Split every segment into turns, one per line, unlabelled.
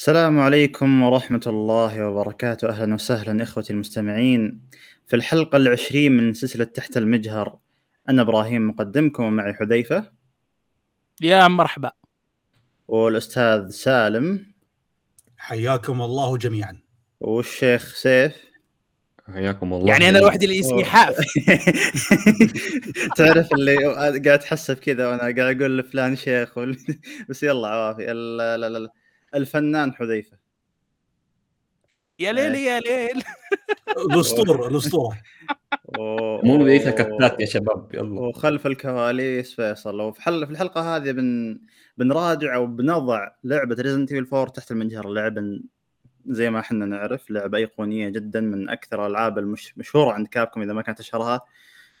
السلام عليكم ورحمة الله وبركاته. أهلا وسهلا إخوتي المستمعين. في الحلقة العشرين من سلسلة تحت المجهر أنا إبراهيم مقدمكم ومعي حذيفة.
يا مرحبا.
والأستاذ سالم.
حياكم الله جميعا.
والشيخ سيف.
حياكم الله
يعني أنا لوحدي اللي اسمي حاف.
تعرف اللي قاعد أتحسب كذا وأنا قاعد أقول لفلان شيخ. بس يلا عوافي. ال- لا لا لا. الفنان حذيفة.
يا ليل يا ليل.
الأسطورة
الأسطورة.
مو ذي كتات يا شباب يلا.
وخلف الكواليس فيصل. وفي حل في الحلقة هذه بن بنراجع أو بنضع لعبة Resident Evil 4 تحت المجهر لعبة زي ما إحنا نعرف لعبة أيقونية جدا من أكثر الألعاب المشهوره عند Capcom إذا ما كانت اشهرها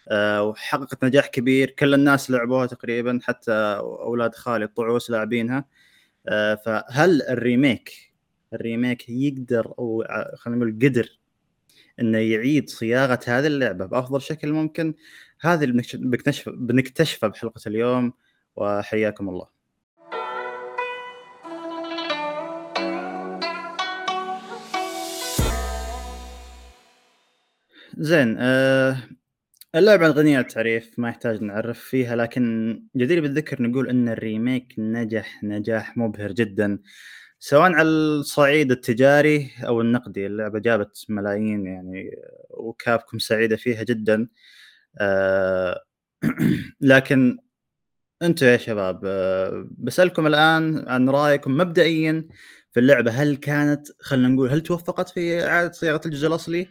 أه وحققت نجاح كبير. كل الناس لعبوها تقريبا حتى أولاد خالي الطعوس لاعبينها. أه فهل الريميك الريميك يقدر أو خلينا نقول قدر إنه يعيد صياغة هذه اللعبة بأفضل شكل ممكن هذا اللي بنكتشف بنكتشفه بحلقة اليوم وحياكم الله. زين آه اللعبة غنية التعريف ما يحتاج نعرف فيها لكن جدير بالذكر نقول إن الريميك نجح نجاح مبهر جدا. سواء على الصعيد التجاري أو النقدي اللعبة جابت ملايين يعني وكابكم سعيدة فيها جدا. آه لكن أنتم يا شباب آه بسألكم الآن عن رأيكم مبدئيا في اللعبة. هل كانت خلينا نقول هل توفقت في إعادة صياغة الجزء الأصلي؟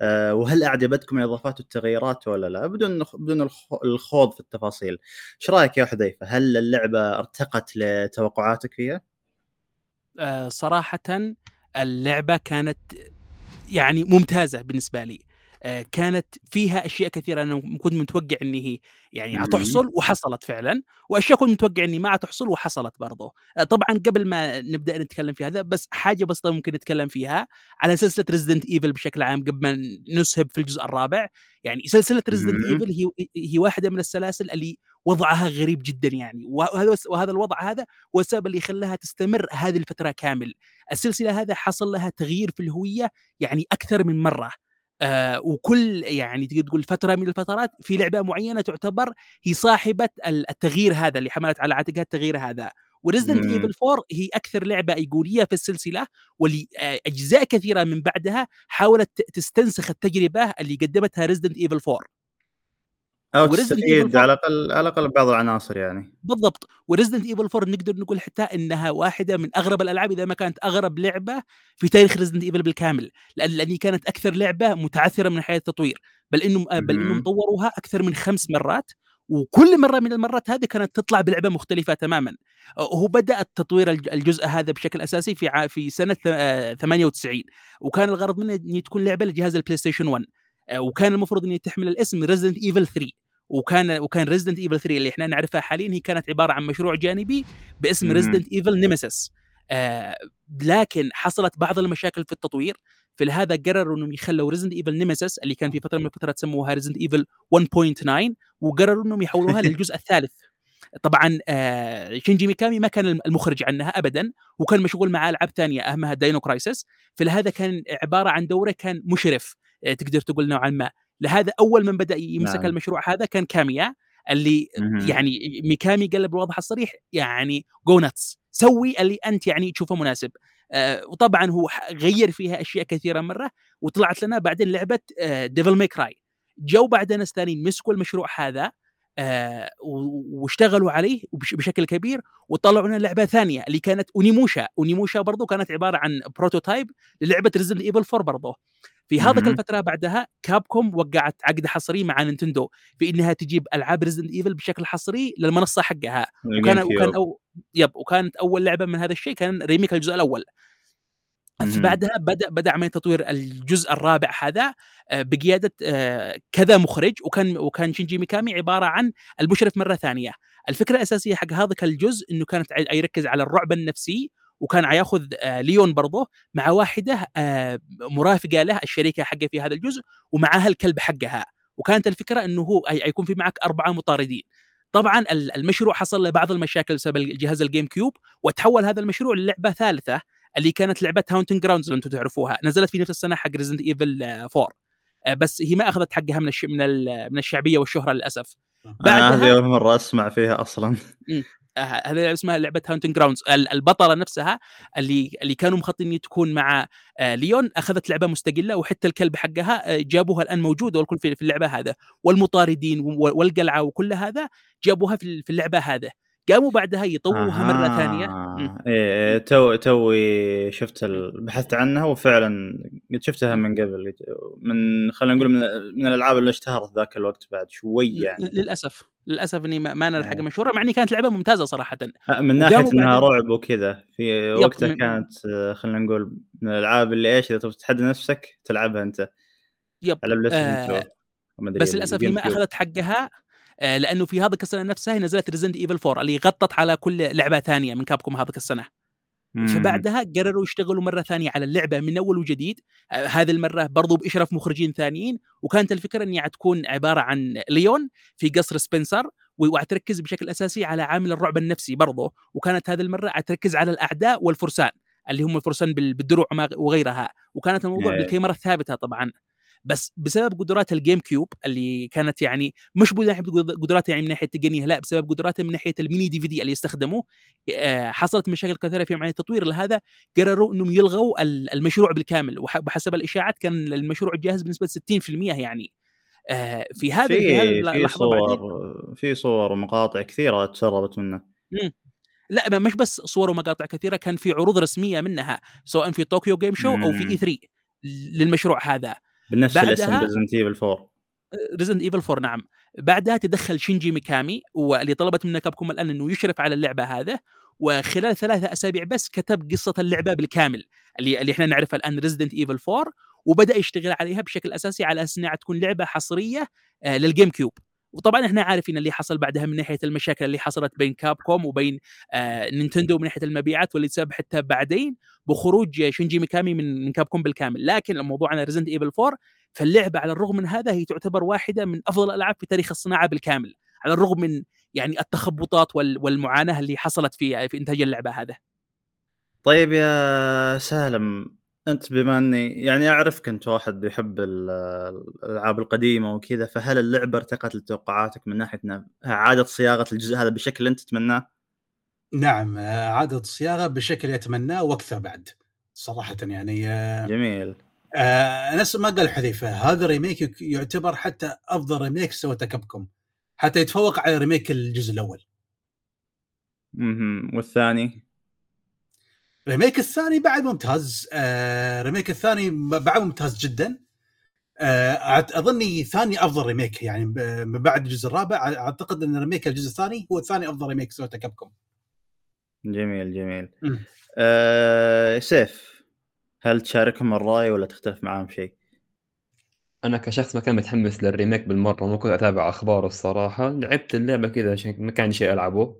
أه وهل اعجبتكم الاضافات والتغييرات ولا لا؟ بدون بدون الخوض في التفاصيل. إيش رأيك يا حذيفة؟ هل اللعبة ارتقت لتوقعاتك فيها؟
أه صراحة اللعبة كانت يعني ممتازة بالنسبة لي. كانت فيها أشياء كثيرة أنا كنت متوقع ان هي يعني حتحصل وحصلت فعلا وأشياء كنت متوقع إني ما حتحصل وحصلت برضه طبعا قبل ما نبدأ نتكلم في هذا بس حاجة بسيطة ممكن نتكلم فيها على سلسلة Resident Evil بشكل عام قبل ما نسهب في الجزء الرابع. يعني سلسلة Resident Evil هي هي واحدة من السلاسل اللي وضعها غريب جدا يعني وهذا وهذا الوضع هذا هو السبب اللي خلاها تستمر هذه الفترة كامل. السلسلة هذا حصل لها تغيير في الهوية يعني أكثر من مرة. آه وكل يعني تقدر تقول فترة من الفترات في لعبة معينة تعتبر هي صاحبة التغيير هذا اللي حملت على عاتقها التغيير هذا. و Resident Evil 4 هي أكثر لعبة ايقونيه في السلسلة واللي أجزاء كثيرة من بعدها حاولت تستنسخ التجربة اللي قدمتها Resident Evil 4
أو تستفيد على الأقل على الأقل بعض العناصر يعني.
بالضبط. و Resident Evil 4 نقدر نقول حتى إنها واحدة من أغرب الألعاب إذا ما كانت أغرب لعبة في تاريخ Resident Evil بالكامل لأن لاني كانت أكثر لعبة متعثرة من حيث التطوير. بل انه بل إنهم طوروها أكثر من خمس مرات وكل مرة من المرات هذه كانت تطلع بلعبة مختلفة تماما. هو بدأ تطوير الجزء هذا بشكل أساسي في في سنة 98 وكان الغرض منه إن تكون لعبة لجهاز ال PlayStation 1 وكان المفروض ان تحمل الاسم Resident Evil 3 وكان وكان Resident Evil 3 اللي إحنا نعرفها حاليا هي كانت عبارة عن مشروع جانبي باسم Resident Evil Nemesis آه لكن حصلت بعض المشاكل في التطوير. في هذا قرروا إنهم يخلوا Resident Evil Nemesis اللي كان في فترة من الفترات سموها Resident Evil 1.9 وقرروا إنهم يحولوها للجزء الثالث. طبعا آه شينجي ميكامي ما كان المخرج عنها ابدا وكان مشغول مع ألعاب ثانية أهمها Dino Crisis فلهذا كان عبارة عن دوره كان مشرف. آه تقدر تقول نوعا ما. لهذا أول من بدأ يمسك نعم. المشروع هذا كان كاميا اللي م-م. يعني ميكامي قال بالواضح الصريح يعني go nuts سوي اللي أنت يعني تشوفه مناسب. آه وطبعا هو غير فيها أشياء كثيرة مرة وطلعت لنا بعدين لعبة آه Devil May Cry جو بعد ناس ثانيين مسكوا المشروع هذا آه واشتغلوا عليه بشكل كبير وطلعوا لنا لعبة ثانية اللي كانت Onimusha Onimusha برضو كانت عبارة عن prototype للعبة Resident Evil 4 برضو. في هذيك الفترة بعدها Capcom وقعت عقد حصري مع Nintendo. في إنها تجيب ألعاب Resident Evil بشكل حصري للمنصة حقها. وكان وكان أو yep وكانت أول لعبة من هذا الشيء كان remake الجزء الأول. بعدها بدأ بدأ عمليه تطوير الجزء الرابع هذا بقيادة كذا مخرج. وكان وكان شينجي ميكامي عبارة عن المشرف مرة ثانية. الفكرة الأساسية حق هذا الجزء إنه كانت يركز على الرعب النفسي وكان ياخذ ليون برضه مع واحدة مرافقة له الشريكة حقه في هذا الجزء ومعها الكلب حقها. وكانت الفكرة إنه هو يكون في معك أربعة مطاردين. طبعا المشروع حصل له بعض المشاكل بسبب جهاز ال GameCube وتحول هذا المشروع للعبة ثالثة اللي كانت لعبة Haunting Grounds اللي أنتم تعرفوها. نزلت في نفس السنة حق Resident Evil 4 آه، بس هي ما أخذت حقها من الش... من ال... من الشعبية والشهرة
للأسف.
بعدها-
هذه أول مرة أسمع فيها أصلا.
آه، هذه لعبة اسمها لعبة Haunting Grounds البطلة نفسها اللي اللي كانوا مخططين تكون مع آه، ليون أخذت لعبة مستقلة وحتى الكلب حقها آه، جابوها الآن موجودة والكل في اللعبة هذا. والمطاردين والقلعة وكل هذا جابوها في اللعبة هذا. قاموا بعدها يطوروها مرة ثانية. مم.
إيه تو توي شفت ال... بحثت عنها وفعلا قد شفتها من قبل. من خلينا نقول من, من الألعاب اللي اشتهرت ذاك الوقت بعد شوي يعني.
للأسف للأسف إني ما ما نلحق
إيه.
مشهورة مع إني كانت لعبة ممتازة صراحة.
من ناحية
إنها
رعب وكذا في وقتها
من-
كانت آه، خلينا نقول من الألعاب اللي إيش إذا تبغى تتحدى نفسك تلعبها أنت.
yep
على PlayStation
آه،
2 وما أدري
بس
للأسف
ما. أخذت حقها. آه، لأنه في هذيك السنة نفسها نزلت Resident Evil 4 اللي غطت على كل لعبة ثانية من Capcom هذيك
السنة.
فبعدها قرروا يشتغلوا مرة ثانية على اللعبة من أول وجديد. آه، هذه المرة برضو بإشراف مخرجين ثانيين. وكانت الفكرة إنها تكون عبارة عن ليون في قصر سبنسر وتركز بشكل أساسي على عامل الرعب النفسي برضه وكانت هذه المرة تركز على الأعداء والفرسان اللي هم الفرسان بال- بالدروع وغيرها. وكانت الموضوع. بالكاميرا الثابتة طبعا. بس بسبب قدرات ال GameCube اللي كانت يعني مش من ناحيه قدراتها يعني من ناحية التقنيه لا بسبب قدراتها من ناحية ال mini DVD اللي يستخدموه آه، حصلت مشاكل كثيرة في عمليه التطوير لهذا قرروا إنهم يلغوا ال- المشروع بالكامل وبحسب الإشاعات كان المشروع جاهز بنسبة 60% يعني. آه، في هذه في
في صور في صور ومقاطع كثيرة تسربت منه.
لا ما- مش بس صور ومقاطع كثيرة كان في عروض رسمية منها سواء في Tokyo Game Show أو في. E3 للمشروع هذا.
بنفس الاسم Resident Evil 4
Resident Evil 4 نعم. بعدها تدخل شينجي ميكامي واللي طلبت منه Capcom الآن إنه يشرف على اللعبة هذا وخلال ثلاثة أسابيع بس كتب قصة اللعبة بالكامل اللي اللي إحنا نعرفها الآن Resident Evil 4 وبدأ يشتغل عليها بشكل أساسي على أساس انها تكون لعبة حصرية آه، لل GameCube وطبعا إحنا عارفين اللي حصل بعدها من ناحية المشاكل اللي حصلت بين Capcom وبين آه Nintendo من ناحية المبيعات واللي تسبب حتى بعدين بخروج شينجي ميكامي من من Capcom بالكامل. لكن الموضوع عن Resident Evil 4 فاللعبة على الرغم من هذا هي تعتبر واحدة من أفضل الألعاب في تاريخ الصناعة بالكامل على الرغم من يعني التخبطات وال- والمعاناة اللي حصلت في في إنتاج اللعبة هذا.
طيب يا سالم أنت بما أني يعني اعرفك انت واحد يحب ال- الألعاب القديمة وكذا فهل اللعبة ارتقت لتوقعاتك من ناحية إنها إعادة صياغة الجزء هذا اللي أنت تتمناه؟
نعم إعادة الصياغة بشكل يتمناه وأكثر بعد صراحة يعني آه،
جميل
آه، نفس ما قال حذيفة هذا remake يك- يعتبر حتى أفضل remake سوته Capcom حتى يتفوق على remake الجزء الأول
مهم. والثاني
ال remake الثاني بعد ممتاز. آه، ال remake الثاني ب- بعد ممتاز جدا. آه، أظني ثاني أفضل remake يعني بعد الجزء الرابع. أعتقد إن remake الجزء الثاني هو ثاني أفضل remake سوته Capcom.
جميل جميل. أه سيف هل تشاركهم الرأي ولا تختلف معاهم شيء؟
أنا كشخص ما كان متحمس لل remake بالمرة ما كنت أتابع أخباره الصراحة. لعبت اللعبة كذا عشان ما كان شيء ألعبه.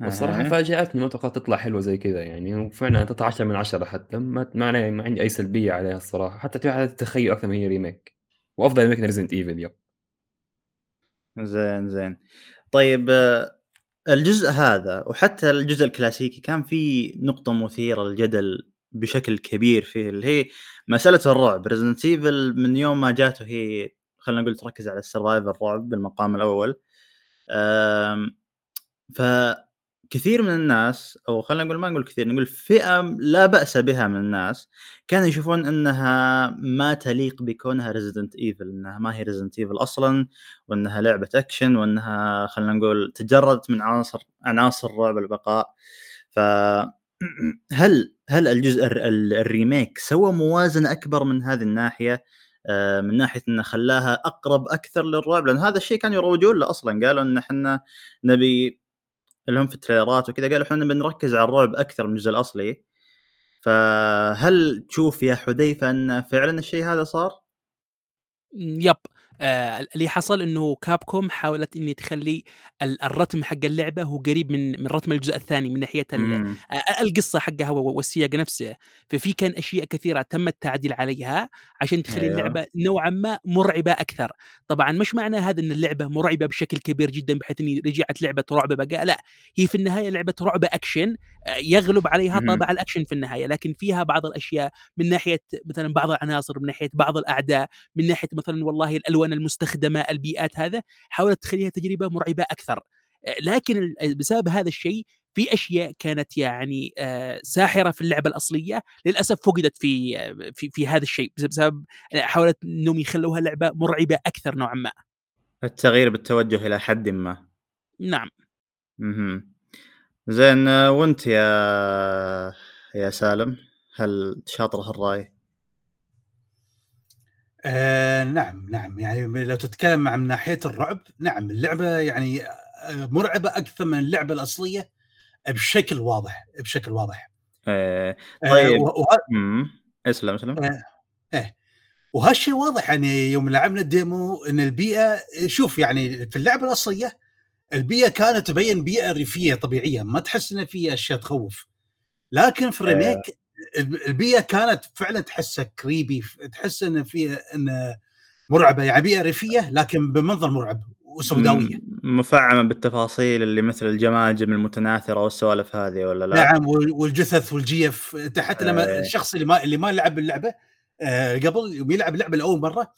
والصراحة
أها.
فاجأتني ما توقعت تطلع حلوة زي كذا يعني وفعلا تطلع 10 من 10 حتى ما ما, علي- ما عندي أي سلبية عليها الصراحة حتى في حالة تخيل أكثر من هي remake وأفضل remake Resident Evil yep.
زين زين. طيب آه، الجزء هذا وحتى الجزء الكلاسيكي كان في نقطة مثيرة للجدل بشكل كبير فيه اللي هي مسألة الرعب. Resident Evil من يوم ما جاته هي خلينا نقول تركز على ال survival الرعب بالمقام الأول. آم، فكثير من الناس أو خلينا نقول ما نقول كثير نقول فئة لا بأس بها من الناس كانوا يشوفون إنها ما تليق بكونها Resident Evil إنها ما هي Resident Evil أصلا وإنها لعبة اكشن وإنها خلينا نقول تجردت من عناصر عناصر رعب البقاء. ف هل هل الجزء الر- ال- ال remake سوى موازنة أكبر من هذه الناحية؟ آه، من ناحية إنه خلاها أقرب أكثر للرعب؟ لأن هذا الشيء كانوا يروجون له أصلا قالوا إن إحنا نبي اللي هم في ال trailer ات وكذا قالوا إحنا بنركز على الرعب أكثر من الجزء الأصلي فهل تشوف يا حذيفة إن فعلا الشيء هذا صار؟
يب آه اللي حصل إنه كابكوم حاولت إني تخلي ال- الرتم حق اللعبة هو قريب من من رتم الجزء الثاني من ناحية
مم.
آه، القصة حقها والسياق نفسه ففي كان أشياء كثيرة تم التعديل عليها عشان تخلي
أيوه.
اللعبة نوعا ما مرعبة أكثر طبعا مش معنى هذا إن اللعبة مرعبة بشكل كبير جدا بحيث ان رجعت لعبة رعب بقى لا هي في النهاية لعبة رعب أكشن آه، يغلب عليها. طابع الأكشن في النهاية لكن فيها بعض الأشياء من ناحية مثلا بعض العناصر من ناحية بعض الأعداء من ناحية مثلا والله الألوان المستخدمة البيئات هذا حاولت تخليها تجربة مرعبة أكثر آه، لكن ال- بسبب هذا الشيء في أشياء كانت يعني آه، ساحرة في اللعبة الأصلية للأسف فقدت في آه، في في هذا الشيء بس- بسبب آه، حاولت إنهم يخلوها لعبة مرعبة أكثر نوعا ما
التغيير بالتوجه إلى حد ما
نعم
مهم. زين آه، وأنت يا يا سالم هل شاطر هالرأي؟
آه نعم نعم. يعني لو تتكلم عن ناحية الرعب نعم اللعبة يعني آه، مرعبة أكثر من اللعبة الأصلية بشكل واضح بشكل واضح.
آه،
آه،
طيب. مم. اسلم اسلم.
وهالشيء واضح يعني يوم لعبنا ال demo إن البيئة شوف يعني في اللعبة الأصلية البيئة كانت تبين بيئة ريفية طبيعية ما تحس ان في أشياء تخوف. لكن في ال remake البيئة كانت فعلا تحسها creepy تحس إن في إن مرعبة يعني بيئة ريفية لكن بمنظر مرعب
وسوداوية مفعمة بالتفاصيل اللي مثل الجماجم المتناثرة والسوالف هذه ولا لا؟
نعم وال- والجثث والجيف حتى لما
إيه.
الشخص اللي ما اللي ما لعب اللعبة آه، قبل يوم يلعب اللعبة لأول مرة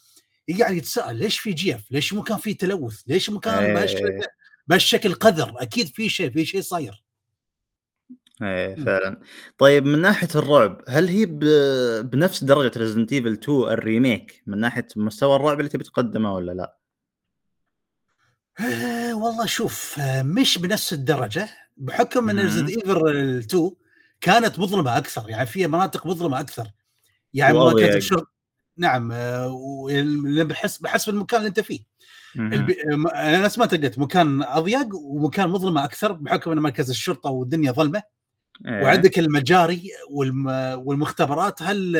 يقعد يتساءل ليش في جيف؟ ليش مو كان في تلوث؟ ليش مو كان
إيه.
بهالشكل قذر؟ أكيد في شيء في شيء صاير
إيه
مم.
فعلا طيب من ناحية الرعب هل هي ب... بنفس درجة Resident Evil 2 ال remake من ناحية مستوى الرعب اللي تبي تقدمه ولا لا؟
آه، والله شوف آه، مش بنفس الدرجة بحكم إن
مم.
Resident Evil 2 كانت مظلمة أكثر يعني فيها مناطق مظلمة أكثر يعني. مركز الشرطه نعم آه، واللي بحس بحسب المكان اللي أنت فيه. البي... أنا نفس ما مكان أضيق ومكان مظلمة أكثر بحكم إن مركز الشرطة والدنيا ظلمة
إيه.
وعندك المجاري والم... والمختبرات هل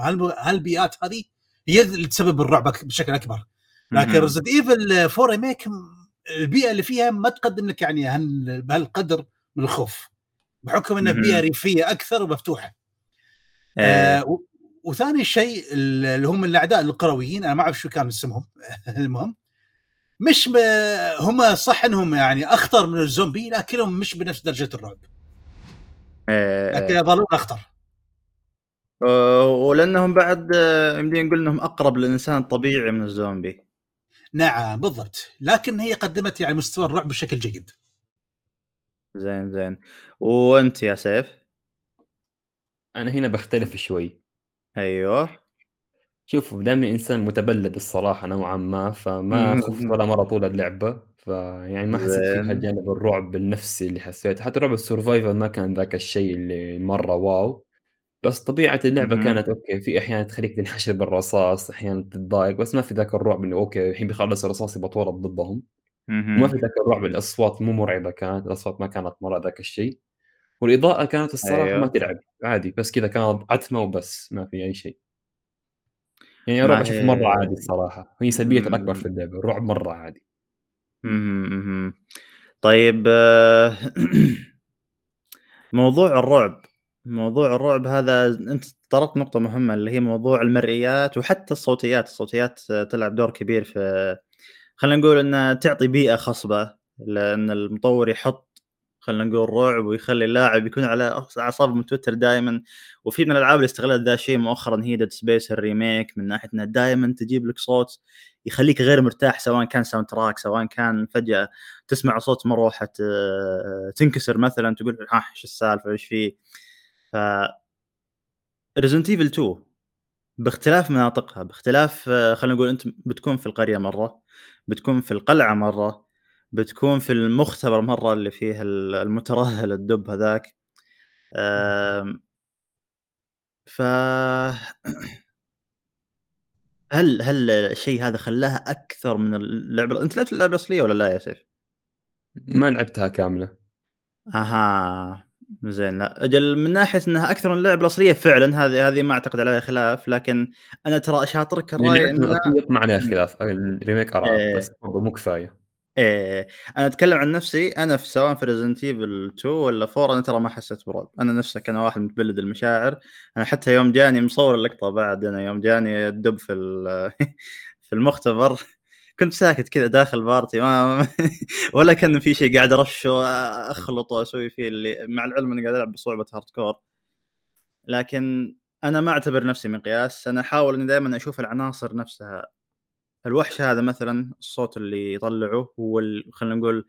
هل هالبيئات هذه هي اللي تسبب الرعب بشكل أكبر لكن. Resident Evil 4 remake البيئة اللي فيها ما تقدم لك يعني هال- بهالقدر من الخوف بحكم انها. بيئه ريفية أكثر ومفتوحة
إيه.
آه و- وثاني شيء اللي هم الأعداء القرويين أنا ما أعرف شو كان اسمهم المهم مش ب... هم صح إنهم يعني أخطر من الزومبي لكنهم مش بنفس درجة الرعب. لكن يظلون أخطر؟
آه، ولأنهم بعد آه، يمدينا نقول إنهم أقرب للإنسان الطبيعي من الزومبي.
نعم بالضبط. لكن هي قدمت يعني مستوى الرعب بشكل جيد.
زين زين. وأنت يا سيف؟
أنا هنا بختلف شوي.
أيوه.
شوف دامني إنسان متبلد الصراحة نوعا ما فما. خفت ولا مره طول اللعبة. فيعني ما حسيت
زين.
فيها الجانب الرعب النفسي اللي حسيته حتى رعب ال survival ما كان ذاك الشيء اللي مرة wow بس طبيعة اللعبة
مهم.
كانت okay في أحيانا تخليك تنحشر بالرصاص أحيانا تتضايق بس ما في ذاك الرعب انه okay الحين بيخلص الرصاص يبغى تورط ضدهم. وما في ذاك الرعب الأصوات مو مرعبة كانت الأصوات ما كانت مرة ذاك الشيء والإضاءة كانت الصراحة
أيوه.
ما تلعب عادي بس كذا كانت عتمة وبس ما في أي شيء يعني
ما
الرعب اشوفه
هي-
مره عادي الصراحة هي
سلبية.
الأكبر في اللعبة الرعب مرة عادي
طيب آه، موضوع الرعب. موضوع الرعب هذا أنت طرقت نقطة مهمة اللي هي موضوع المرئيات وحتى الصوتيات، الصوتيات تلعب دور كبير في خلينا نقول انها تعطي بيئة خصبة لأن المطور يحط خلينا نقول رعب ويخلي اللاعب يكون على اعصاب متوتر دائما وفي من الألعاب اللي استغلت ذا الشيء مؤخرا هي Dead Space ال remake من ناحية إنها دائما تجيب لك صوت يخليك غير مرتاح سواء كان soundtrack سواء كان فجأة تسمع صوت مروحة آه، تنكسر مثلا تقول ها إيش السالفة؟ إيش فيه ف Resident Evil 2 باختلاف مناطقها باختلاف آه، خلينا نقول أنت بتكون في القرية مرة بتكون في القلعة مرة بتكون في المختبر مرة اللي فيه ال- المترهل الدب هذاك. ف هل هل الشيء هذا خلاها أكثر من اللعبة؟ أنت لعبت اللعبة الأصلية ولا لا يا سيف؟
ما لعبتها كاملة.
أها زين. لا أجل من ناحية إنها أكثر من اللعبه الاصليه فعلا هذه هذه ما أعتقد عليها خلاف لكن أنا ترى أشاطرك
الرأي
انها
الأصلية ما عليها خلاف. ال remake أراء
إيه.
بس مو كفاية.
إيه أنا أتكلم عن نفسي أنا في سواء في Resident Evil 2 ولا 4 أنا ترى ما حسيت برعب أنا نفسك أنا واحد متبلد المشاعر. أنا حتى يوم جاني مصور اللقطة بعد أنا يوم جاني الدب في في المختبر كنت ساكت كذا داخل party ما ولا كان في شيء قاعد أرش وأخلط وأسوي فيه اللي مع العلم إني قاعد ألعب بصعوبة هارد كور لكن أنا ما أعتبر نفسي مقياس أنا أحاول إني دائما أشوف العناصر نفسها. الوحش هذا مثلا الصوت اللي يطلعه هو ال- خلينا نقول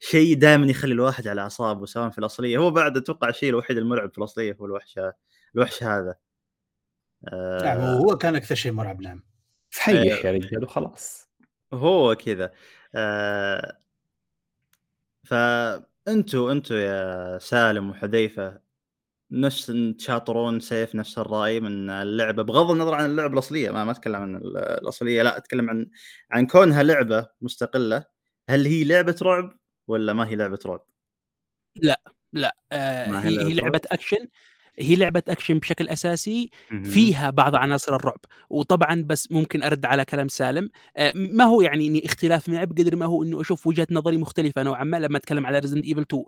شيء دائما يخلي الواحد على أعصابه سواء في الأصلية. هو بعد أتوقع الشيء الوحيد المرعب في الأصلية هو الوحش الوحش هذا. آه،
نعم هو كان أكثر شيء مرعب نعم.
فحيح يا رجال وخلاص.
هو كذا. آه فانتوا أنتوا يا سالم وحذيفة نفس تشاطرون سيف نفس الرأي من اللعبة بغض النظر عن اللعبة الأصلية ما ما أتكلم عن ال- الأصلية لا أتكلم عن عن كونها لعبة مستقلة. هل هي لعبة رعب ولا ما هي لعبة رعب؟
لا آه
ما هي
هي
لعبة
هي لعبة أكشن. هي لعبة أكشن بشكل
أساسي.
فيها بعض عناصر الرعب وطبعا بس ممكن أرد على كلام سالم آه، ما هو يعني إني اختلاف معه بقدر ما هو إنه أشوف وجهة نظري مختلفة نوعا ما لما أتكلم على Resident Evil 2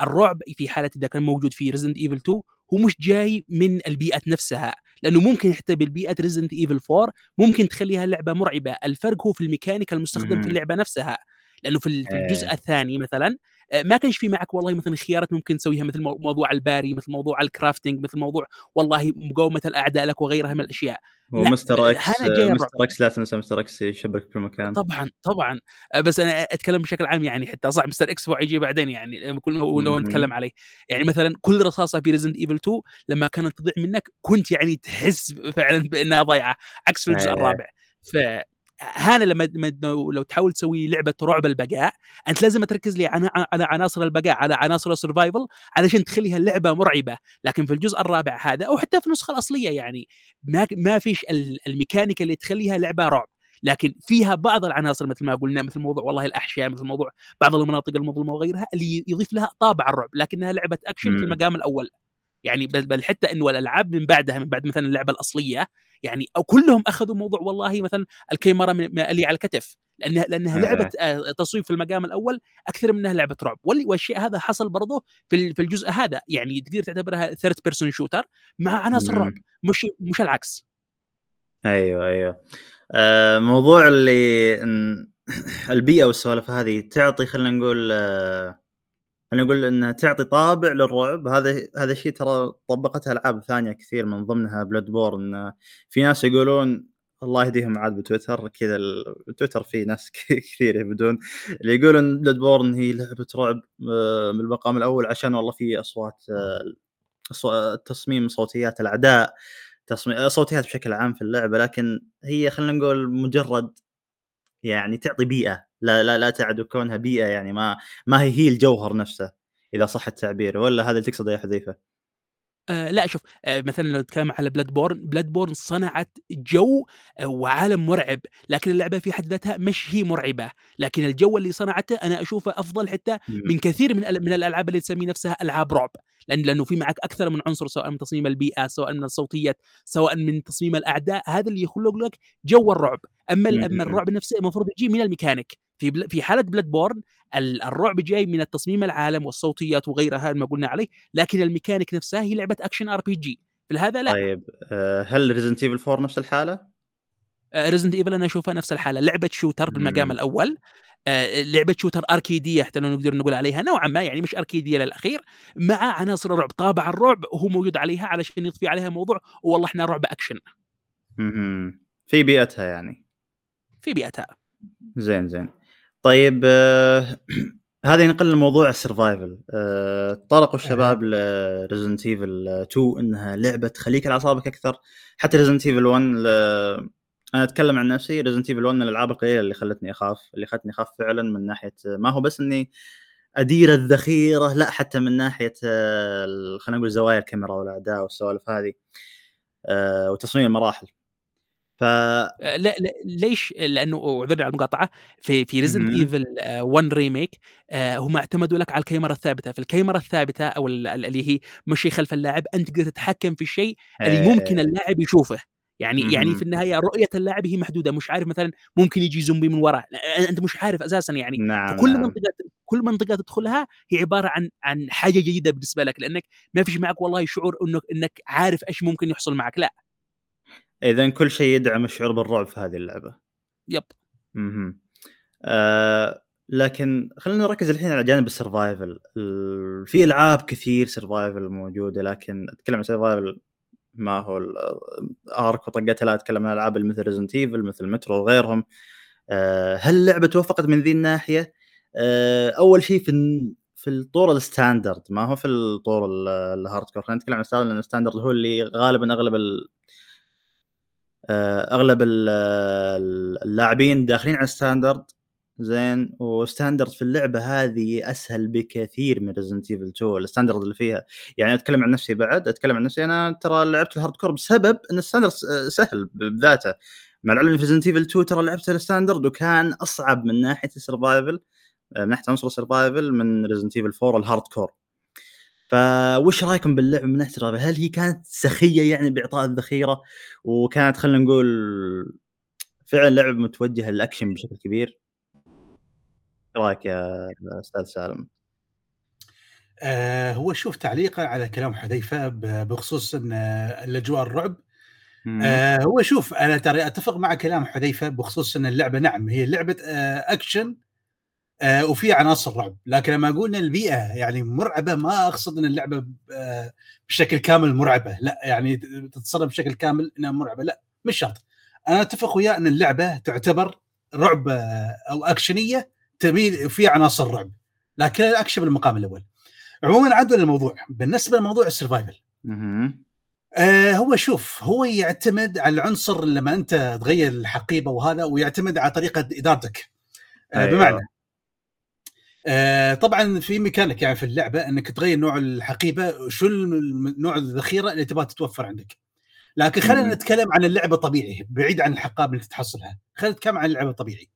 الرعب في حاله إذا كان موجود في Resident Evil 2 هو مش جاي من البيئة نفسها لأنه ممكن حتى بالبيئة Resident Evil 4 ممكن تخليها لعبة مرعبة الفرق هو في الميكانيكا المستخدم. في اللعبة نفسها لأنه في ال- في الجزء
إيه.
الثاني مثلا آه، ما كانش في معك والله مثلا خيارات ممكن تسويها مثل مو- موضوع الباري مثل موضوع ال crafting مثل موضوع والله مقاومة الأعداء لك وغيرها من الأشياء
هو
لا،
مستر
إكس الرعب.
مستر إكس لا تنسى مستر إكس يشبك في كل مكان
طبعا طبعا آه، بس أنا أتكلم بشكل عام يعني حتى صح مستر إكس هو يجي بعدين يعني كل هو لو. نتكلم عليه يعني مثلا كل رصاصة في Resident Evil 2 لما كانت تضيع منك كنت يعني تحس فعلا بأنها ضايعة عكس في الجزء
إيه.
الرابع ف هذا لما لو تحاول تسوي لعبة رعب البقاء أنت لازم تركز لي على على عناصر البقاء على عناصر ال survival علشان تخليها اللعبه مرعبة. لكن في الجزء الرابع هذا أو حتى في النسخة الأصلية يعني ما ما فيش ال- الميكانيكا اللي تخليها لعبة رعب. لكن فيها بعض العناصر مثل ما قلنا مثل موضوع والله الاحشاء مثل موضوع بعض المناطق المظلمة وغيرها اللي يضيف لها طابع الرعب لكنها لعبة اكشن في. المقام الأول. يعني بل, بل حتى إنه الألعاب من بعدها من بعد مثلا اللعبة الأصلية يعني أو كلهم أخذوا موضوع والله مثلا الكاميرا اللي على الكتف لأنها لأنها
آه.
لعبه آه، تصويب في المقام الأول أكثر منها لعبه رعب والشيء هذا حصل برضه في في الجزء هذا يعني تقدر تعتبرها third person shooter مع عناصر. رعب مش مش العكس
أيوه أيوه آه موضوع اللي البيئة والسوالف هذه تعطي خلينا نقول آه خلينا نقول انها تعطي طابع للرعب. هذا هذا الشيء ترى طبقتها ألعاب ثانية كثير من ضمنها Bloodborne في ناس يقولون الله يهديهم عاد بتويتر كذا ال- تويتر فيه ناس كثير يبدون اللي يقولون بلاد بورن هي لعبة رعب آه، من المقام الأول عشان والله في أصوات آه، تصميم صوتيات الأعداء تصميم صوتيات بشكل عام في اللعبة. لكن هي خلينا نقول مجرد يعني تعطي بيئة. لا لا لا تعد كونها بيئة يعني ما ما هي هي الجوهر نفسه إذا صح التعبير ولا هذا اللي تقصده يا حذيفة؟
آه لا شوف آه مثلا لو نتكلم على Bloodborne Bloodborne صنعت جو آه وعالم مرعب لكن اللعبة في حد ذاتها مش هي مرعبة لكن الجو اللي صنعته أنا أشوفه أفضل حتى من كثير من من الألعاب اللي تسمي نفسها ألعاب رعب لأن لأنه في معك أكثر من عنصر سواء من تصميم البيئة سواء من الصوتيات سواء من تصميم الأعداء هذا اللي يخلق لك جو الرعب أما
أما.
الرعب نفسه المفروض يجي من الميكانيك في بل في حالة Bloodborne ال- الرعب جاي من التصميم العالم والصوتيات وغيرها ما قلنا عليه لكن الميكانيك نفسها هي لعبة action RPG في هذا لا.
طيب آه، هل Resident Evil 4 نفس الحالة؟
Resident Evil أنا أشوفها نفس الحالة. لعبة shooter بالمقام
مم.
الأول آه، لعبة shooter اركيديه حتى لو نقدر نقول عليها نوعا ما يعني مش اركيديه للاخير مع عناصر الرعب. طابع الرعب هو موجود عليها علشان يضفي عليها موضوع والله إحنا رعب
أكشن. في بيئتها يعني.
في بيئتها.
زين زين. طيب هذا ينقل لموضوع ال survival طرقوا الشباب ل Resident Evil 2 إنها لعبة تخليك على أعصابك أكثر. حتى Resident Evil 1 ل... أنا أتكلم عن نفسي Resident Evil 1 من الألعاب القليلة اللي خلتني أخاف اللي خلتني أخاف فعلا من ناحية ما هو بس إني أدير الذخيرة لا حتى من ناحية آه، خلينا نقول زوايا الكاميرا والاعداء والسوالف هذه آه، وتصميم المراحل. ف
آه، لا, لا ليش؟ لأنه أعذرني على المقاطعة. في في Resident
مهم.
Evil 1 remake هم اعتمدوا لك على الكاميرا الثابتة، فالكاميرا الثابتة أو ال- ال- اللي هي مشي خلف اللاعب أنت تقدر تتحكم في الشيء اللي ممكن
إيه،
اللاعب يشوفه. يعني يعني
مهم.
في النهاية رؤية اللاعب هي محدودة. مش عارف مثلا ممكن يجي زومبي من وراه لا، أنت مش عارف أساسا يعني.
نعم
فكل
نعم.
منطقة كل منطقة تدخلها هي عبارة عن عن حاجة جديده بالنسبة لك. لأنك ما فيش معك والله شعور إنك إنك عارف إيش ممكن يحصل معك. لا.
اذا كل شيء يدعم الشعور بالرعب في هذه اللعبة.
يب.
أها آه لكن خلينا نركز الحين على جانب ال survival ال- في ألعاب كثير survival موجودة لكن أتكلم عن survival ما هو ال ARK وطقتها لا أتكلم عن ألعاب مثل Resident Evil مثل مترو وغيرهم. آه هل اللعبة توفقت من ذي الناحية؟ آه أول شيء في في الطور ال standard. ما هو في الطور ال- ال hardcore خلينا نتكلم عن ال standard لأن ال standard هو اللي غالبا أغلب أغلب ال- ال- اللاعبين داخلين على standard زين؟ و standard في اللعبة هذه أسهل بكثير من Resident Evil 2 ال standard اللي فيها يعني أتكلم عن نفسي بعد أتكلم عن نفسي أنا ترى لعبت ال hardcore بسبب إن ال standard س- سهل بذاته. مع العلم في Resident Evil 2 ترى لعبت ال standard وكان أصعب من ناحية ال survival من ناحية عنصر ال survival من Resident Evil 4 ال hardcore فوش رأيكم باللعبة من ناحية؟ هل هي كانت سخية يعني بإعطاء الذخيرة وكانت خلينا نقول فعلا لعبة متوجهة للأكشن بشكل كبير؟ رأيك يا أستاذ سالم؟
آه هو شوف تعليقه على كلام حذيفة بخصوص إن الأجواء الرعب. آه هو شوف أنا ترى أتفق مع كلام حذيفة بخصوص إن اللعبة نعم هي لعبة آه أكشن آه وفي عناصر رعب. لكن لما أقول إن البيئة يعني مرعبة ما أقصد إن اللعبة آه بشكل كامل مرعبة. لا يعني تتصرف بشكل كامل إنها مرعبة. لا مش شرط. أنا أتفق وياه إن اللعبة تعتبر رعب آه أو أكشنية تميل في عناصر رعب. لكن الاكشن بالمقام الأول. عموما عودا للموضوع. بالنسبة لموضوع ال
survival.
آه هو شوف هو يعتمد على العنصر لما أنت تغير الحقيبة وهذا ويعتمد على طريقة إدارتك. آه
أيوة.
بمعنى آه طبعا في ميكانيك يعني في اللعبة إنك تغير نوع الحقيبة شو نوع الذخيرة اللي تبغى تتوفر عندك. لكن خلينا. نتكلم عن اللعبة طبيعي بعيد عن الحقائب اللي تحصلها خلينا نتكلم عن اللعبة الطبيعي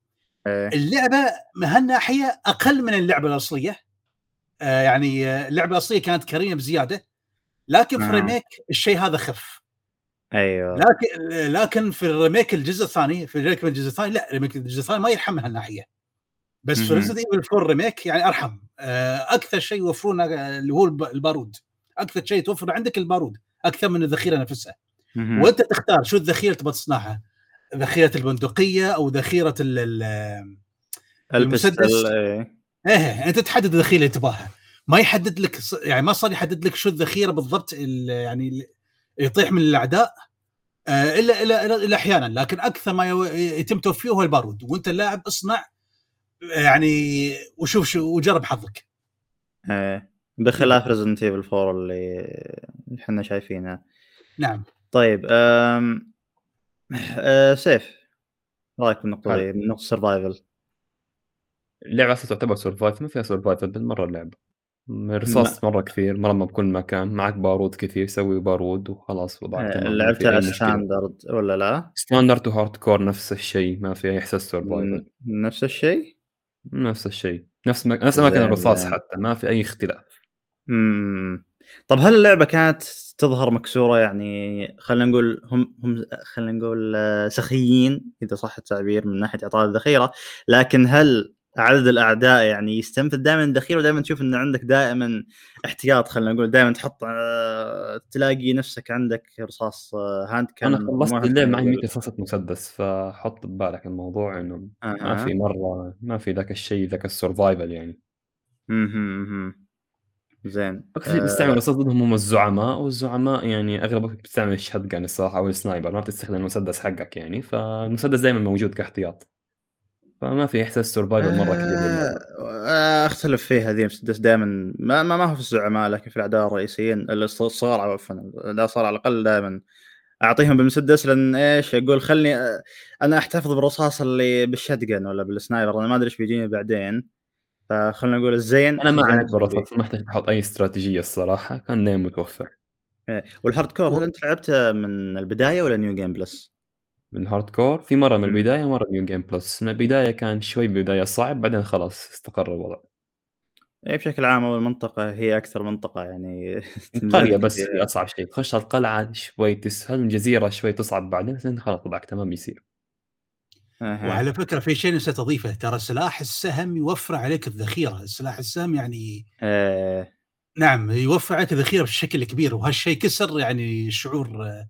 إيه.
اللعبة من هالناحية أقل من اللعبة الأصلية. آه يعني اللعبة الأصلية كانت كريمة بزيادة لكن في
آه.
ال remake الشيء هذا خف.
أيوه.
لكن لكن في ال remake الجزء الثاني في ال remake الجزء الثاني لا ال remake الجزء الثاني ما يرحم من هالناحية. بس في. Resident Evil 4 remake يعني أرحم آه، أكثر شيء يوفرونه آه، اللي هو الب- البارود أكثر شيء توفر عندك البارود أكثر من الذخيرة نفسها. وأنت تختار شو الذخيرة تبغى تصنعها ذخيرة البندقية أو ذخيرة ال- ال- المسدس.
إيه.
إيه أنت تحدد الذخيرة اللي تبغاها ما يحدد لك يعني ما صار يحدد لك شو الذخيرة بالضبط ال- يعني يطيح من الأعداء آه، الا الا الا, إلا أحيانا لكن أكثر ما يتم توفيره هو البارود وأنت اللاعب اصنع يعني وشوف شو وجرب حظك.
إيه. بخلاف Resident Evil 4 اللي إحنا شايفينها
نعم.
طيب أم... أه سيف رأيك
بالنقطة.
دي من نقطة survival
اللعبة أصلا تعتبر survival ما فيها survival بالمرة اللعبة. رصاص مرة كثير مرمى بكل مكان معك بارود كثير سوي بارود وخلاص وضعك ما
لعبتها standard ولا لا؟
standard و hardcore نفس الشيء ما في أي احساس
survival نفس الشيء؟
نفس الشيء. نفس ما... نفس
أماكن
الرصاص. حتى ما في أي اختلاف.
امم طب هل اللعبة كانت تظهر مكسورة؟ يعني خلينا نقول هم هم خلينا نقول آه، سخيين إذا صح التعبير من ناحية إعطاء الذخيرة. لكن هل عدد الأعداء يعني يستنفذ. دائما الذخيره ودائما تشوف ان عندك دائما احتياط خلينا نقول. دائما تحط آه، تلاقي نفسك عندك رصاص آه، handgun
أنا خلصت اللعب معي 100 رصاصه مسدس فحط ببالك الموضوع إنه ما في مرة ما في ذاك الشيء ذاك ال survival يعني.
أها زين.
أكثر شيء بتستعمل رصاص ضدهم هم الزعماء والزعماء يعني أغلب الوقت بتستعمل ال shotgun الصراحة أو ال sniper ما بتستخدم المسدس حقك يعني. فالمسدس دائما موجود كاحتياط. فما في إحساس survival مرة كبير.
آه، أختلف فيها هذه المسدس دائما ما, ما ما هو في الزعماء لكن في الأعداء الرئيسيين الص- الصغار عفوا الصغار على الأقل دائما أعطيهم بالمسدس لأن إيش أقول خلني آه، أنا أحتفظ بالرصاص اللي بال shotgun ولا بال sniper أنا ما أدري إيش بيجيني بعدين فخلنا نقول الزين
أنا ما عانيت بالرصاص ما أحتاج أحط أي استراتيجية الصراحة كان دايما متوفر
إيه. وال hardcore هل أنت لعبته من البداية ولا new game plus؟
من hardcore في مرة من
مم.
البداية ومرة new game plus من البداية كان شوي بداية صعب بعدين خلاص استقر الوضع
اي بشكل عام أول المنطقة هي أكثر منطقة يعني تنزل
بس. هي أصعب شيء تخش القلعة شوي تسهل الجزيره شوي تصعب بعدين بعدين خلاص وضعك تمام يصير
أها.
وعلى فكرة في شيء نسيت أضيفه ترى سلاح السهم يوفر عليك الذخيرة سلاح السهم يعني
إيه.
نعم يوفر عليك الذخيرة بشكل كبير وهالشيء كسر يعني شعور آه،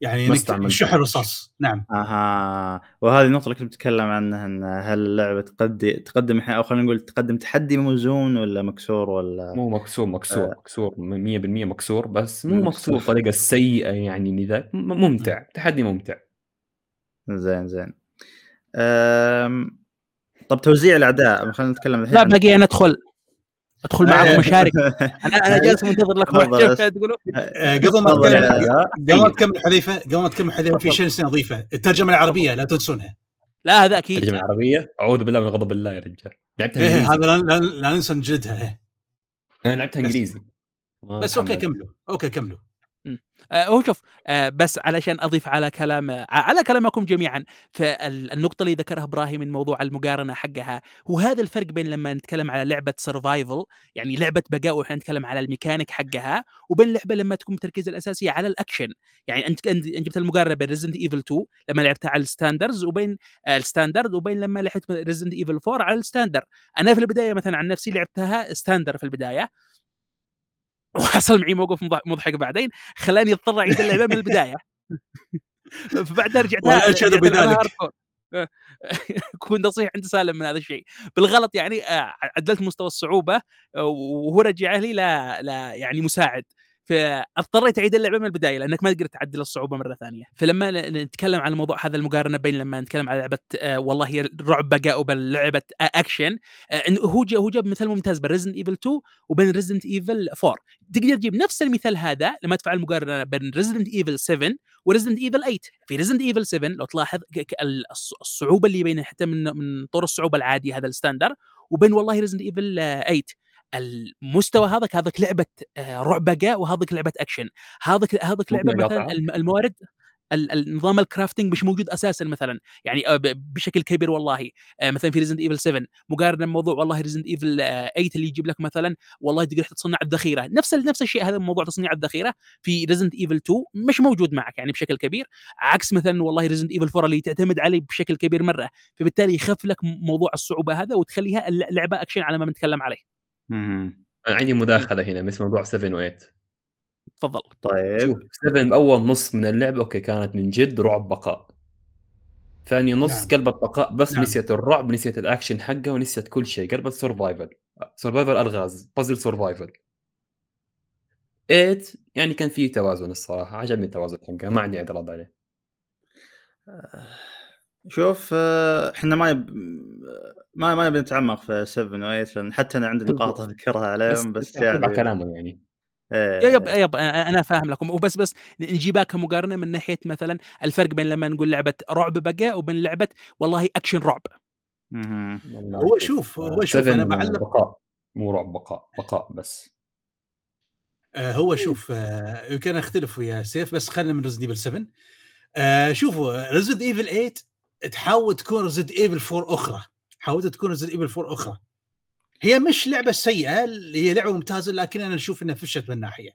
يعني إنك
استعملت.
شحن رصاص. نعم.
أها. وهذه النقطة اللي كنت بتكلم عنها إن هل اللعبة تقدم تقدم أو خلينا نقول تقدم تحدي موزون ولا مكسور ولا
مو مكسور مكسور مكسور 100% مكسور بس مو
مكسور.
بطريقة سيئة يعني م- ممتع. تحدي ممتع.
زين زين. أم... طب توزيع الأعداء خلينا نتكلم الحين.
لا باقي أنا أدخل معكم
آه.
مشارك. أنا أنا جالس منتظر واحد
بس.
تقولوا
آه، قبل ما قبل ما تكمل حذيفة قبل ما تكمل حذيفة في شيء نسيت أضيفه. الترجمة العربية لا تنسونها.
لا هذا أكيد.
ترجمه عربيه أعوذ بالله من غضب الله يا رجال. لعبتها
إيه
إنجليزي.
هذا لا, لا, لا ننسى نجلدها إيه.
أنا لعبتها إنجليزي.
بس
okay.
كملوا. okay كملوا.
آه، هو شوف آه، بس علشان أضيف على كلام آه، على كلامكم جميعا فالنقطة اللي ذكرها إبراهيم من موضوع المقارنة حقها هو هذا الفرق بين لما نتكلم على لعبة survival يعني لعبة بقاء وإحنا نتكلم على الميكانيك حقها وبين لعبة لما تكون التركيز الاساسي على الأكشن. يعني أنت جبت المقارنة بين Resident Evil 2 لما لعبتها على ال standard وبين ال standard وبين لما لعبت Resident Evil 4 على ال standard. أنا في البداية مثلا عن نفسي لعبتها standard في البداية وحصل معي موقف مضح- مضحك بعدين خلاني اضطر أعيد اللعبة من البداية فبعدها رجعت لها
بذلك.
hardcore. كنت نصيح عند سالم من هذا الشيء بالغلط يعني آه، عدلت مستوى الصعوبة آه، وهو رجع لي لا لا يعني مساعد فاضطريت أعيد اللعبة من البداية لأنك ما تقدر تعدل الصعوبة مرة ثانية. فلما نتكلم عن الموضوع هذا المقارنة بين لما نتكلم على لعبة آه، والله هي رعب بقاء وبين لعبة آه، اكشن آه، إنه هو جا- هو جاب مثال ممتاز بين Resident Evil 2 وبين Resident Evil 4 تقدر تجيب نفس المثال هذا لما تفعل المقارنة بين Resident Evil 7 و Resident Evil 8 في Resident Evil 7 لو تلاحظ الصعوبة اللي بين حتى من من طور الصعوبة العادي هذا ال standard وبين والله Resident Evil 8 المستوى هذاك هذاك لعبة آه، رعب بقاء وهذاك لعبة اكشن هذاك هذاك
لعبة
مثلا الموارد ال- النظام ال crafting مش موجود أساسا مثلا. يعني آه، بشكل كبير والله. آه، مثلا في Resident Evil 7 مقارنة بموضوع والله Resident Evil 8 اللي يجيب لك مثلا والله تقدر تصنع الذخيره نفس نفس الشيء هذا موضوع تصنيع الذخيرة. في Resident Evil 2 مش موجود معك يعني بشكل كبير عكس مثلا والله Resident Evil 4 اللي تعتمد عليه بشكل كبير مرة. فبالتالي يخف لك موضوع الصعوبة هذا وتخليها لعبة اكشن على ما بنتكلم عليه.
أنا عندي مداخلة هنا بس موضوع 7 و8
تفضل.
طيب.
شوف 7 اول نص من اللعبة okay كانت من جد رعب بقاء. ثاني نص
نعم.
قلبت بقاء بس
نعم.
نسيت الرعب نسيت الأكشن حقه ونسيت كل شيء. قلبت survival survival الغاز puzzle survival 8 يعني كان فيه توازن الصراحة عجبني التوازن حقه ما عندي اعتراض عليه.
شوف آه، إحنا ما يب... ما ما نبي نتعمق في 7 و 8 لأن حتى أنا عندي نقاط أذكرها عليهم بس,
تبع
يعني
كلامه يعني.
إيه.
yep yep أنا فاهم لكم. وبس بس نجيبها كمقارنه من ناحية مثلا الفرق بين لما نقول لعبة رعب بقاء وبين لعبة والله أكشن رعب.
هو شوف هو شوف
7
أنا بعلق
بقاء. مو رعب بقاء بقاء بس.
آه، هو شوف آه، يمكن أختلف ويا سيف بس خلينا من Resident Evil 7 آه، شوفوا Resident Evil 8 تحاول تكون Resident Evil 4 أخرى. حاولت تكون Resident Evil 4 أخرى. هي مش لعبة سيئة هي لعبة ممتازة لكن أنا أشوف إنها فشلت من ناحية.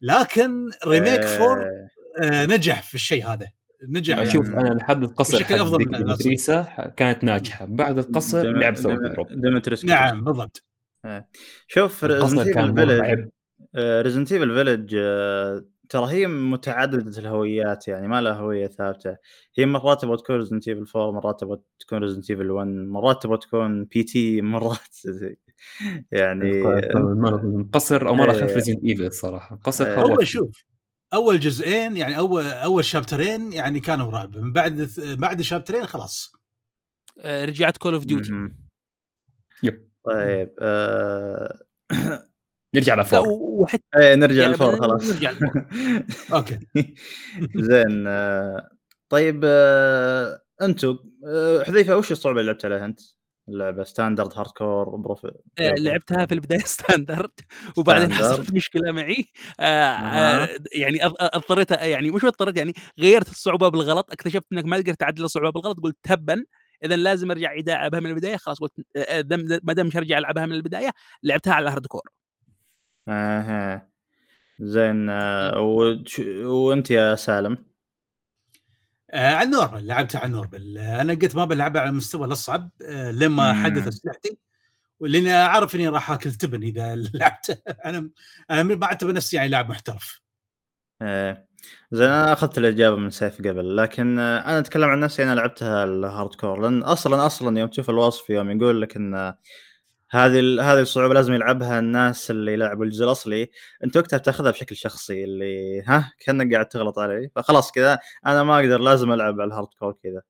لكن ريميك 4
إيه.
آه، نجح في الشيء هذا. نجح
يعني
شوف أنا لحد القصر
بشكل
ديك
من.
ديمتريسا كانت ناجحة. بعد القصر لعب سوى
ديم-
دروب.
ديمتريس
نعم بالضبط.
شوف
القصر
ريزنت
كان
ايفل فيلج
مرعب
ريزنت ايفل فيلج ترى هي متعددة الهويات يعني ما لها هوية ثابتة. هي مرات تبغى تكون ريزنت ايفل 4 مرات تبغى تكون ريزنت ايفل 1 مرات تبغى تكون بي تي مرات يعني
قصر أو مره. خف Resident Evil الصراحه قصر
هو شوف أول جزئين يعني أول أول chapter ين يعني كانوا رعب. من بعد بعد chapter ين خلاص.
آه، رجعت Call of
Duty.
Yep.
طيب آه...
نرجع ل four
وحتى
إيه نرجع
يعني
لل four خلاص
نرجع.
Okay
زين آه... طيب آه... أنتم آه... حذيفة وش الصعوبة اللي لعبت عليها أنت؟ اللعبة standard hardcore prof
آه، لعبتها في البداية standard وبعدين. حصلت مشكلة معي آه،. آه، يعني أض- اضطريت يعني مش اضطريت يعني غيرت الصعوبة بالغلط اكتشفت إنك ما تقدر تعدل الصعوبة بالغلط قلت تبا إذا لازم أرجع العبها من البداية خلاص قلت ما دام مش ارجع ألعبها من البداية لعبتها على هارد كور
أها. زين آه، وش- وأنت يا سالم؟
آه على ال normal لعبتها على ال normal. أنا قلت ما بلعبها على المستوى الأصعب آه لما
مم.
حدث اسلحتي ولاني أعرف إني راح آكل تبن إذا لعبت. أنا أنا ما اعتبر نفسي يعني لاعب محترف.
آه، زين أنا أخذت الإجابة من سيف قبل لكن آه، أنا أتكلم عن نفسي أنا لعبتها ال hardcore لأن أصلا أصلا يوم تشوف الوصف يوم يقول لك إن آه، هذه هذه الصعوبة لازم يلعبها الناس اللي يلعبوا الجزء الأصلي. أنت وقتها بتاخذها بشكل شخصي اللي ها كأنك قاعد تغلط علي فخلاص كذا أنا ما أقدر لازم ألعب على ال hardcore كذا.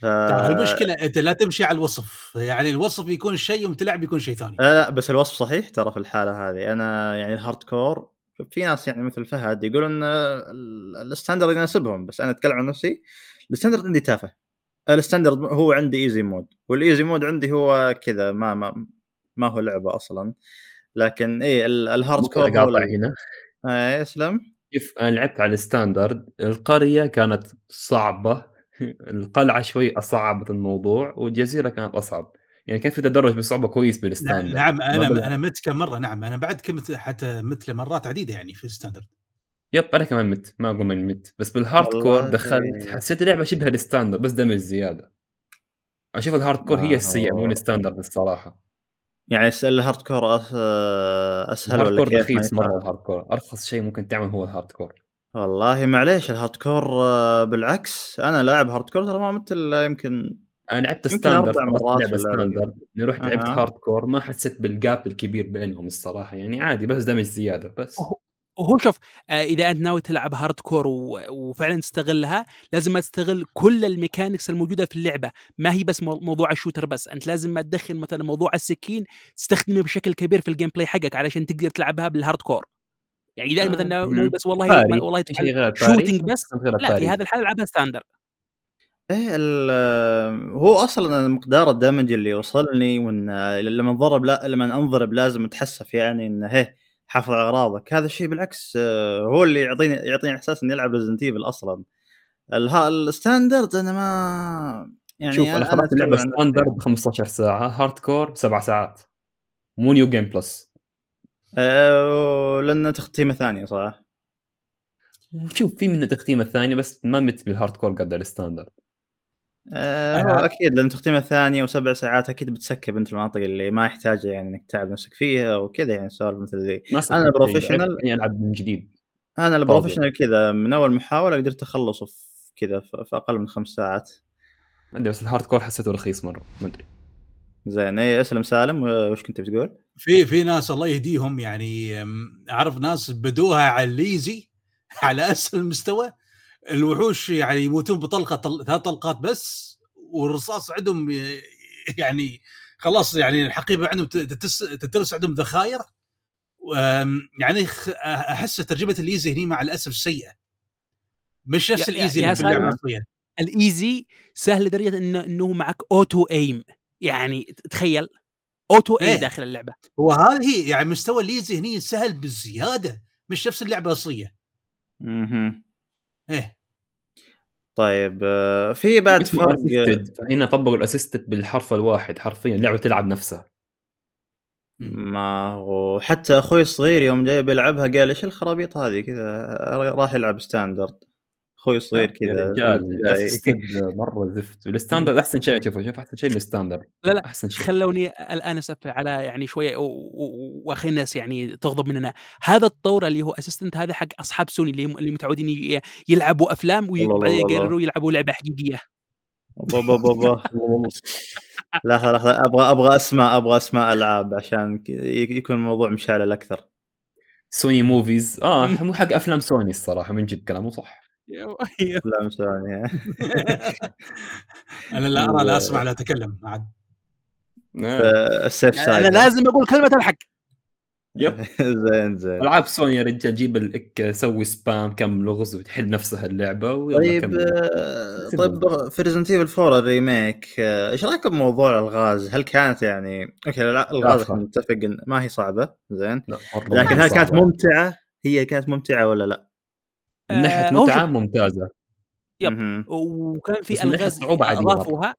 ف...
المشكلة أنت لا تمشي على الوصف. يعني الوصف يكون شيء يوم تلعب يكون شيء ثاني.
لا لا بس الوصف صحيح ترى في الحالة هذه. أنا يعني ال hardcore في ناس يعني مثل فهد يقولون آه، ال- ال standard يناسبهم بس أنا أتكلم عن نفسي. ال standard عندي تافه. ال standard هو عندي easy mode وال easy mode عندي هو كذا ما ما ما هو لعبة أصلا. لكن اي ال- ال
hardcore
ال-
هنا.
آه، يسلم
شوف أنا لعبت على الستاندرد القرية كانت صعبة القلعة شوي أصعبت الموضوع والجزيرة كانت أصعب. يعني كان في تدرج بالصعوبه كويس
نعم,
بال standard؟
نعم
ما أنا.
أنا مت كم مرة نعم أنا بعد كنت حتى مت مرات عديدة يعني في الستاندرد.
يب أنا كمان مت ما أقول من مت بس بال
hardcore.
دخلت حسيت اللعبة شبه ال standard بس damage زيادة أشوف ال hardcore
ما
هي السيئة مو
ال
standard الصراحة
يعني ال hardcore آه،
أسهل
ال
hard
ولا core
رخيص؟ مرة ال hardcore أرخص شيء ممكن تعمل هو ال hardcore
والله معليش ال hardcore آه، بالعكس أنا لاعب hardcore ترى ما مت إلا يمكن
أنا لعبت
standard
لعبة. standard رحت لعبت. هارد كور ما حسيت بال gap الكبير بينهم الصراحة يعني عادي بس damage زيادة بس
وهو شوف آه، إذا أنت ناوي تلعب hardcore وفعلا تستغلها لازم تستغل كل ال mechanics الموجودة في اللعبة. ما هي بس مو- موضوع ال shooter بس أنت لازم ما تدخل مثلا موضوع السكين تستخدمه بشكل كبير في ال gameplay حقك علشان تقدر تلعبها بال hardcore يعني إذا مثلا ناوي ناوي بس والله parry والله
parry
shooting بس لا في. هذا الحال العبها
standard إيه هو أصلا مقدار ال damage اللي وصلني وإن لما أنضرب لا لما أنضرب لازم أتحسف يعني انه على أغراضك هذا الشيء بالعكس آه، هو اللي يعطيني يعطيني إحساس إني ألعب Resident Evil أصلا ال standard أنا ما يعني
شوف أنا خلصت
اللعبة.
ستاندرد 15 ساعة hardcore سبع ساعات مو new game
plus لأن تختيمة ثانية صح؟
شوف في منه تختيمة ثانية بس ما مت بال hardcore قد ال standard
آه، هو أكيد لأن تختيمه ثانية وسبع ساعات أكيد بت skip أنت المناطق اللي ما يحتاج يعني إنك تتعب نفسك فيها وكذا يعني سوالف مثل ذي
ما
أنا
سكبت شيء،
professional.
لعبت اني العب من جديد
أنا ال professional كذا من أول محاولة قدرت أخلصه في كذا في أقل من خمس ساعات
ما أدري بس ال hardcore حسيته رخيص مرة ما أدري
زين أي أسلم سالم وش كنت بتقول؟
في في ناس الله يهديهم يعني أعرف ناس بدوها على ال easy على اسفل المستوى الوحوش يعني يموتون بطلقة طل... ثلاث طلقات بس والرصاص عندهم يعني خلاص يعني الحقيبة عندهم تتس... تترس عندهم ذخاير. يعني خ- أحس ترجمة ال easy هني مع الأسف سيئة. مش نفس
ال
easy
يا
اللي في اللعبة.
سالم.
الاصليه
ال easy سهل لدرجة انه إنه معك auto aim يعني تخيل auto aim
إيه.
داخل اللعبة.
هو هذه يعني مستوى ال easy هني سهل بالزياده مش نفس اللعبة الأصلية.
أها
إيه.
طيب آه، في بعد فرق
فهنا طبقوا ال assisted بالحرف الواحد حرفيا اللعبه تلعب نفسها.
ما هو حتى أخوي الصغير يوم جاي بيلعبها قال إيش الخرابيط هذه؟ كذا راح يلعب standard أخوي الصغير
يا
كذا. ال
assisted مرة زفت. ال standard أحسن شيء اشوفه شوف أحسن شيء الستاندرد
لا لا
أحسن شيء.
خلوني الآن أسف على يعني شوية وأخي الناس يعني تغضب مننا. هذا الطور اللي هو assistant هذا حق أصحاب سوني اللي اللي متعودين يلعبوا أفلام
الله الله
وبعدين
الله.
يقرروا يلعبوا لعبة حقيقية.
بابا بابا لحظة لحظة. أبغى أبغى اسماء أبغى اسماء ألعاب عشان يكون الموضوع مشعل أكثر.
سوني موفيز. آه مو حق أفلام سوني الصراحة من جد كلامه صح.
لا مش يعني
أنا لا أرى لا أسمع لا أتكلم عاد.
السيف سايد
أنا لازم أقول كلمة الحق
يب
زين زين
العاب سوني يا رجال جيب لك سوي سبام كم لغز وتحل نفسها اللعبة ويلا
طيب. آه،. طيب في ريزنت ايفل 4 الريميك آه، إيش رايكم بموضوع الألغاز؟ هل كانت يعني
أوكي.
إحنا نتفق ما هي صعبة زين لكن هل كانت. ممتعة؟ هي كانت ممتعة ولا لا؟
من ناحية
آه، متعة
ممتازة.
يب. وكان في
ألغاز.
أضافوها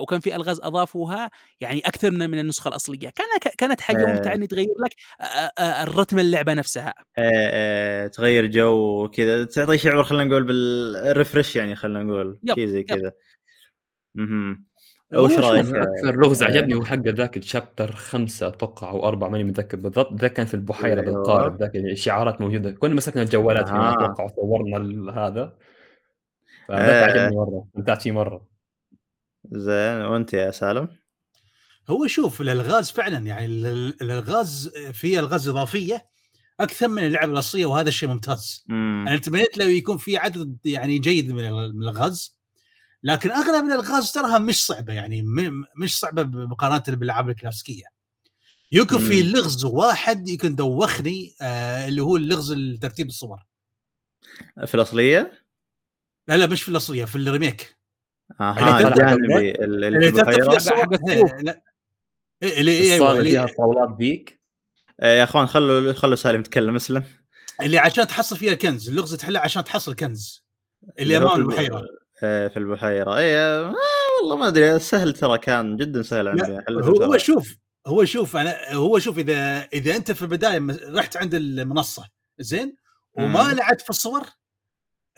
وكان في ألغاز أضافوها يعني أكثر من من النسخة الأصلية. كان كانت حاجة
آه.
ممتعة إن تغير لك آه، آه، الرتم اللعبة نفسها.
آه، آه، تغير جو وكذا. تعطي شعور خلينا نقول بال refresh يعني خلينا نقول. شيء زي. كذا. وش رايك؟
أكثر لغز
آه.
عجبني هو حق ذاك الشابتر خمسة أتوقع أو أربعة ماني متذكر بالضبط ذا كان في البحيرة
أيوة.
بالقارب ذاك الشعارات موجودة كنا مسكنا الجوالات
آه.
أتوقع وصورنا هذا
آه.
فذاك عجبني مرة استمتعت فيه مرة
زين وأنت يا سالم؟
هو شوف الألغاز فعلا يعني ال- ال- الألغاز في ألغاز إضافية أكثر من اللعبة الأصلية وهذا الشيء ممتاز
مم.
أنا تمنيت لو يكون في عدد يعني جيد من ال- من الألغاز لكن اغلب الالغاز تراها مش صعبة يعني م- مش صعبة مقارنه بالالعاب الكلاسيكية. يمكن في
مم.
لغز واحد يمكن دوخني آه اللي هو اللغز ترتيب الصور.
في الأصلية؟
لا لا مش في الأصلية في الريميك.
أها
الجانبي اللي
ترتب الصور. إيه، إيه، اللي إيه، أيوه
الصاله
اللي,
فيها الطاولات ذيك
آه، يا أخوان خلوا خلوا سالم يتكلم اسلم.
اللي عشان تحصل فيها كنز اللغز تحلها عشان تحصل كنز. اللي امام
البحيرة. في البحيرة. اي آه، والله ما أدري سهل ترى كان جدا سهل عندي
هو. هو شوف هو شوف أنا هو شوف إذا إذا أنت في البداية رحت عند المنصة زين وما. لعبت في الصور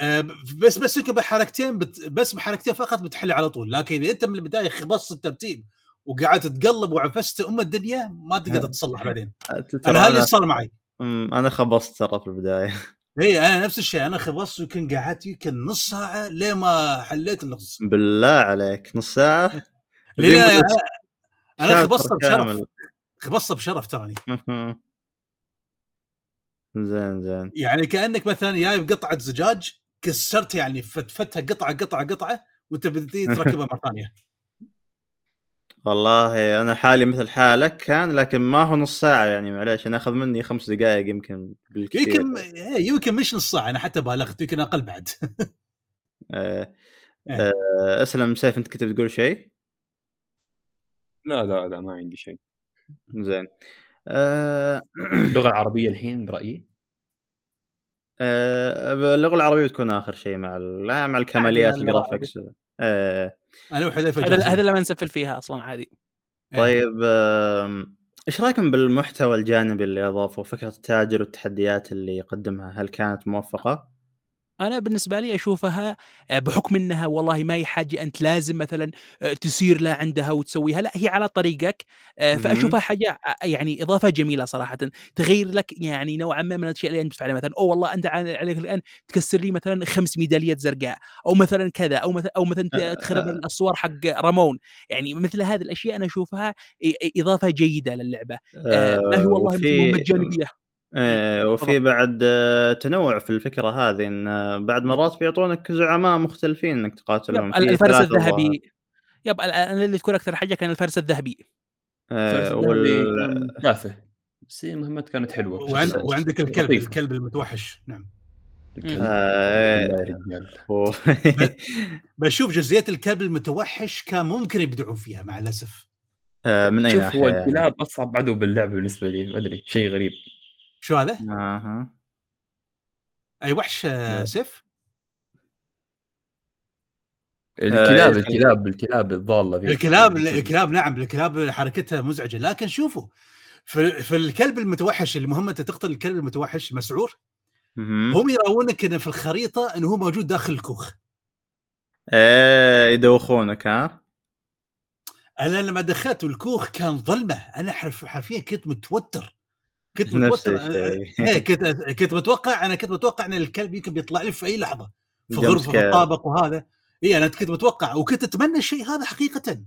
آه، بس بس بحركتين بت بس بحركتين فقط بتحل على طول. لكن إذا أنت من البداية خبصت الترتيب وقعدت تقلب وعفست أم الدنيا ما تقدر تصلح بعدين. أنا هذا اللي صار معي.
أنا خبصت ترى في البداية.
اي أنا نفس الشيء. أنا خبصت يمكن قعدت يمكن نص ساعة لين ما حليت اللغز
بالله عليك نص
ساعة؟
زي أنا
خبصت بشرف. خبصت بشرف تراني.
زين زين.
يعني كأنك مثلا جايب قطعه زجاج كسرت يعني فتفتها قطعة قطعة قطعة وانت تركبها مرة ثانية.
والله أنا حالي مثل حالك كان لكن ما هو نص ساعة يعني معليش أنا أخذ مني خمس دقائق يمكن بالكثير.
يمكن إيه، يمكن مش نص ساعة أنا حتى بالغت يمكن أقل بعد.
آه،
إيه.
آه، أسلم سيف أنت كنت بتقول شيء؟
لا لا لا ما عندي شيء.
زين. آه،
اللغة العربيه الحين برأيي.
آه، اللغة العربية بتكون آخر شيء مع مع الكماليات الجرافكس آه،
أنا وحذيفة
هذا. هذا اللي ما نسفل فيها أصلا عادي
إيه.
طيب إيش رأيكم بالمحتوى الجانبي اللي أضافه فكرة التاجر والتحديات اللي يقدمها هل كانت موفقة؟
أنا بالنسبة لي أشوفها آه، بحكم إنها والله ما هي حاجة أنت لازم مثلا آه، تسير لا عندها وتسويها لا هي على طريقك آه،. فأشوفها حاجة يعني إضافة جميلة صراحة تغير لك يعني نوعا ما من الأشياء اللي أنت تفعلها مثلا أو والله أنت عليك الآن تكسر لي مثلا خمس ميداليات زرقاء أو مثلا كذا أو مثلا أو مثلا تخرب. الأسوار حق رامون يعني مثل هذه الأشياء أنا أشوفها إضافة جيدة للعبة ما هي والله مثل جانبيه
آه، وفي. بعد آه، تنوع في الفكرة هذه إن آه، بعد مرات بيعطونك زعماء مختلفين إنك تقاتلهم
الفرس. الذهبي يب أنا اللي تكون أكثر حاجة كان الفرس الذهبي
الفرس
وال...
تافه بس هي مهمات كانت حلوة
وعند
بشكل-
وعندك الكلب
لطيفة.
الكلب المتوحش نعم
الكلب.
آه،. و-
بشوف جزئية الكلب المتوحش كان ممكن يبدعون فيها مع
الأسف من اي
شوف
ناحيه
هو
يعني؟
الكلاب أصعب عدو باللعبه بالنسبة لي ما أدري شيء غريب
شو هذا؟
أها
أي وحش آه،. سيف؟
الكلاب
إيه،
الكلاب الكلاب الضالة ذي.
الكلاب الكلاب نعم الكلاب حركتها مزعجة لكن شوفوا في, في الكلب المتوحش اللي مهمته تقتل الكلب المتوحش مسعور. هم يراونك انه في الخريطة إنه هو موجود داخل الكوخ
إيه يدوخونك ها
أنا لما دخلت الكوخ كان ظلمة أنا حرف حرفيا كنت متوتر كنت
الشيء.
إيه، كنت كنت متوقع أنا كنت متوقع إن الكلب يمكن بيطلع لي في أي لحظة. في غرفة في. الطابق وهذا. إي أنا كنت متوقع وكنت أتمنى الشيء هذا حقيقة.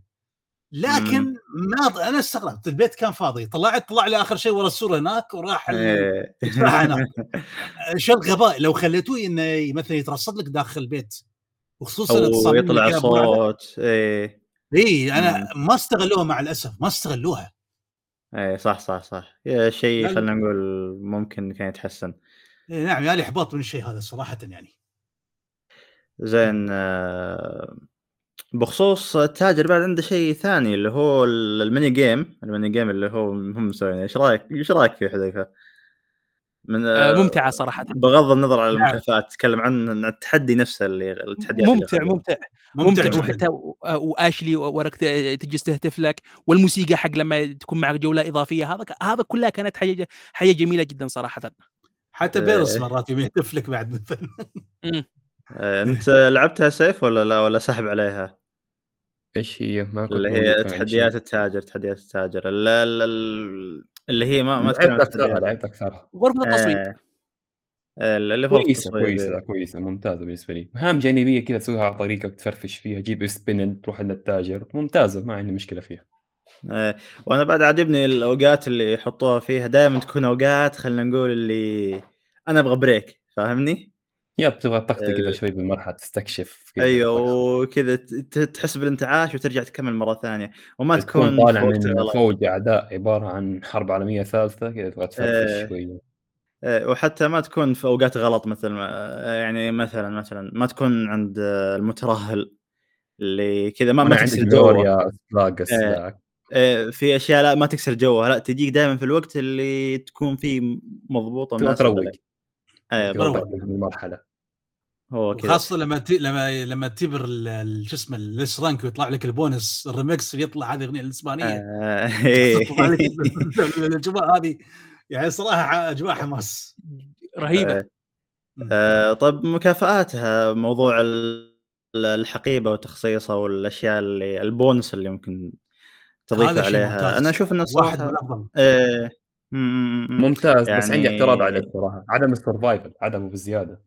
لكن ما أنا استغربت. البيت كان فاضي. طلعت طلع لي آخر شيء ورا السور هناك وراح ال-
إيه.
هناك. شو الغباء؟ لو خليتوه إنه مثلا يترصد لك داخل البيت وخصوصا
يطلع. صوت. إيه.
إي أنا ما استغلوها مع الأسف. ما استغلوها.
اي صح صح صح يا شيء. خلينا نقول ممكن كان يتحسن
إيه نعم يا لي احباط من الشيء هذا صراحة يعني
زين آه، بخصوص التاجر بعد عنده شيء ثاني اللي هو ال- ال mini game ال mini game اللي هو هم مسوينه إيش رأيك إيش رأيك فيه حذيفة؟ من
آه، ممتعة صراحة
بغض النظر عن
نعم.
المكافآت تتكلم عن التحدي نفسه اللي التحديات اللي
ممتع. ممتع
ممتع,
ممتع
جدا.
وحتى و- وآشلي وراك ت- تجلس تهتف لك والموسيقى حق لما تكون معك جولة إضافية هذا ك- هذا كلها كانت حاجة حاجة جميلة جدا صراحة.
حتى بيرس
إيه.
مرات يبي يهتف لك بعد مثلا.
آه، أنت لعبتها سيف ولا لا؟ ولا سحب عليها؟
إيش هي؟ ما
اللي هي
كان
تحديات. التاجر تحديات التاجر. ال- ال- ال- اللي هي ما ما تكلم عن
لعبت اكثرها. لعبت أكثرها.
غرفة التصويت.
اللي هو كويسة.
كويسة كويسة ممتازة بالنسبة لي مهام جانبيه كذا تسويها على طريقه وتفرفش فيها جيب سبين تروح عند التاجر ممتازة ما عندي مشكلة فيها
آه، وأنا بعد عاجبني الأوقات اللي يحطوها فيها دائما تكون أوقات خلينا نقول اللي أنا أبغى بريك فاهمني؟
يا بتبغى تطقطق كذا
آه.
شوي بالمرحلة تستكشف أيوه.
وكذا تحس بالانتعاش وترجع تكمل مرة ثانية وما
تكون طالع من. فوج أعداء عبارة عن حرب عالمية ثالثة كذا تبغى تفرفش
إيه.
شوي
وحتى ما تكون في أوقات غلط مثل ما آه، يعني مثلا مثلا ما تكون عند المترهل اللي كذا ما, ما
ما
تكسر جوه. إيه. في أشياء لا ما تكسر جوها لا تجيك دائما في الوقت اللي تكون فيه مضبوطه مناسبة
تروق. المرحلة.
هو كذا.
خاصه لما ت... لما لما تبر ال- ال- شو اسمه ال S rank ويطلع لك ال bonus ال remix يطلع هذه الأغنية الإسبانية.
آه، إيه.
تطلع لك الأجواء هذه. يعني صراحة أجواء حماس.
رهيبة.
آه، آه، طيب مكافآتها موضوع ال- الحقيبة وتخصيصها والأشياء اللي البونس اللي ممكن تضيف عليها.
ممتاز.
أنا أشوف انه
واحد من
م-
ممتاز بس عندي
يعني-
اعتراض عليه صراحة. عدم ال survival عدمه بزياده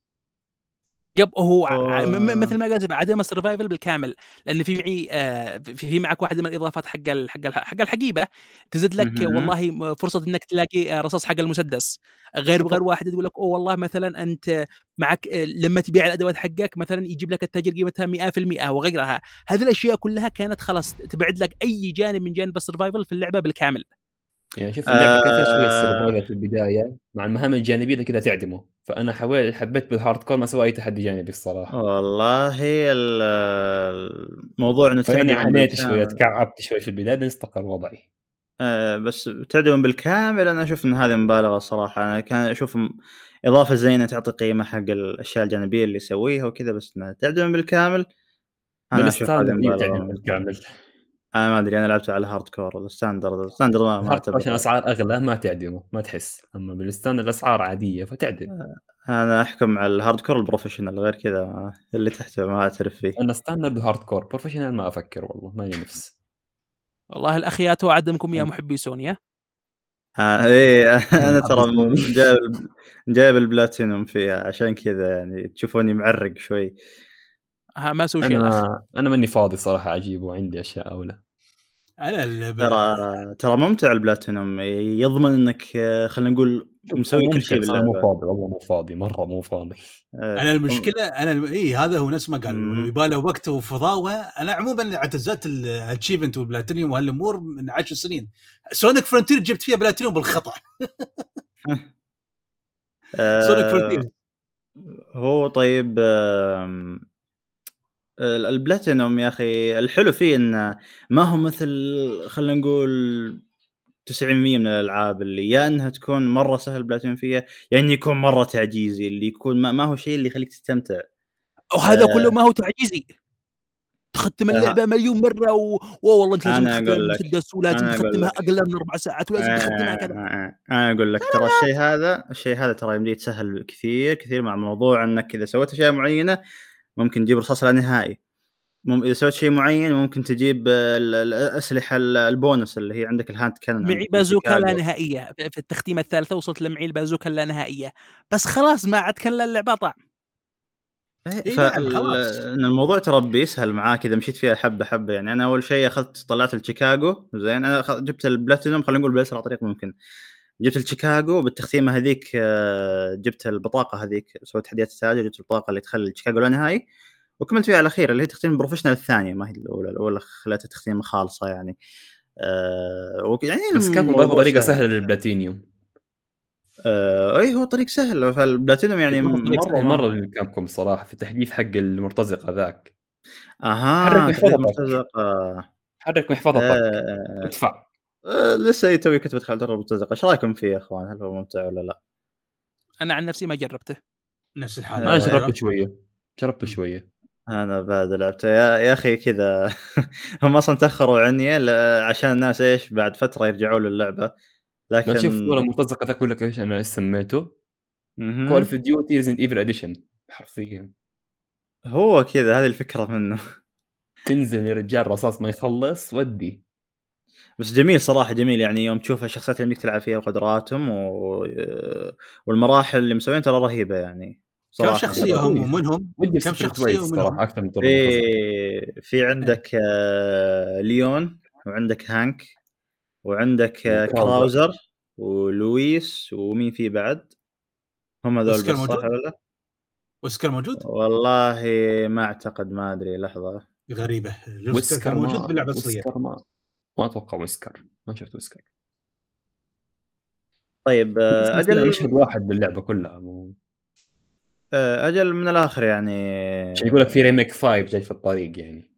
yep هو
آه.
مثل ما قلت عدم ال survival بالكامل لأن في معي آه، في في معك واحدة من الإضافات حق حق حق الحقيبة تزيد لك. والله فرصة إنك تلاقي آه، رصاص حق المسدس غير غير واحد يقول لك أوه والله مثلا أنت معك لما تبيع الأدوات حقك مثلا يجيب لك التاجر قيمتها 100% وغيرها هذه الأشياء كلها كانت خلاص تبعد لك أي جانب من جانب ال survival في اللعبة بالكامل
يعني شوف اللعبة كان فيها شوية
آه.
في البداية مع المهام الجانبية كذا تعدمه. فأنا حاولت حبيت بال hardcore ما أسوي أي تحدي جانبي الصراحة.
والله ال- الموضوع
إنه
تعدم
عانيت شوية
بالكامل.
تكعبت شوي في البداية بعدين استقر وضعي.
آه، بس تعدم بالكامل أنا أشوف إن هذه مبالغة صراحة. أنا كان أشوف إضافة زينة تعطي قيمة حق الأشياء الجانبية اللي يسويها وكذا بس انها تعدم بالكامل أنا أشوف هذه
مبالغة. بالكامل.
أنا ما أدري أنا لعبت على ال hardcore ال standard ال standard
ما, ما عشان أسعار أغلى ما تعدمه ما تحس. أما بال standard الأسعار عادية فتعدم
أنا أحكم على ال hardcore ال professional غير كذا ما- اللي تحته ما أعترف فيه.
أنا standard و hardcore professional ما أفكر والله مالي نفس.
والله الاخ يا تو عدمكم يا محبي سوني ها؟
آه إيه أنا ترى. جايب جايب البلاتينوم فيها عشان كذا يعني تشوفوني معرق شوي.
ما سوي شيء
أنا أنا ماني فاضي صراحة أجيب وعندي أشياء أولى.
أنا ال-
ترى ترى ممتع البلاتينوم يضمن إنك آه، خلينا نقول مسوي كل شيء
أنا مو
باللعبه
فاضي والله مو فاضي مرة مو فاضي.
آه،
أنا المشكلة أنا الم- اي هذا هو نفس ما قال. يباله وقت وفضاوة. أنا عموما اعتزلت ال achievement وال platinum وهالأمور من 10 سنين. سونيك فرونتير جبت فيها بلاتينيوم بالخطأ.
آه،
سونيك فرونتير
هو طيب ال- البلاتينوم يا أخي الحلو فيه انه ما هو مثل خلينا نقول 90% من الألعاب اللي يا إنها تكون مرة سهل بلاتينوم فيها يا إنه يكون مرة تعجيزي اللي يكون ما, ما هو شيء اللي يخليك تستمتع
وهذا
آه.
كله ما هو تعجيزي تختم
آه.
اللعبة مليون مرة و... والله أنت لازم. المسدس ولازم تختمها. أقل من أربع ساعات ولازم تختمها كذا
آه، أنا أقول لك ترى الشيء هذا الشيء هذا ترى يمديه يتسهل كثير كثير مع موضوع إنك إذا سويت أشياء معينة ممكن تجيب رصاص لا نهائي. مم... إذا سويت شيء معين ممكن تجيب ال- ال- الأسلحة ال- البونس اللي هي عندك ال hand
cannon
معي
بازوكا لا. نهائية. في التختيمة الثالثة وصلت لمعي البازوكا اللا نهائية. بس خلاص ما عاد كان اللعبة طعم.
إي
ف...
نعم،
الموضوع ترى بيسهل معاك إذا مشيت فيها حبة حبة. يعني أنا أول شيء أخذت طلعت الشيكاغو زين أنا جبت البلاتينوم خلينا نقول بأسرع طريق ممكن. جبت الشيكاغو بالتختيمه هذيك آه، جبت البطاقة هذيك سويت تحديات التاجر جبت البطاقة اللي تخلي الشيكاغو لا نهائي وكملت فيها على الاخير اللي هي تختيم professional الثانية ما هي الأولى الأولى خليتها تختيمه خالصه يعني. آه يعني
بس كان طريقة
سهل.
سهلة للبلاتينيوم.
آه اي هو طريق سهل. فالبلاتينوم يعني
مرة مرة. للكابكوم صراحة في التحديث حق المرتزقة ذاك. حرك
أها تحديث
محفظتك. حرك محفظتك. ادفع.
آه لسه إي توي كنت بدخل اجرب مرتزقه إيش رأيكم فيه يا إخوان؟ هل هو ممتع ولا لا؟
أنا عن نفسي ما جربته.
نفس الحال.
أنا
آه،
جربت شوية. جربت شوية.
أنا بعد لعبته يا, يا أخي كذا. هم أصلا تأخروا عني ل- عشان الناس إيش بعد فترة يرجعوا للعبة. لكن
شوف دور المرتزقه أقول لك إيش أنا إيش سميته. كول اوف ديوتي ريزنت ايفل edition حرفيا.
هو كذا. هذه الفكرة منه.
تنزل يا رجال رصاص ما يخلص ودي.
بس جميل صراحة جميل يعني يوم تشوف الشخصيات اللي تلعب فيها وقدراتهم و... والمراحل اللي مسوينها ترى رهيبة يعني
كم
صراحة
شخصية
يعني.
هم ومنهم كم ومنهم؟
صراحة أكثر من.
في في عندك آه، ليون وعندك هانك وعندك آه،
كراوزر.
ولويس ومين في بعد هم هذول بس صح
موجود؟
ولا لا؟
اوسكار موجود؟
والله ما أعتقد ما
أدري
لحظة
غريبة
ما
موجود باللعبة الاصليه
ما أتوقع ويسكر ما شفت ويسكر.
طيب آه،
أجل
أجل
مشهد واحد باللعبة كلها مو
آه، أجل من الآخر يعني.
عشان يقول لك في ريميك 5 جاي في الطريق يعني.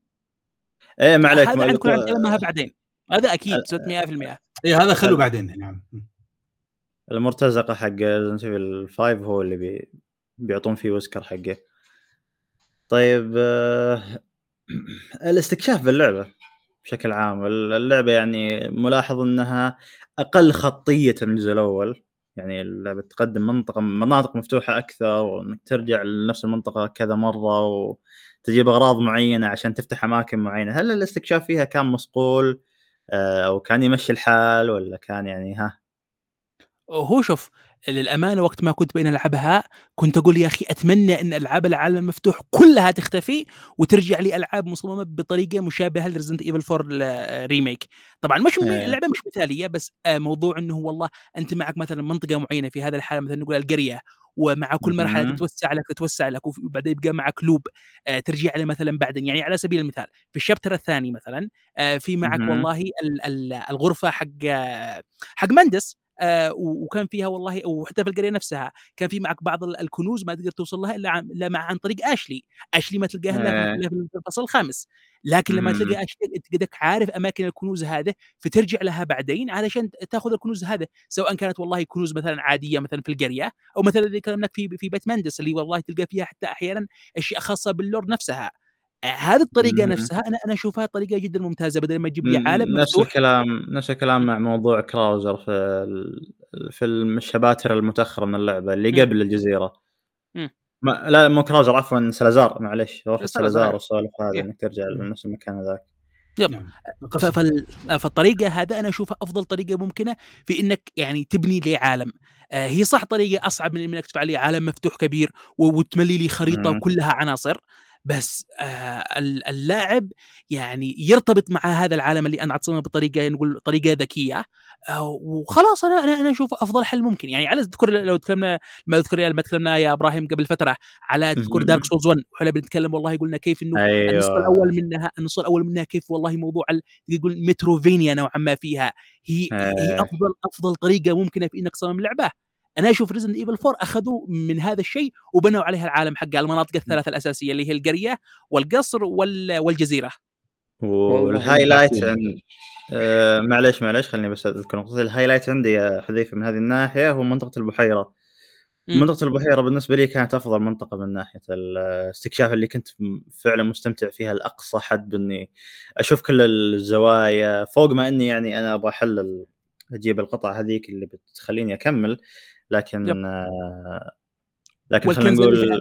إيه ما عليك
هذا حنكون نتكلمها بعدين. هذا أكيد 600%
اي إيه، هذا خلوا بعدين نعم.
المرتزقة حق Evil 5 هو اللي بي... بيعطون فيه وسكر حقه. طيب آه، الاستكشاف باللعبة. بشكل عام. اللعبة يعني ملاحظ إنها أقل خطية من الجزء الأول. يعني اللعبة تقدم منطقة مناطق مفتوحة أكثر وإنك ترجع لنفس المنطقة كذا مرة وتجيب أغراض معينة عشان تفتح أماكن معينة. هل الاستكشاف فيها كان مصقول آه، أو كان يمشي الحال ولا كان يعني ها؟
هو شوف للأمانة وقت ما كنت بين ألعبها كنت أقول يا أخي أتمنى أن ألعاب العالم المفتوح كلها تختفي وترجع لي ألعاب مصممة بطريقة مشابهة لريزنت ايفل 4 ريميك طبعا مش. اللعبه مش مثالية بس آه، موضوع إنه والله أنت معك مثلا منطقة معينة في هذا الحالة مثلا نقول القرية ومع كل
مرحلة.
تتوسع لك تتوسع لك وبعدين يبقى معك لوب آه، ترجع له مثلا بعدين يعني على سبيل المثال في الشابتر الثاني مثلا آه، في معك. والله ال- ال- الغرفة حق آه، حق مندس آه، وكان فيها والله وحتى في القرية نفسها كان في معك بعض ال- الكنوز ما تقدر توصل لها إلا إلا مع عن طريق اشلي اشلي ما تلقاها إلا في- الفصل الخامس. لكن لما. تلقى اشلي أنت قدك عارف أماكن الكنوز هذه فترجع لها بعدين علشان تاخذ الكنوز هذه. سواء كانت والله كنوز مثلا عادية مثلا في القرية أو مثلا اللي كلمناك في في بيت مندس اللي والله تلقى فيها حتى أحيانا أشياء خاصة باللور نفسها. هذه الطريقة
مم.
نفسها أنا أنا أشوفها طريقة جدا ممتازة بدل ما تجيب لي عالم
نفس
مفتوح
الكلام نفس الكلام مع موضوع كراوزر في ال... في الشباتر المتأخرة من اللعبة اللي
مم.
قبل الجزيرة
مم.
ما لا مو كراوزر عفوا سلازار معلش غرفه
سلازار.
سلازار والسوالف هذه
إيه.
إنك ترجع. لنفس المكان هذاك
نعم
ف- فال- فالطريقة هذا أنا أشوفها أفضل طريقة ممكنة في إنك يعني تبني لي عالم آه، هي صح طريقة أصعب من إنك تفعل لي عالم مفتوح كبير وتملي لي خريطة
مم.
كلها عناصر بس آه، ال- اللاعب يعني يرتبط مع هذا العالم اللي أنا اتصممه بطريقة نقول طريقة ذكية آه، وخلاص أنا أنا أشوف أفضل حل ممكن يعني على تذكر لو تكلمنا ما اذكر لما تكلمنا يا إبراهيم قبل فترة على تذكر. Dark Souls 1 وحنا بنتكلم والله قلنا كيف إنه النصف
أيوه
الأول منها النص الأول منها كيف والله موضوع يقول Metroidvania نوعا ما فيها هي هي. أفضل أفضل طريقة ممكنة في إنك تصمم لعبة أنا أشوف Resident Evil 4 اخذوا من هذا الشيء وبنوا عليها العالم حقها المناطق الثلاثة الأساسية اللي هي القرية والقصر وال-
والجزيرة.
وال
highlight آه معلش معلش خليني بس أذكر نقطة ال highlight عندي يا حذيفة من هذه الناحية هو منطقة البحيرة.
مم.
منطقة البحيرة بالنسبة لي كانت أفضل منطقة من ناحية الاستكشاف اللي كنت فعلا مستمتع فيها لأقصى حد بإني أشوف كل الزوايا. فوق ما إني يعني أنا أبغى أحلل أجيب القطع هذيك اللي بتخليني أكمل لكن
يب.
آه، لكن خلينا نقول.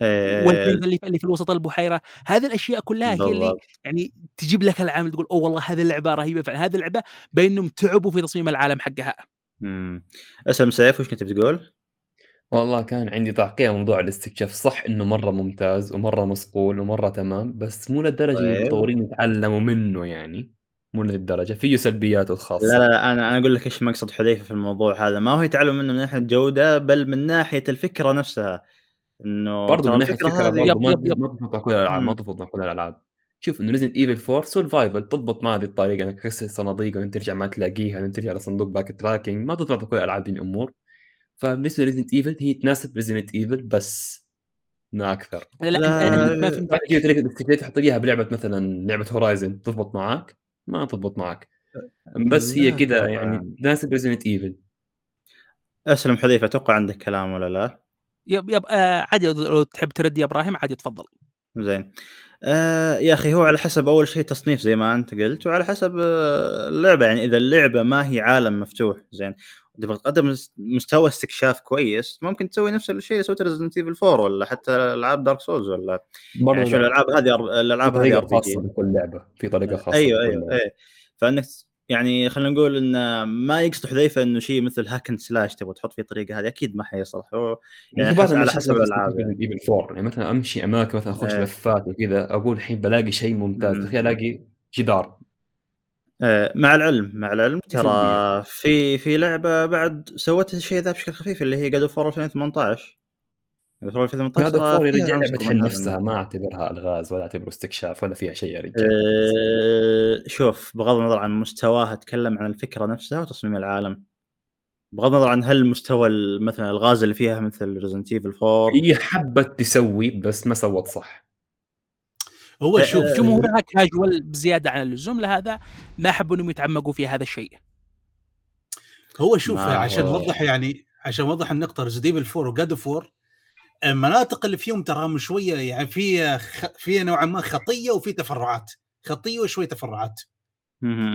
آه،
والكنز اللي في, اللي في الوسط البحيرة هذه الأشياء كلها هي اللي. يعني تجيب لك العالم تقول أوه والله هذه اللعبة رهيبة فعلا هذه اللعبة بانهم تعبوا في تصميم العالم حقها
مم. أسلم سيف وش كنت بتقول؟
والله كان عندي تعقيب موضوع الاستكشاف صح إنه مرة ممتاز ومرة مصقول ومرة تمام بس مو للدرجة اللي
طيب.
المطورين يتعلموا منه يعني مو للدرجه فيه سلبياته الخاصة.
لا لا لا أنا أنا أقول لك إيش مقصد حذيفة في الموضوع هذا. ما هو يتعلم منه من ناحية الجوده بل من ناحية الفكرة نفسها. إنه
برضه من ناحية
الفكرة
برضه ما على كل الألعاب ما على كل الألعاب. شوف انه Resident Evil 4 survival تضبط مع هذه الطريقة إنك تكسر صناديق وأنت ترجع ما تلاقيها وأنت ترجع لصندوق backtracking ما تضبط كل الألعاب دي الأمور. فبالنسبة ل Resident Evil هي تناسب Resident Evil بس ما أكثر.
لا, لا,
لا،
ما فهمت
بعد كذا طريقه تحط لي اياها بلعبة مثلا لعبة Horizon تضبط معك ما تضبط معك بس هي كذا. يعني تناسب Resident Evil
أسلم حذيفة أتوقع عندك كلام ولا لا؟
yep yep آه عادي لو تحب ترد يا إبراهيم عادي تفضل
زين آه يا أخي هو على حسب أول شيء تصنيف زي ما أنت قلت وعلى حسب آه اللعبة يعني إذا اللعبة ما هي عالم مفتوح زين تبغى تقدم مس- مستوى استكشاف كويس ممكن تسوي نفس الشيء اللي سويته Resident Evil 4 ولا حتى ألعاب Dark Souls ولا
برضه
يعني الألعاب هذه الألعاب هذه
طريقة
خاصة
بكل لعبة في
طريقة
خاصة
أيوه
أيوه.
إيه فأنك يعني خلينا نقول إن ما يقصد حذيفة إنه شيء مثل hack and slash تبغى تحط فيه الطريقة هذه أكيد ما حيصلح يعني
بعض
حسب على حسب
الألعاب
يعني.
من Evil 4 يعني مثلا أمشي أماكن مثلا أخش
إيه.
لفات وكذا أقول الحين بلاقي شيء ممتاز
مم.
تخيل ألاقي جدار
مع العلم مع العلم ترى. في في لعبة بعد سوت الشيء ذا بشكل خفيف اللي هي God of War 2018 God of War 2018
هذا God
of
War
عنصر لعبة
تحل نفسها. ما أعتبرها ألغاز ولا أعتبره استكشاف ولا فيها شيء يا رجال.
آه، شوف بغض النظر عن مستواها أتكلم عن الفكرة نفسها وتصميم العالم. بغض النظر عن هل مستوى مثلا الغاز اللي فيها مثل Resident Evil 4
هي حبت تسوي بس ما سوت صح.
هو
آه،
شوف
جمهورها كاجوال بزيادة عن اللزوم لهذا ما حبوا إنهم يتعمقوا في هذا الشيء.
هو شوف عشان نوضح يعني عشان نوضح النقطة Resident Evil 4 و God of War المناطق اللي فيهم ترى شوية يعني في خ... في نوعا ما خطية وفي تفرعات. خطية وشوي تفرعات.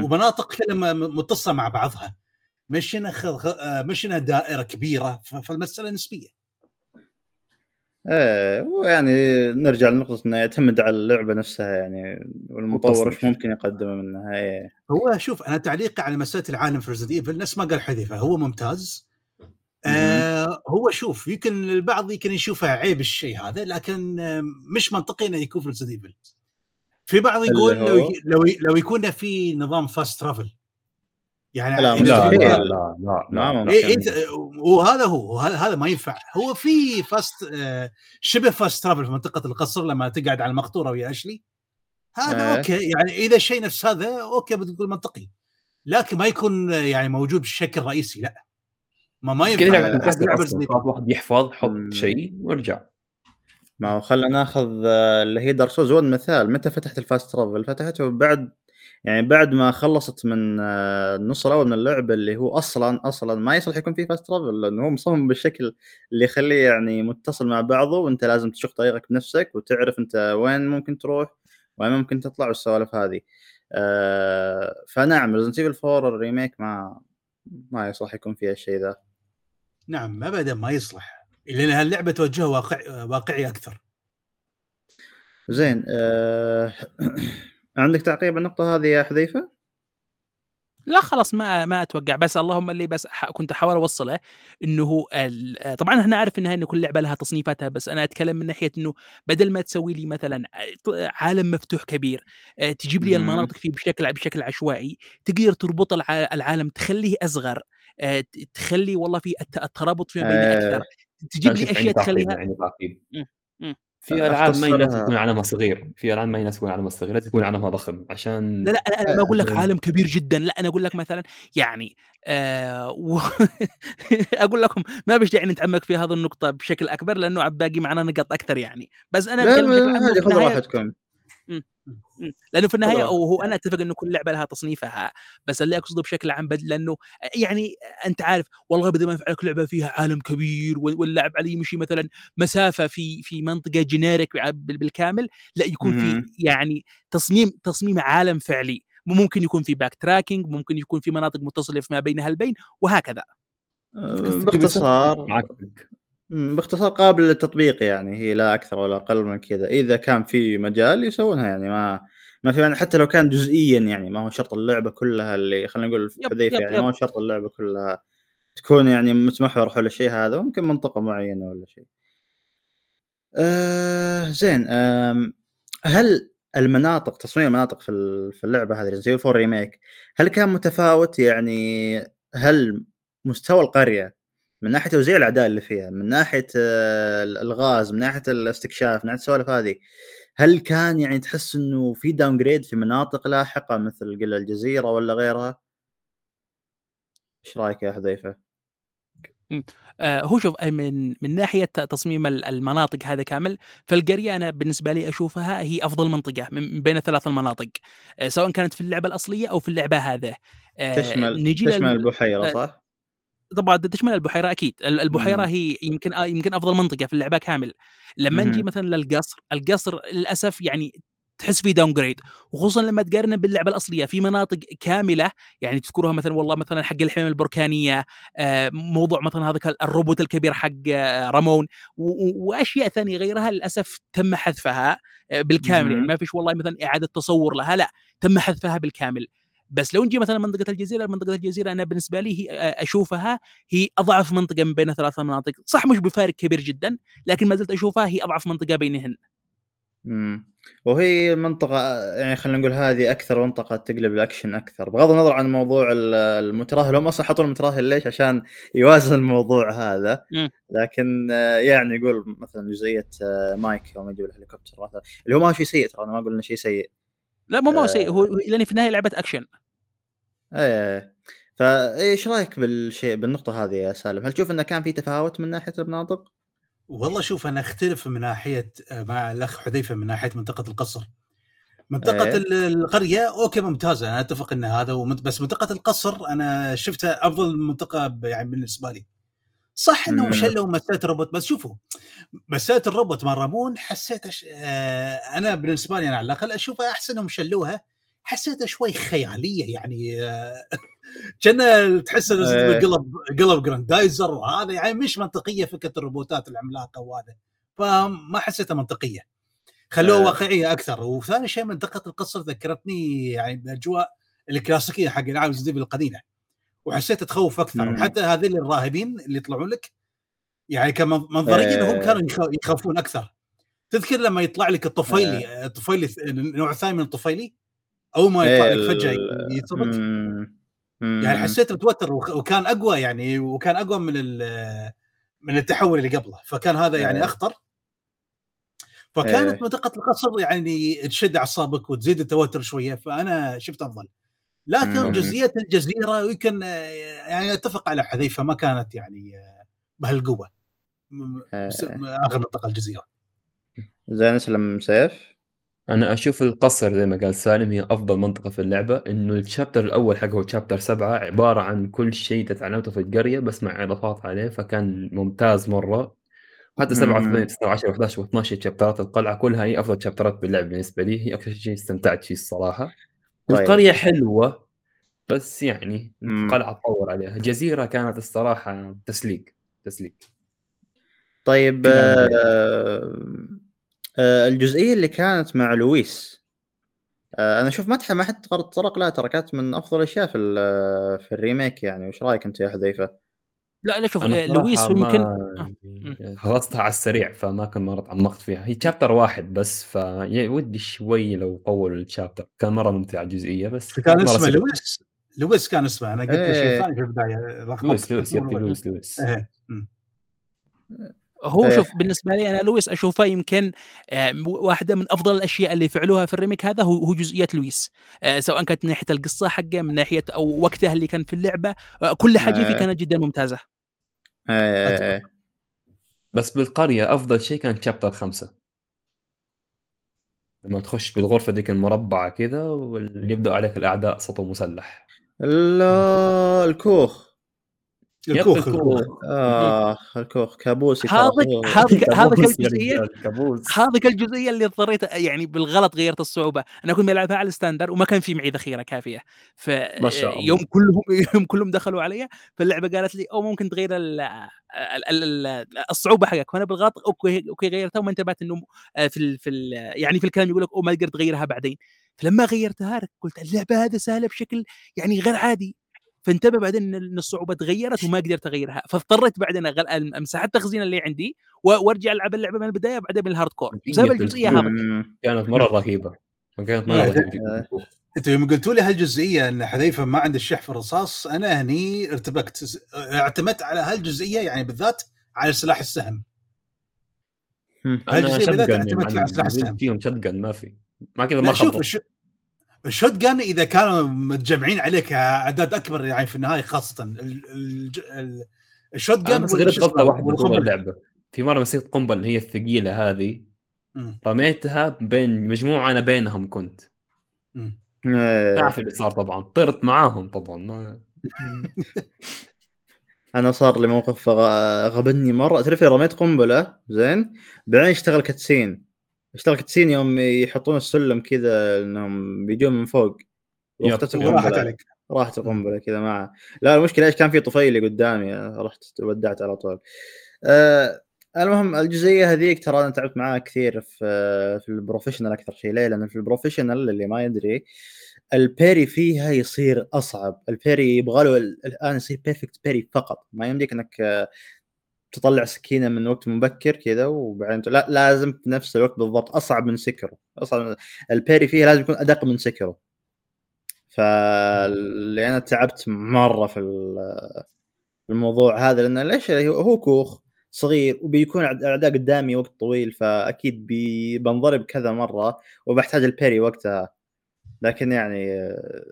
ومناطق كلها م- متصله مع بعضها. مش إنها خ... مش إنها دائرة كبيرة ف... فالمسألة نسبية.
إيه ويعني نرجع لنقطة إنه يعتمد على اللعبة نفسها يعني والمطور. إيش ممكن يقدمه منها إيه.
هو شوف أنا تعليقي على مسألة العالم في Resident Evil نفس ما قال حذيفة هو ممتاز. آه هو شوف يمكن البعض يمكن يشوفها عيب الشيء هذا لكن آه مش منطقي إنه يكون في Resident Evil في بعض يقول لو لو لو يكون في نظام fast travel يعني
لا،
لا. لا لا لا
ما
لا
ممكن.
إيه إنت وهذا هو وهذا- هذا ما ينفع. هو في fast آه، شبه fast travel في منطقة القصر لما تقعد على المقطورة ويا Ashley. هذا
إيه.
okay يعني إذا شيء نفس هذا okay بتقول منطقي. لكن ما يكون يعني موجود بشكل رئيسي لا. ما ما ينفع.
واحد يحفظ حط. شيء وارجع.
ما هو خلينا ناخذ آه، اللي هي Dark Souls 1 مثال متى فتحت ال fast travel؟ فتحته بعد يعني بعد ما خلصت من آه، النص الأول من اللعبه اللي هو أصلا أصلا ما يصلح يكون فيه fast travel لأنه هو مصمم بالشكل اللي يخليه يعني متصل مع بعضه وأنت لازم تشق طريقك بنفسك وتعرف أنت وين ممكن تروح وين ممكن تطلع والسوالف هذه. آه فنعم Resident Evil 4 ال remake ما ما يصلح يكون فيها الشيء ذا.
نعم ابدا ما يصلح لأن هاللعبة توجهها واقع واقعي أكثر.
زين آه عندك تعقيب على النقطة هذه يا حذيفة؟
لا خلاص ما ما أتوقع بس اللهم اللي بس كنت أحاول أوصله إنه طبعا إحنا عارف إنها إن كل لعبة لها تصنيفاتها بس أنا أتكلم من ناحية إنه بدل ما تسوي لي مثلا عالم مفتوح كبير آه، تجيب لي. المناطق فيه بشكل بشكل عشوائي تقدر تربط الع- العالم تخليه أصغر آه، تخلي والله في الت- الترابط فيما بين
آه،
أكثر تجيب لي
أشياء
تخليها مم.
في ألعاب ما يناسب. يكون عالمها صغير في ألعاب ما يناسب يكون عالمها صغير لازم يكون عالمها ضخم عشان
لا لا أنا أنا ما أقول لك عالم كبير جدا لا أنا أقول لك مثلا يعني آه و... أقول لكم ما بيش داعي نتعمق في هذه النقطة بشكل أكبر لأنه باقي معنا نقاط أكثر يعني بس أنا
لا هذه خذوا راحتكم.
لأنه في
النهاية.
وهو أنا أتفق إنه كل لعبة لها تصنيفها بس اللي أقصده بشكل عام بد لأنه يعني أنت عارف والله بدل ما ينفع لك لعبة فيها عالم كبير وال- واللاعب عليه يمشي مثلا مسافة في في منطقة جينيريك بال- بالكامل لا يكون في. يعني تصميم تصميم عالم فعلي ممكن يكون في backtracking ممكن يكون في مناطق متصلة فيما بينها البين وهكذا
آه، باختصار باختصار قابل للتطبيق يعني هي لا أكثر ولا أقل من كذا إذا كان في مجال يسوونها يعني ما ما في حتى لو كان جزئيا يعني ما هو شرط اللعبة كلها اللي خلينا نقول حذيفه يعني
yep
ما هو شرط اللعبة كلها تكون يعني متمحور حول الشيء هذا ممكن منطقة معينة ولا شيء. آه زين آم، هل المناطق تصميم المناطق في في اللعبة هذه RE4 remake هل كان متفاوت يعني هل مستوى القرية من ناحية توزيع الأعداء اللي فيها من ناحية آه، الغاز من ناحية الاستكشاف من ناحية السوالف هذه هل كان يعني تحس إنه في downgrade في مناطق لاحقة مثل قل الجزيرة ولا غيرها؟ إيش رأيك يا حذيفة؟
آه هو شوف من من ناحية تصميم المناطق هذا كامل فالقريه أنا بالنسبة لي أشوفها هي أفضل منطقة من بين الثلاث المناطق آه سواء كانت في اللعبة الأصلية أو في اللعبة هذه
تشمل نجي تشمل البحيرة صح؟
طبعا تشمل البحيرة أكيد. البحيرة مم. هي يمكن آه، يمكن أفضل منطقة في اللعبة كامل. لما نجي مثلا للقصر القصر للأسف يعني تحس فيه داون جريد وخصوصا لما تقارنه باللعبة الأصلية. في مناطق كاملة يعني تذكرها مثلا والله مثلا حق الحمم البركانية آه، موضوع مثلا هذا الروبوت الكبير حق آه، رامون وأشياء ثانية غيرها للأسف تم حذفها بالكامل. يعني ما فيش والله مثلا إعادة تصور لها لا تم حذفها بالكامل. بس لو نجي مثلا منطقة الجزيرة منطقة الجزيرة أنا بالنسبة لي هي أشوفها هي أضعف منطقة من بين ثلاث مناطق. صح مش بفارق كبير جدا لكن ما زلت أشوفها هي أضعف منطقة بينهن.
امم وهي منطقة يعني خلينا نقول هذه أكثر منطقة تقلب الأكشن أكثر. بغض النظر عن موضوع المتراهل هم أصلا حطوا المتراهل ليش؟ عشان يوازن الموضوع هذا. لكن يعني يقول مثلا جزئية مايك يوم يجيب الهليكوبتر مثلا اللي هو ما هو شيء سيء ترى أنا ما أقول إنه شيء سيء.
لا مو ما هو سيء هو لأني في النهاية لعبة اكشن
إيه فايش رأيك بالشيء بالنقطة هذه يا سالم؟ هل تشوف إنه كان في تفاوت من ناحية المناطق؟
والله شوف أنا أختلف من ناحية مع الأخ حذيفة من ناحية منطقة القصر. منطقة إيه. القرية okay ممتازة أنا أتفق ان هذا. بس منطقة القصر أنا شفتها أفضل منطقة يعني بالنسبة لي. صح انهم شلوا مسألة الروبوت بس شوفوا مسألة الروبوت مال رامون حسيت أش... آه أنا بالنسبة لي أنا على الأقل أشوفها أحسن إنهم شلوها حسيتها شوي خيالية يعني آه كان تحس إيه. قلب قلب جراندايزر وهذا يعني مش منطقية فكرة الروبوتات العملاقة وهذا فما حسيتها منطقية. خلوها واقعية أكثر وثاني شيء منطقه القصر ذكرتني يعني بالاجواء الكلاسيكية حق العاب زديف القديمه وحسيت تخوف أكثر. وحتى هذول الراهبين اللي يطلعون لك يعني كمنظريا هم كانوا يخافون أكثر. تذكر لما يطلع لك الطفيلي الطفيلي النوع الثاني من الطفيلي؟ أول ما يطلع لك فجأة يثبت يعني حسيت متوتر وكان أقوى يعني وكان أقوى من من التحول اللي قبله. فكان هذا يعني أخطر. فكانت منطقه القصر يعني تشد أعصابك وتزيد التوتر شوية. فأنا شفت أفضل. لكن جزئية الجزيرة يمكن يعني أتفق على حذيفة ما كانت يعني بهالقوة. اخر منطقه الجزيرة.
زين اسلم سيف.
أنا أشوف القصر زي ما قال سالم هي أفضل منطقة في اللعبة إنه الشابتر الأول حقه شابتر سبعة عبارة عن كل شيء تتعلمته في القرية بس مع إضافات عليه فكان ممتاز مرة. حتى 7 8 9 10 11 و12 شابترات القلعة كلها هي أفضل شابترات باللعب بالنسبة لي. هي أكثر شيء استمتعت فيه الصراحة. طيب. القريه حلوة بس يعني القلعه تطور عليها. جزيره كانت الصراحة تسليق تسليق
طيب آه آه الجزئية اللي كانت مع لويس آه أنا أشوف مدحه ما حد طرق لها ترى كانت من أفضل الأشياء في في ال remake يعني. وش رأيك أنت يا حذيفة؟
لا لا شوف لويس يمكن
خلصتها على السريع فما كان مرة تعمقت فيها. هي chapter واحد بس فودي شوي لو طولوا ال chapter كان مرة ممتع الجزئيه بس
كان اسمه لويس لويس كان اسمه. أنا قلت إيه. شيء ثاني في البداية
لويس لويس لويس لويس. إيه.
هو شوف بالنسبة لي أنا لويس أشوفه يمكن آه، واحدة من أفضل الأشياء اللي فعلوها في الريميك هذا هو هو جزئية لويس. آه، سواء كانت من ناحية القصة حقه من ناحية أو وقتها اللي كان في اللعبة آه، كل حاجة فيه كانت جدا ممتازة.
بس بالقرية أفضل شيء كان شابتر خمسة. لما تخش بالغرفة ذيك المربعة كذا واللي يبدأ عليك الأعداء سطو مسلح.
لا الكوخ. الكوخ الكوخ. الكوخ. كابوسي
هذاك هذاك هذاك الجزئيه هذاك الجزئيه اللي اضطريت يعني بالغلط غيرت الصعوبة. أنا كنت بلعبها على ال standard وما كان في معي ذخيرة كافية. ف يوم كلهم يوم كلهم دخلوا علي فاللعبة قالت لي أو ممكن تغير الصعوبة حقك. وأنا بالغلط okay okay غيرتها وما انتبهت إنه آه، في في يعني في الكلام يقول لك أو ما تقدر تغيرها بعدين. فلما غيرتها قلت اللعبة هذه سهلة بشكل يعني غير عادي. فانتبه بعدين إن الصعوبة تغيرت وما قدرت أغيرها فاضطريت بعدين امسح التخزين اللي عندي وأرجع ألعب اللعبة من البداية بعدين من ال hardcore بسبب الجزئية هذه.
كانت مرة رهيبة. كانت مرة رهيبة.
أنتوا يوم قلتوا لي هالجزئية إن حذيفة ما عنده الشح في الرصاص أنا هني ارتبكت اعتمدت على هالجزئية يعني بالذات على سلاح السهم.
shot
بالذات فيها على سلاح السهم.
فيهم shotgun ما في. ما كذا ما
شوف
خبط.
ال shotgun إذا كانوا متجمعين عليك اعداد أكبر يعني في النهاية خاصة. ال... ال... ال...
ال
shotgun
بس غلطت غلطة واحدة طول. اللعبة. في مرة مسكت قنبلة اللي هي الثقيلة هذه.
مم.
رميتها بين مجموعة أنا بينهم كنت.
إيه.
تعرف اللي صار طبعا. طرت معاهم طبعا. ما
أنا صار لي موقف غ- غبني مرة. تعرف رميت قنبلة زين؟ بعدين اشتغل cutscene اشتغل cutscene يوم يحطون السلم كذا إنهم بيجون من فوق. القنبله
عليك.
راحت القنبلة كذا معه لا المشكلة إيش؟ كان في طفيلي قدامي رحت ودعت على طول. أه المهم الجزئية هذيك ترى أنا تعبت معاها كثير في في ال professional أكثر شيء. ليه؟ لأن في ال professional اللي ما يدري ال parry فيها يصير أصعب. ال parry يبغى له ال- الآن يصير perfect parry فقط. ما يمديك إنك آه، تطلع سكينة من وقت مبكر كذا وبعدين لا لازم في نفس الوقت بالضبط أصعب من سكرو أصعب ال parry فيها لازم يكون أدق من سكرو فاللي أنا تعبت مرة في ال- في الموضوع هذا لأن ليش؟ هو كوخ صغير وبيكون أعداء قدامي وقت طويل فأكيد بنضرب كذا مرة وبحتاج ال parry وقتها. لكن يعني آه،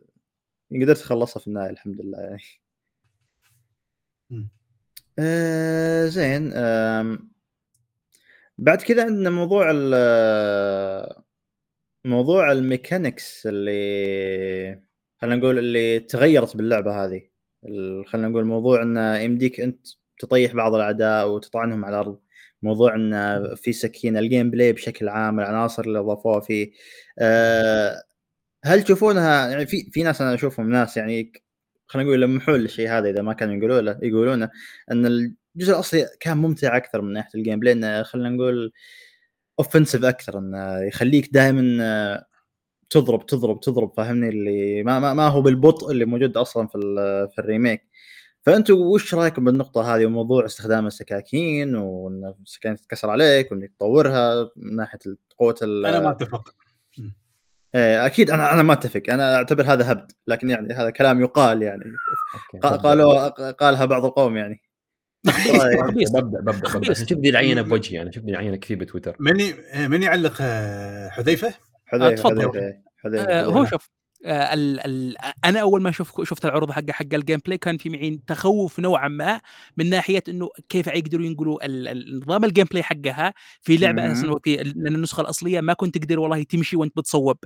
قدرت أخلصها في النهاية الحمد لله يعني. آه زين بعد كذا عندنا موضوع ال موضوع ال mechanics اللي خلينا نقول اللي تغيرت باللعبة هذه. خلينا نقول موضوع انه يمديك أنت تطيح بعض الأعداء وتطعنهم على الأرض. موضوع انه في سكين ال gameplay بشكل عام العناصر اللي اضافوها فيه. آه، هل تشوفونها يعني في في ناس أنا أشوفهم ناس يعني خلينا نقول يلمحون للشيء هذا إذا ما كانوا يقولوا له يقولونه إن الجزء الأصلي كان ممتع أكثر من ناحية ال gameplay انه خلينا نقول offensive أكثر انه يخليك دائما تضرب تضرب تضرب فاهمني اللي ما ما, ما هو بالبطء اللي موجود أصلا في في ال remake. فانتم وش رأيكم بالنقطة هذه وموضوع استخدام السكاكين وإن السكاكين تتكسر عليك وإنك تطورها من ناحية قوة
أنا ما
أتفق. أكيد أنا أنا ما أتفق أنا أعتبر هذا هبد لكن يعني هذا كلام يقال يعني. قا- قالوا قالها بعض القوم يعني طيب.
خبيث.
ببدا ببدا دي العينة بوجهي أنا شوف دي العينة كثير بتويتر
من من يعلق آه، حذيفة؟
حذيفة
تفضل.
حذيفة
آه، هو
حذيفة.
شوف آه، ال ال أنا أول ما شوف شفت العروض حق حق ال gameplay كان في معي تخوف نوعا ما من ناحية إنه كيف يقدروا ينقلوا نظام ال gameplay حقها في
لعبة.
أساسا في لأن النسخة الأصلية ما كنت تقدر والله تمشي وأنت بتصوب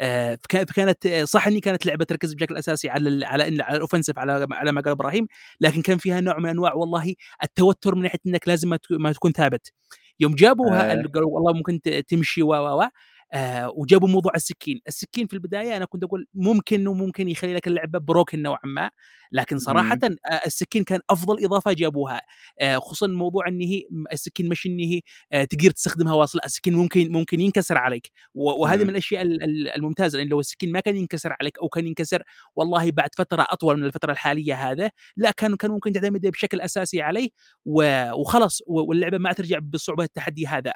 آه، فكا- فكانت آه، صح إني كانت لعبة تركز بشكل أساسي على ال على ال- على ال offensive على على ما قال إبراهيم لكن كان فيها نوع من أنواع والله التوتر من ناحية إنك لازم ما تك- ما تكون ثابت يوم جابوها
آه.
قالوا والله ممكن تمشي و و آه وجابوا موضوع السكين، السكين في البداية أنا كنت أقول ممكن إنه ممكن يخلي لك اللعبة broken نوعا ما، لكن صراحة آه السكين كان أفضل إضافة جابوها، آه خصوصا موضوع إن هي السكين مش إن هي آه تقدر تستخدمها واصل، السكين ممكن ممكن ينكسر عليك، وهذه. من الأشياء ال- ال- الممتازة لأن لو السكين ما كان ينكسر عليك أو كان ينكسر والله بعد فترة أطول من الفترة الحالية هذا، لا كان كان ممكن تعتمد بشكل أساسي عليه وخلاص واللعبة ما ترجع بصعوبة التحدي هذا.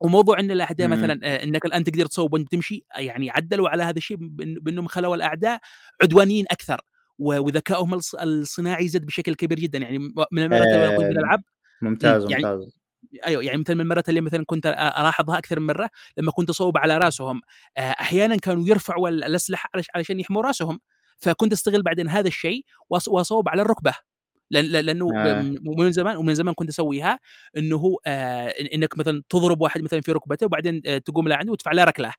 وموضوع إن الاعداء
مم.
مثلا آه، إنك الآن تقدر تصوب وانت تمشي آه، يعني عدلوا على هذا الشيء بأنهم خلوا الأعداء عدوانيين أكثر وذكائهم الص- الصناعي زاد بشكل كبير جدا. يعني من المرات اللي أكون
آه،
بالالعاب
ممتاز
يعني
ممتاز.
أيوه يعني مثلا من المرات اللي مثلا كنت ألاحظها أكثر من مرة لما كنت أصوب على رأسهم أحيانا كانوا يرفعوا ال- الأسلحة علش- علشان يحموا رأسهم فكنت أستغل بعدين هذا الشيء وأصوب على الركبة. لأنه
آه.
من زمان ومن زمان كنت أسويها إنه هو آه إنك مثلا تضرب واحد مثلا في ركبته وبعدين آه تقوم له عنده وتدفع له ركلة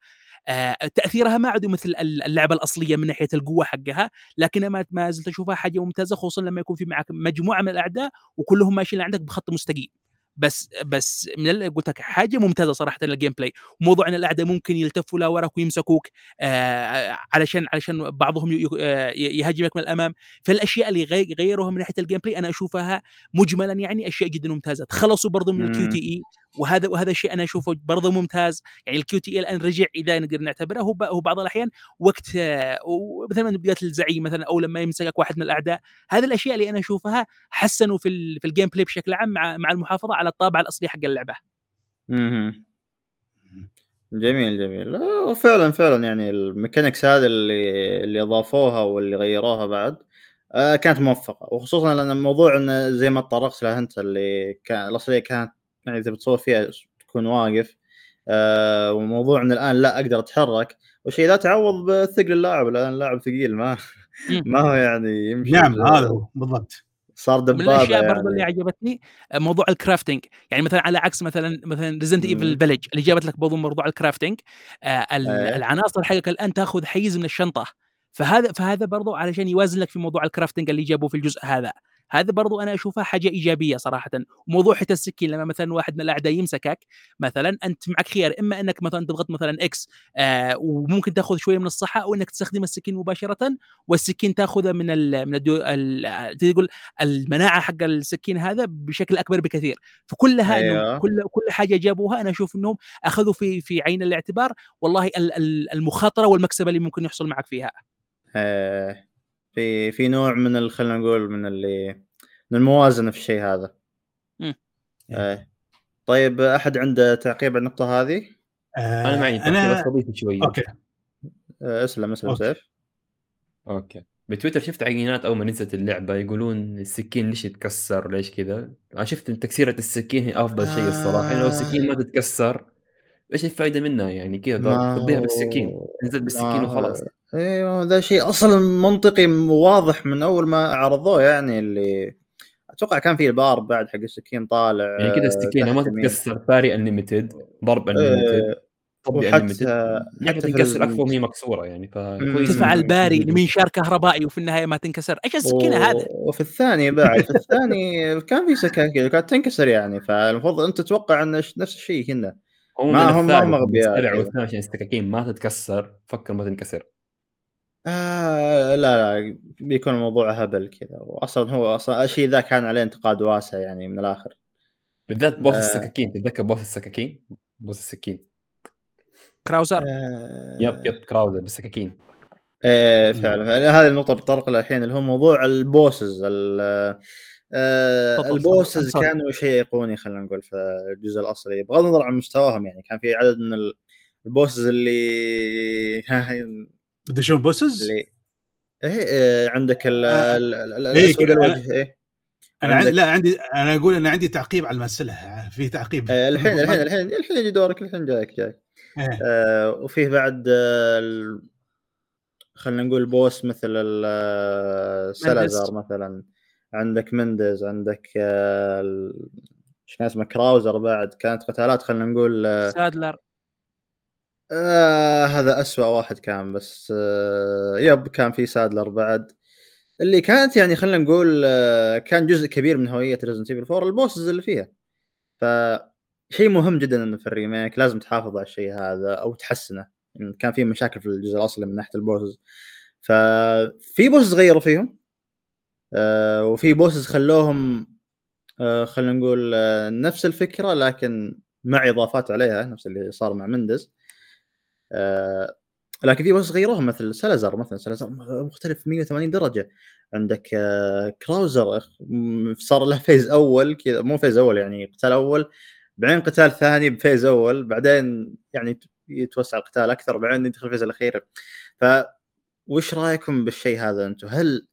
آه تأثيرها ما عاد مثل ال- اللعبة الأصلية من ناحية القوة حقها لكن ما ما زلت أشوفها حاجة ممتازة خصوصا لما يكون في معك مجموعة من الأعداء وكلهم ماشيين عندك بخط مستقيم بس بس من قلت لك حاجة ممتازة صراحة لل gameplay وموضوع ان الاعداء ممكن يلتفوا لا وراك ويمسكوك آه علشان علشان بعضهم آه، يهاجمك من الأمام. فالأشياء اللي غي- غيروها من ناحية ال gameplay أنا أشوفها مجملا يعني أشياء جدا ممتازة. تخلصوا برضو من ال QTE وهذا وهذا الشيء أنا أشوفه برضه ممتاز. يعني ال QTE الآن رجع إذا نقدر نعتبره. هو هو بعض الأحيان وقت آه، مثلا من بداية الزعيم مثلا أو لما يمسكك واحد من الأعداء. هذه الأشياء اللي أنا أشوفها حسنوا في ال- في ال gameplay بشكل عام مع مع المحافظة على الطابع الأصلي حق اللعبة.
مهم. جميل جميل. لا، وفعلا فعلا يعني ال mechanics هذه اللي اللي اضافوها واللي غيروها بعد آه كانت موفقة. وخصوصا لأن الموضوع انه زي ما تطرقت له أنت اللي كان الأصلية كانت يعني إذا بتصور فيها تكون واقف. آه وموضوع إن الآن لا أقدر أتحرك. والشيء ذا تعوض بثقل اللاعب الآن اللاعب ثقيل ما. ما هو يعني يمشي.
نعم هذا هو بالضبط.
صار
من
دبابة
الأشياء
يعني.
برضو اللي عجبتني آه، موضوع الكرافتنج يعني مثلا على عكس مثلا مثلا ريزنت. ايفل فيلج اللي جابت لك برضو موضوع الكرافتنج آه
إيه.
العناصر حقك الآن تأخذ حيز من الشنطة. فهذا فهذا برضو علشان يوازن لك في موضوع الكرافتنج اللي جابوه في الجزء هذا. هذا برضو أنا أشوفها حاجة إيجابية صراحة. وموضوع حتى السكين لما مثلا واحد من الأعداء يمسكك مثلا أنت معك خيار إما أنك مثلا تضغط مثلا X آه وممكن تاخذ شوية من الصحة أو أنك تستخدم السكين مباشره والسكين تاخذها من ال من الدو ال تقول المناعة حق السكين هذا بشكل أكبر بكثير. فكلها
أيوة.
كل كل حاجة جابوها أنا أشوف إنهم أخذوا في في عين الاعتبار. والله ال- ال- المخاطرة والمكسب اللي ممكن يحصل معك فيها.
آه، في في نوع من ال- خلينا نقول من اللي من الموازنة في الشيء هذا
مم.
آه. طيب أحد عنده تعقيب على النقطة هذه؟
آه
أنا معي
أنا
بس أضيف شوية
okay
آه، أسلم أسلم
okay.
سيف
okay بتويتر شفت عينات أول ما نزلت اللعبة يقولون السكين ليش يتكسر ليش كذا أنا شفت إن تكسيرة السكين هي أفضل شيء الصراحة يعني لو السكين ما تتكسر إيش الفائده منها؟ يعني كذا
هو-
بالسكين انزل بالسكين وخلاص.
أيوه ذا شيء أصلا منطقي واضح من أول ما عرضوه يعني اللي أتوقع كان في البار بعد حق السكين طالع
يعني كذا السكين لو ما. تتكسر باري انليمتد ضرب انليمتد طبي
وحتى-
انليمتد
حتى
لعبه تنكسر أكثر وهي مكسورة يعني. فكويس
تدفع
إنه-
الباري لمنشار كهربائي وفي النهاية ما تنكسر. إيش السكينه
و-
هذا
وفي الثاني بعد في الثاني كان في سكاكين كانت تنكسر يعني فالمفروض أنت تتوقع إن نفس الشيء كنا
هم
ما هم- ما هم.
اثنين عشان السكاكين ما تتكسر فكر ما تنكسر.
آه لا لا بيكون الموضوع هبل كذا. واصلا هو أصلا الشيء ذا كان عليه انتقاد واسع يعني من الآخر.
بالذات boss
آه.
السكاكين. تتذكر boss السكاكين؟ boss السكين
كراوزر.
آه.
yep yep كراوزر بالسكاكين.
إيه فعلا. هذه النقطة بتطرق لها الحين اللي هو موضوع ال bosses ال- آه ال
bosses.
كانوا شيء ايقوني خلينا نقول في الجزء الأصلي بغض النظر عن مستواهم يعني كان في عدد من ال- ال bosses اللي
بدي أشوف bosses
اللي إيه آه، عندك ال
آه.
ال-
إيه، الأسود.
الوجه إيه
أنا عندي لا عندي أنا أقول أنا عندي تعقيب على المسألة في تعقيب
آه، الحين الحين الحين الحين يجي دورك الحين جايك جايك
إيه.
آه، وفيه بعد آه، ال- خلينا نقول boss مثل ال- آه، سلازر مثلا عندك مندز عندك آه، إيش كان اسمه كراوزر بعد. كانت قتالات خلينا نقول آه،
سادلر.
آه هذا أسوأ واحد كان بس آه yep كان في سادلر بعد. اللي كانت يعني خلينا نقول آه كان جزء كبير من هوية Resident Evil 4 ال bosses اللي فيها. ف شيء مهم جدا إنه في ال remake لازم تحافظ على الشيء هذا أو تحسنه. يعني كان في مشاكل في الجزء الأصلي من ناحية ال bosses. ففي bosses غيروا فيهم. آه وفي bosses خلوهم آه خلينا نقول آه نفس الفكرة لكن مع إضافات عليها نفس اللي صار مع مندز. آه لكن في boss غيروهم مثل سلازر مثلا. سلازر مختلف 180 درجة. عندك آه كراوزر صار له phase أول كذا مو phase أول يعني قتال أول بعدين قتال ثاني ب phase أول بعدين يعني يتوسع القتال أكثر بعدين يدخل ال phase الأخير. ف وش رأيكم بالشيء هذا أنتم؟ هل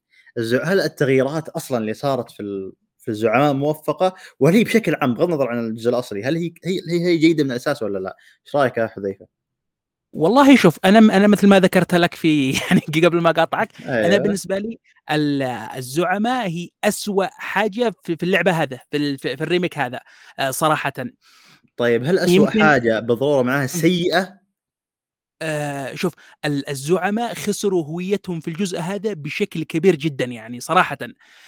هل التغييرات أصلا اللي صارت في في الزعماء موفقة وهل هي بشكل عام بغض النظر عن الجزء الأصلي هل هي هي هي, جيدة من الأساس ولا لا؟ إيش رأيك يا حذيفة؟
والله شوف أنا أنا مثل ما ذكرت لك في يعني قبل ما أقاطعك أنا
أيوة.
بالنسبة لي ال- الزعماء هي أسوأ حاجة في اللعبة هذا في في ال remake هذا آه، صراحة
طيب هل أسوأ
يمكن-
حاجة بالضروره معها سيئة؟
آه، شوف ال- الزعماء خسروا هويتهم في الجزء هذا بشكل كبير جدا يعني صراحة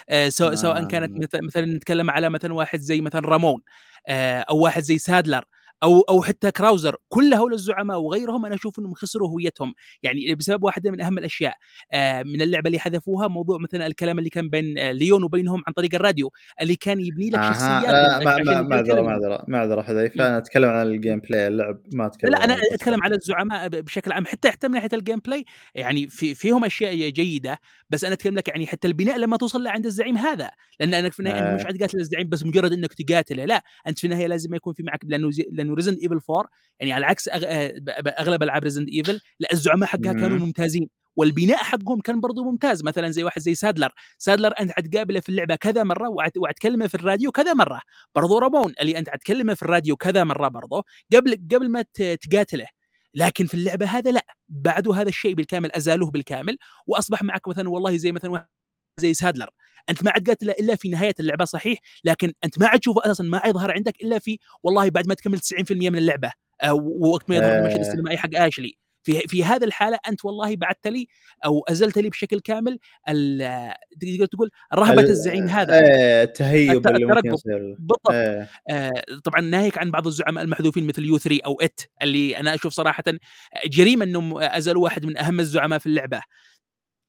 آه، سواء سواء كانت. مث- مثلا نتكلم على مثلا واحد زي مثلا رامون آه، أو واحد زي سادلر أو أو حتى كراوزر كل هؤلاء الزعماء وغيرهم أنا أشوف إنهم خسروا هويتهم يعني بسبب واحدة من أهم الأشياء آه، من اللعبة اللي حذفوها موضوع مثلا الكلام اللي كان بين آه، ليون وبينهم عن طريق الراديو اللي كان يبني لك
أها
شخصيات
معذره. معذره معذره. حذيفه أنا أتكلم عن ال gameplay اللعب ما أتكلم
لا
أنا.
أتكلم على الزعماء بشكل عام حتى حتى من ناحية ال gameplay يعني في فيهم أشياء جيدة بس أنا أتكلم لك يعني حتى البناء لما توصل لعند الزعيم هذا لأن انك في النهاية مش
آه.
عاد قاتل الزعيم بس مجرد إنك تقاتله لا أنت في النهاية لازم يكون في معك لأنه لأنه انه Resident Evil 4 يعني على عكس أغ... آه، أغلب ألعاب Resident Evil لا الزعماء حقها كانوا
مم.
ممتازين. والبناء حقهم كان برضو ممتاز. مثلا زي واحد زي سادلر. سادلر أنت حتقابله في اللعبة كذا مرة وحتكلمه في الراديو كذا مرة. برضو رامون اللي أنت حتكلمه في الراديو كذا مرة برضو قبل قبل ما تقاتله. لكن في اللعبة هذا لا. بعدوا هذا الشيء بالكامل أزالوه بالكامل وأصبح معك مثلا والله زي مثلا زي سادلر. أنت ما عاد قاتله إلا في نهاية اللعبة صحيح؟ لكن أنت ما عاد تشوفه أساسا ما عاد يظهر عندك إلا في والله بعد ما تكمل 90% من اللعبة وقت ما يظهر المشهد
آه.
السينمائي حق آشلي. في في هذه الحالة أنت والله بعدت لي أو أزلت لي بشكل كامل تقدر تقول رهبة
ال-
الزعيم هذا.
إيه التهيب
الت-
اللي ممكن. يصير.
بالضبط.
إيه
آه، طبعا ناهيك عن بعض الزعماء المحذوفين مثل U3 أو It اللي أنا أشوف صراحة جريمة إنهم أزلوا واحد من أهم الزعماء في اللعبة.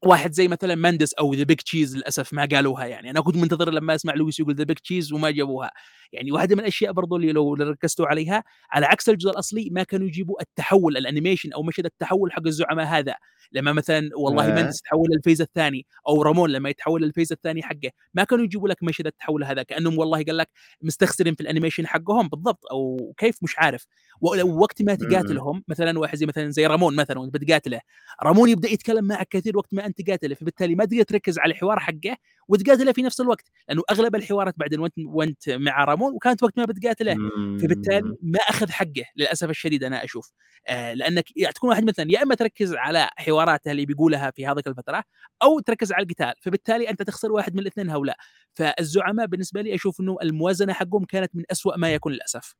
واحد زي مثلا منديز أو the big cheese للأسف ما قالوها يعني. أنا كنت منتظر لما أسمع لويس يقول the big cheese وما جابوها. يعني واحدة من الأشياء برضو اللي لو ركزتوا عليها على عكس الجزء الأصلي ما كانوا يجيبوا التحول ال animation أو مشهد التحول حق الزعماء هذا. لما مثلا والله
آه.
منديز تحول لل phase الثاني أو رامون لما يتحول لل phase الثاني حقه ما كانوا يجيبوا لك مشهد التحول هذا كأنهم والله قال لك مستخسرين في ال animation حقهم بالضبط أو كيف مش عارف ووقت ما. تقاتلهم مثلا واحد زي مثلا زي رامون مثلا وانت بتقاتله رامون يبدأ يتكلم معك كثير وقت ما أنت تقاتله فبالتالي ما تقدر تركز على الحوار حقه وتقاتله في نفس الوقت لأنه أغلب الحوارات بعدين وانت وانت مع رامون وكانت وقت ما بتقاتله. فبالتالي ما أخذ حقه للأسف الشديد أنا أشوف. آه لأنك تكون واحد مثلا يا إما تركز على حواراته اللي بيقولها في هذيك الفترة أو تركز على القتال فبالتالي أنت تخسر واحد من الاثنين هؤلاء. فالزعماء بالنسبة لي أشوف إنه الموازنة حقهم كانت من أسوأ ما يكون للأسف.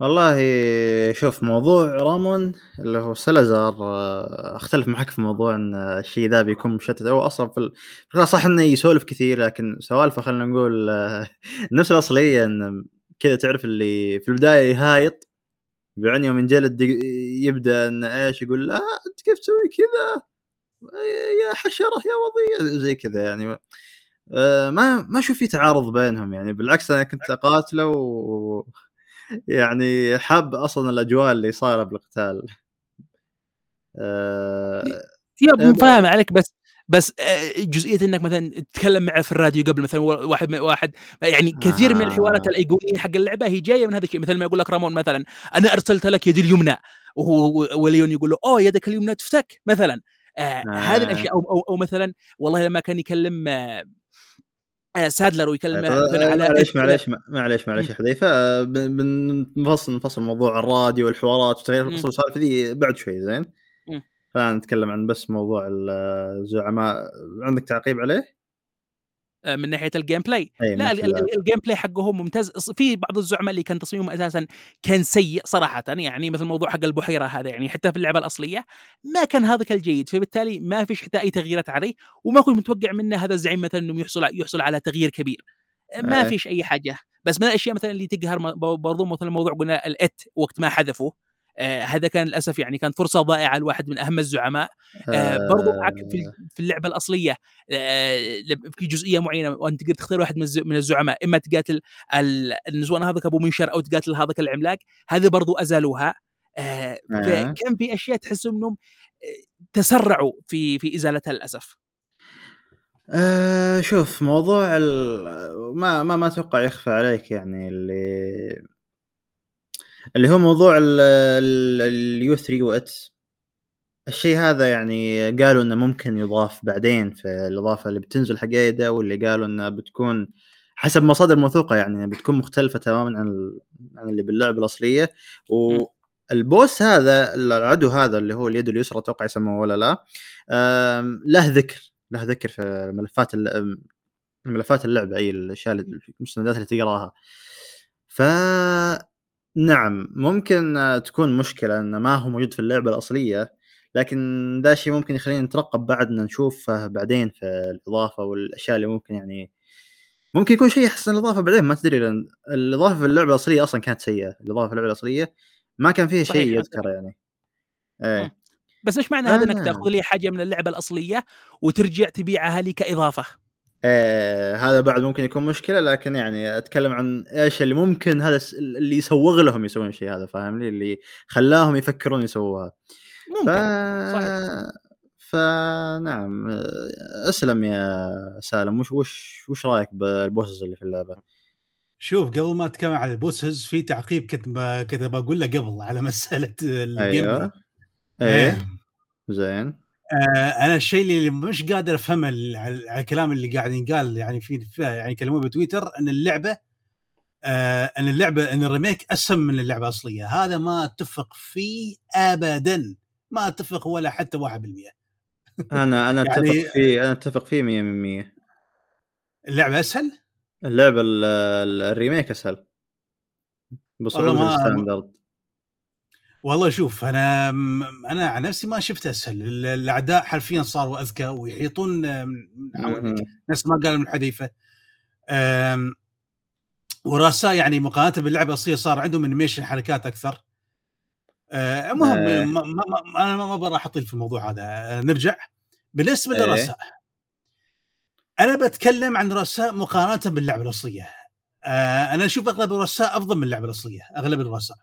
والله شوف موضوع رامون اللي هو سلازار آه، أختلف معك في موضوع إن الشيء ذا بيكون مشتت. هو أصلا في ال- في صح إنه يسولف كثير لكن سوالفه خلينا نقول آه، نفس الأصلية إن كذا تعرف اللي في البداية يهايط بعدين يوم ينجلد يبدأ إن إيش يقول لا أنت كيف تسوي كذا؟ يا حشرة يا وضيع زي كذا يعني. آه، ما ما أشوف في تعارض بينهم يعني. بالعكس أنا كنت أقاتله و يعني حاب أصلا الأجواء اللي صايرة بالقتال. آه،
يب فاهم عليك بس بس آه، جزئية إنك مثلا تتكلم معه في الراديو قبل مثلا واحد واحد يعني كثير من الحوارات
آه.
الأيقونية حق اللعبة هي جاية من هذا الشيء. مثل ما يقول لك رامون مثلا أنا أرسلت لك يدي اليمنى. وهو وليون يقول له أوه يدك اليمنى تفتك. مثلا. آه
آه.
هذه الأشياء. أو, أو, أو مثلا والله لما كان يكلم آه آه، سادلر ويكلم
طيب،
مثلا على
معليش معليش معليش معليش يا حذيفة. آه، بن- بنفصل نفصل موضوع الراديو والحوارات وتغيير والسوالف ذي بعد شوي زين. فنتكلم عن بس موضوع الزعماء عندك تعقيب عليه؟
آه، من ناحية ال gameplay
أي
لا الجيم بلاي حقهم ممتاز. في بعض الزعماء اللي كان تصميمهم أساسا كان سيء صراحة يعني مثل موضوع حق البحيرة هذا يعني حتى في اللعبة الأصلية ما كان هذاك الجيد فبالتالي ما فيش حتى أي تغييرات عليه وما كنت متوقع منه هذا الزعيم مثلا إنه يحصل يحصل على تغيير كبير. ما
إيه.
فيش أي حاجة. بس من الأشياء مثلا اللي تقهر برضو مثلا موضوع قلنا ال It وقت ما حذفه آه هذا كان للأسف يعني كان فرصة ضائعة لواحد من أهم الزعماء آه برضو معك في في اللعبة الأصلية آه في جزئية معينة وأنت تقدر تختار واحد من الز- من الزعماء إما تقاتل ال- النزوان هذاك ابو منشر أو تقاتل هذاك العملاق هذه برضو أزالوها آه
آه.
فكان في أشياء تحس إنهم آه، تسرعوا في في إزالتها للأسف
آه شوف موضوع. ما ما ما أتوقع يخفى عليك يعني اللي اللي هو موضوع ال- ال- ال U3 و It. الشيء هذا يعني قالوا إنه ممكن يضاف بعدين في الإضافة اللي بتنزل حق ايدا واللي قالوا إنها بتكون حسب مصادر موثوقة يعني بتكون مختلفة تماما عن عن اللي باللعبة الأصلية. وال boss هذا العدو هذا اللي هو اليد اليسرى أتوقع يسموه ولا لا له ذكر له ذكر في ملفات ملفات اللعبة أي الأشياء المستندات اللي تقراها. ف نعم ممكن آه، تكون مشكلة انه ما هو موجود في اللعبة الأصلية لكن ده شيء ممكن يخلينا نترقب بعد إن نشوفه بعدين في الإضافة والأشياء اللي ممكن يعني ممكن يكون شيء يحسن الإضافة بعدين ما تدري لأن الإضافة في اللعبة الأصلية أصلا كانت سيئة الإضافة في اللعبة الأصلية ما كان فيها شيء. يذكر يعني
مم. بس إيش معنى هذا إنك
آه.
تأخذ لي حاجة من اللعبة الأصلية وترجع تبيعها لي كإضافة
آه هذا بعد ممكن يكون مشكلة لكن يعني أتكلم عن إيش اللي ممكن هذا اللي يسوغ لهم يسوون الشيء هذا فاهمني؟ اللي خلاهم يفكرون يسووها. ف...
ممكن صحيح.
فنعم أسلم يا سالم. وش وش وش رأيك بال bosses اللي في اللعبة؟
شوف قبل ما أتكلم عن ال bosses في تعقيب كنت ب- كنت بقول له قبل على مسألة ال
game
أيوه.
إيه. زين.
آه، أنا الشيء اللي مش قادر أفهمه على الكلام اللي قاعد ينقال يعني في يعني يكلمون بتويتر إن اللعبة آه إن اللعبة إن ال remake اسهل من اللعبة الاصليه هذا ما أتفق فيه ابدا. ما أتفق ولا حتى 1%
أنا أنا أتفق
يعني-
فيه أنا أتفق فيه 100%
اللعبة أسهل؟
اللعبة ال- ال- ال remake أسهل.
بصعوبة ال
standard.
والله شوف أنا أنا عن نفسي ما شفت أسهل. ال- الأعداء حرفيا صاروا أذكى ويحيطون آه، نفس ما قال من حذيفه أم، ورؤساء يعني مقارنة باللعبه الأصلية صار عندهم animation حركات أكثر. المهم
آه.
ما ما ما أنا ما براح أطيل في الموضوع هذا. أه، نرجع. بالنسبة
إيه.
للرؤساء أنا بتكلم عن رؤساء مقارنة باللعبه الأصلية. أه، أنا أشوف أغلب الرؤساء أفضل من اللعبه الأصلية أغلب الرؤساء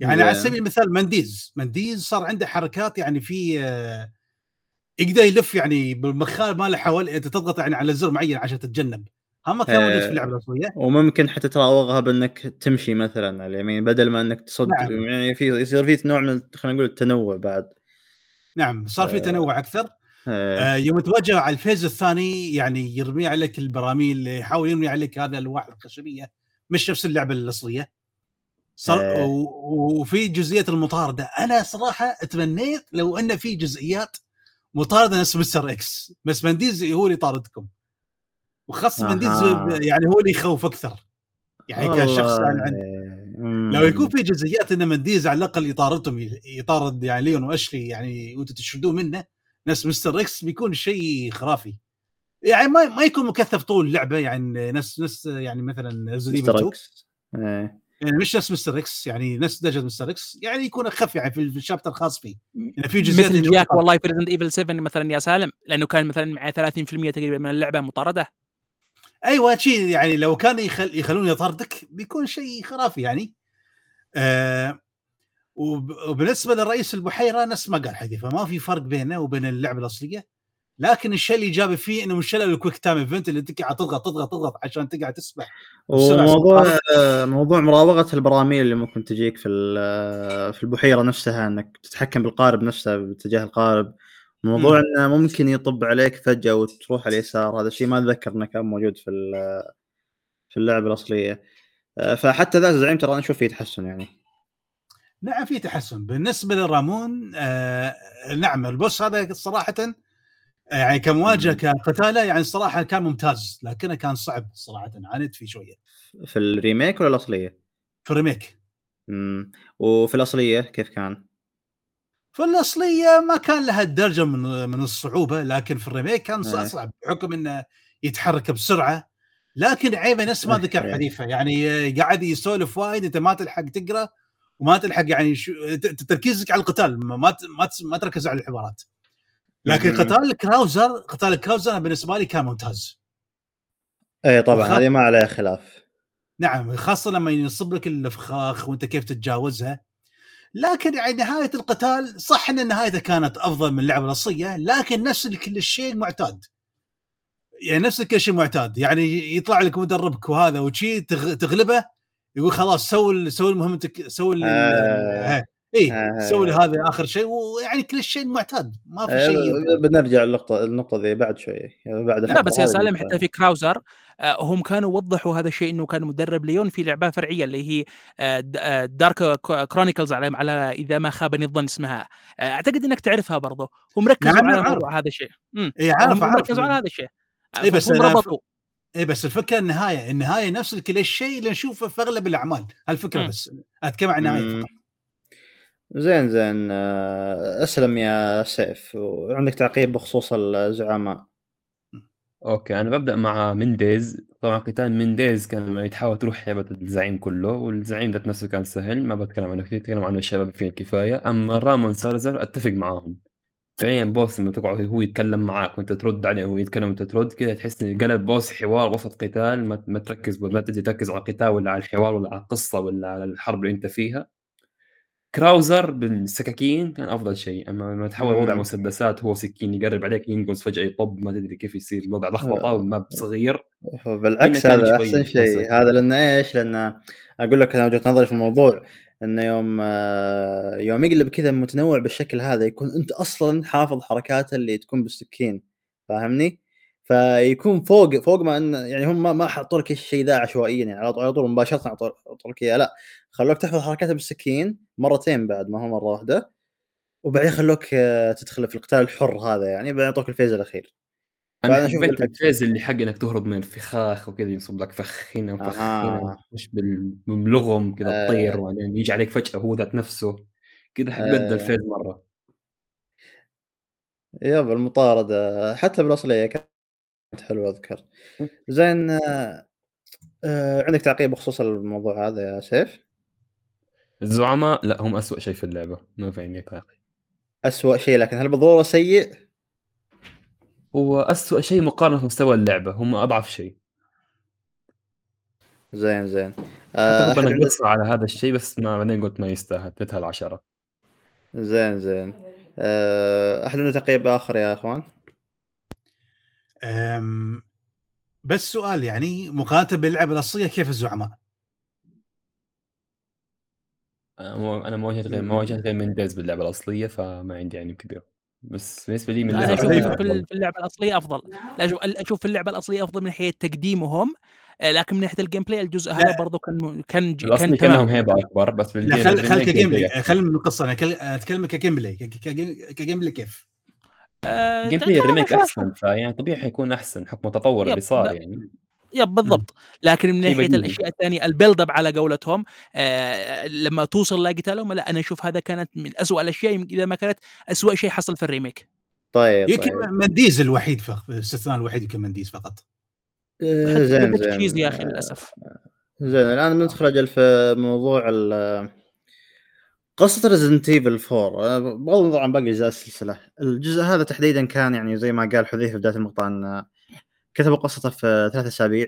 يعني على. سبيل المثال منديز منديز صار عنده حركات يعني في أه، يقدر يلف يعني بالمخال ماله حوالي انت تضغط يعني على زر معين عشان تتجنب هم ما كان موجود في
آه.
اللعبة الاصليه
وممكن حتى تراوغها بأنك تمشي مثلا على اليمين بدل ما أنك تصد
نعم.
يعني في يصير في نوع من خلينا نقول التنوع بعد
نعم صار في
آه.
تنوع أكثر
آه.
آه يوم توجه على الفيز الثاني يعني يرمي عليك البراميل يحاول يرمي عليك هذا الألواح الخشبية مش نفس اللعبة الأصلية صار
آه.
وفي جزئية المطاردة أنا صراحة تمنيت لو أن في جزئيات مطاردة نفس مستر إكس بس منديز هو اللي طاردكم وخاصة
أها.
منديز يعني هو اللي يخوف أكثر يعني كشخص. يعني
مم.
لو يكون في جزئيات أن منديز على الأقل يطاردهم يطارد يعني ليون وأشلي يعني وأنتم تشردون منه نفس مستر إكس بيكون شيء خرافي يعني ما ما يكون مكثف طول اللعبة يعني نفس نفس يعني مثلا
مستر
2
إكس آه.
يعني مش نفس مستر إكس يعني نفس درجة مستر إكس يعني يكون أخف يعني في ال chapter الخاص فيه. يعني في جزئيات
مثل جاك والله في Resident Evil 7 مثلا يا سالم لأنه كان مثلا مع 30% تقريبا من اللعبة مطاردة.
أيوه شيء يعني لو كان يخل يخلون يطاردك بيكون شيء خرافي يعني. آه وب- وبالنسبه لرئيس البحيرة نفس ما قال حذيفه ما في فرق بينه وبين اللعبة الأصلية. لكن الشيء الايجابي فيه إنه مشيل ال quick time event اللي انت قاعد تضغط تضغط تضغط عشان تقعد تسبح.
وموضوع موضوع مراوغة البراميل اللي ممكن تجيك في في البحيرة نفسها إنك تتحكم بالقارب نفسه باتجاه القارب. موضوع إنه ممكن يطب عليك فجأة وتروح على اليسار هذا الشيء ما أتذكر إنه كان موجود في في اللعبة الأصلية. آه، فحتى ذا زعيم ترى أنا أشوف فيه تحسن يعني.
نعم في تحسن. بالنسبة لرامون آه نعم ال boss هذا صراحة يعني
كمواجهة.
كقتالة يعني الصراحه كان ممتاز لكنه كان صعب صراحة عانيت فيه شوية
في ال remake ولا الأصلية؟
في ال remake
امم وفي الأصلية كيف كان؟
في الأصلية ما كان لها الدرجة من من الصعوبة لكن في ال remake كان
إيه.
اصعب بحكم إنه يتحرك بسرعة لكن عيبه نفس ما ذكر
إيه.
حديثه يعني قاعد يسولف وايد أنت ما تلحق تقرأ وما تلحق يعني شو تركيزك على القتال ما ما ت- ما, ت- ما تركز على الحوارات لكن. قتال الكراوزر قتال الكراوزر أنا بالنسبة لي كان ممتاز.
إيه طبعا هذه ما عليها خلاف.
نعم خاصة لما ينصب لك الفخاخ وانت كيف تتجاوزها. لكن يعني نهاية القتال صح إن نهايته كانت أفضل من اللعبة الأصلية لكن نفس كل الشيء المعتاد يعني نفس كل شيء معتاد. يعني يطلع لك مدربك وهذا وشي تغ- تغلبه يقول خلاص سوي سوي مهمتك سوي
آه.
اي
آه.
سوي هذا آخر شيء ويعني كل شيء معتاد ما في شيء
آه، بنرجع للنقطة النقطة ذي بعد شوي يعني بعد
لا بس يا سالم. حتى في كراوزر آه، هم كانوا وضحوا هذا الشيء إنه كان مدرب ليون في لعبة فرعية اللي هي آه، Darkside Chronicles على على إذا ما خابني الظن اسمها. آه، أعتقد إنك تعرفها برضه هم ركزوا
نعم،
على
نعم،
موضوع هذا الشيء.
اي عارف عارف.
ركزوا على هذا الشيء. آه،
إيه، بس
ربطوا.
اي بس الفكرة النهاية النهاية نفس الشيء اللي نشوفه في أغلب الأعمال
هالفكرة.
بس. أتكلم عن النهايه. فقط.
زين زين. آه، اسلم يا سيف. وعندك تعقيب بخصوص الزعماء.
أوكي أنا ببدأ مع منديز. طبعا قتال منديز كان لما تحاول تروح هيبه الزعيم كله والزعيم ذات نفسه كان سهل. ما بتكلم عنه كثير تكلم عنه الشباب فيه الكفاية. أما رامون سارزر أتفق معاهم. فعليا boss لما تقعد هو يتكلم معاك وأنت ترد عليه وهو يتكلم وأنت ترد كذا تحس انه قلب boss حوار وسط قتال. ما, ما تركز ما تجي تركز على القتال ولا على الحوار ولا على القصة ولا على الحرب اللي أنت فيها. كراوزر بالسكاكين كان أفضل شيء أما لما تحول وضع. مسدسات هو سكين يقرب عليك ينقز فجأة يطب ما تدري كيف يصير الوضع لخبطه.
وال
map صغير
بالعكس هذا أحسن شيء. هذا لأن إيش؟ لأن أقول لك أنا وجهة نظري في الموضوع إنه يوم آه، يوم يقلب كذا متنوع بالشكل هذا يكون أنت أصلا حافظ حركاته اللي تكون بالسكين فاهمني؟ فيكون فوق فوق ما إن يعني هم ما- حطوا لك الشيء ذا عشوائيا يعني على طول مباشرة حطوا لك اياه لا خلوك تحفظ حركاته بالسكين مرتين بعد ما هو مرة واحدة وبعدين خلوك آه، تدخل في القتال الحر هذا يعني بعدين يعطوك ال
phase
الأخير أنا
حبيت
بالعكس.
ال phase اللي حق إنك تهرب من الفخاخ وكذا ينصب لك فخ هنا وفخ هنا. مش باللغم كذا
آه.
تطير وبعدين يجي عليك فجأة هو ذات نفسه كذا حبيت
آه.
الفيز مرة
يب المطاردة حتى بالأصلية كانت حلوة أذكر. زين آه، آه، عندك تعقيب بخصوص الموضوع هذا يا سيف؟
الزعماء لا هم أسوأ شيء في اللعبة ما في عندي تعقيب.
أسوأ شيء لكن هل بالضرورة سيء؟
هو أسوأ شيء مقارنة في مستوى اللعبة هم أضعف شيء.
زين زين. آه،
ربنا
عنده-
على هذا الشيء بس ما بعدين قلت ما يستاهل اديتها العشرة
زين زين. آه، أحد عنده تعقيب آخر يا أخوان؟
أم، بس سؤال يعني مقارنه باللعبه الأصلية كيف الزعماء؟
أنا مو- أنا ما واجهت غير ما واجهت غير من ديز باللعبة الأصلية فما عندي يعني كبير. بس بالنسبة لي من
أنا
أشوف في اللعبة الأصلية أفضل. لا أشوف أشوف في اللعبة الأصلية أفضل من ناحية تقديمهم. آه، لكن من ناحية ال gameplay الجزء هذا برضه كان كان كان
كان لهم هيبة أكبر بس
لا
بال
game خل خل
ك
gameplay خل من القصة أنا أتكلم ك gameplay ك gameplay كيف؟
آه،
جيم
ترى
بلاي الريميك أحسن فيعني طبيعي حيكون أحسن حكم التطور اللي صار. يعني.
yep بالضبط. لكن من ناحية.
الأشياء
الثانية ال build up على قولتهم آه لما توصل لقتالهم لا أنا أشوف هذا كانت من أسوأ الأشياء إذا ما كانت أسوأ شيء حصل في ال remake.
طيب
يمكن
طيب.
منديز الوحيد الاستثناء الوحيد يمكن منديز فقط.
آه، زين زين.
cheese يا أخي للأسف.
زين الآن بندخل أجل في موضوع ال قصة Resident Evil 4 آه، بغض النظر عن باقي اجزاء السلسلة، الجزء هذا تحديدا كان يعني زي ما قال حذيفة في بداية المقطع إن كتبوا قصته في ثلاث أسابيع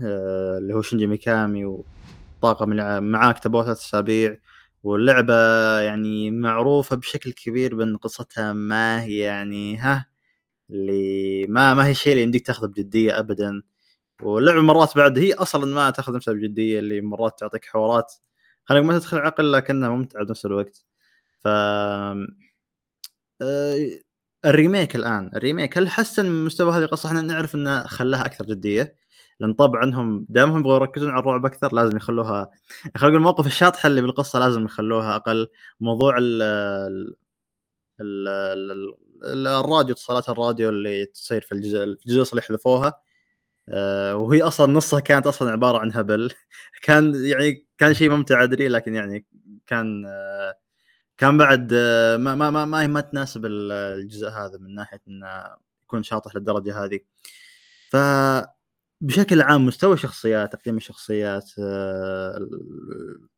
آه، اللي هو شينجي ميكامي وطاقم معاه كتبوه ثلاث أسابيع واللعبة يعني معروفة بشكل كبير بأن قصتها ما هي يعني ها اللي ما ما هي الشيء اللي يمديك تاخذه بجدية ابدا. واللعبة مرات بعد هي أصلا ما تاخذ نفسها بجدية اللي مرات تعطيك حوارات خليك ما تدخل عقل لكنها ممتعه بنفس الوقت. ف آه، الريميك الآن. الريميك هل حسن من مستوى هذه القصة؟ إحنا نعرف إنه خلاها أكثر جدية. لأن طبعا هم دامهم يبغوا يركزون على الرعب أكثر لازم يخلوها خلينا المواقف الشاطحه اللي بالقصة لازم يخلوها أقل. موضوع ال ال ال- ال- ال- الراديو اتصالات الراديو اللي تصير في الجزء الجزء اللي حذفوها وهي أصلا نصها كانت أصلا عبارة عن هبل. كان يعني كان شيء ممتع أدري لكن يعني كان آه، كان بعد آه، ما ما ما ما, ما تناسب ال- الجزء هذا من ناحية إنه يكون شاطح للدرجة هذه. ف بشكل عام مستوى الشخصيات تقديم الشخصيات آه، ال-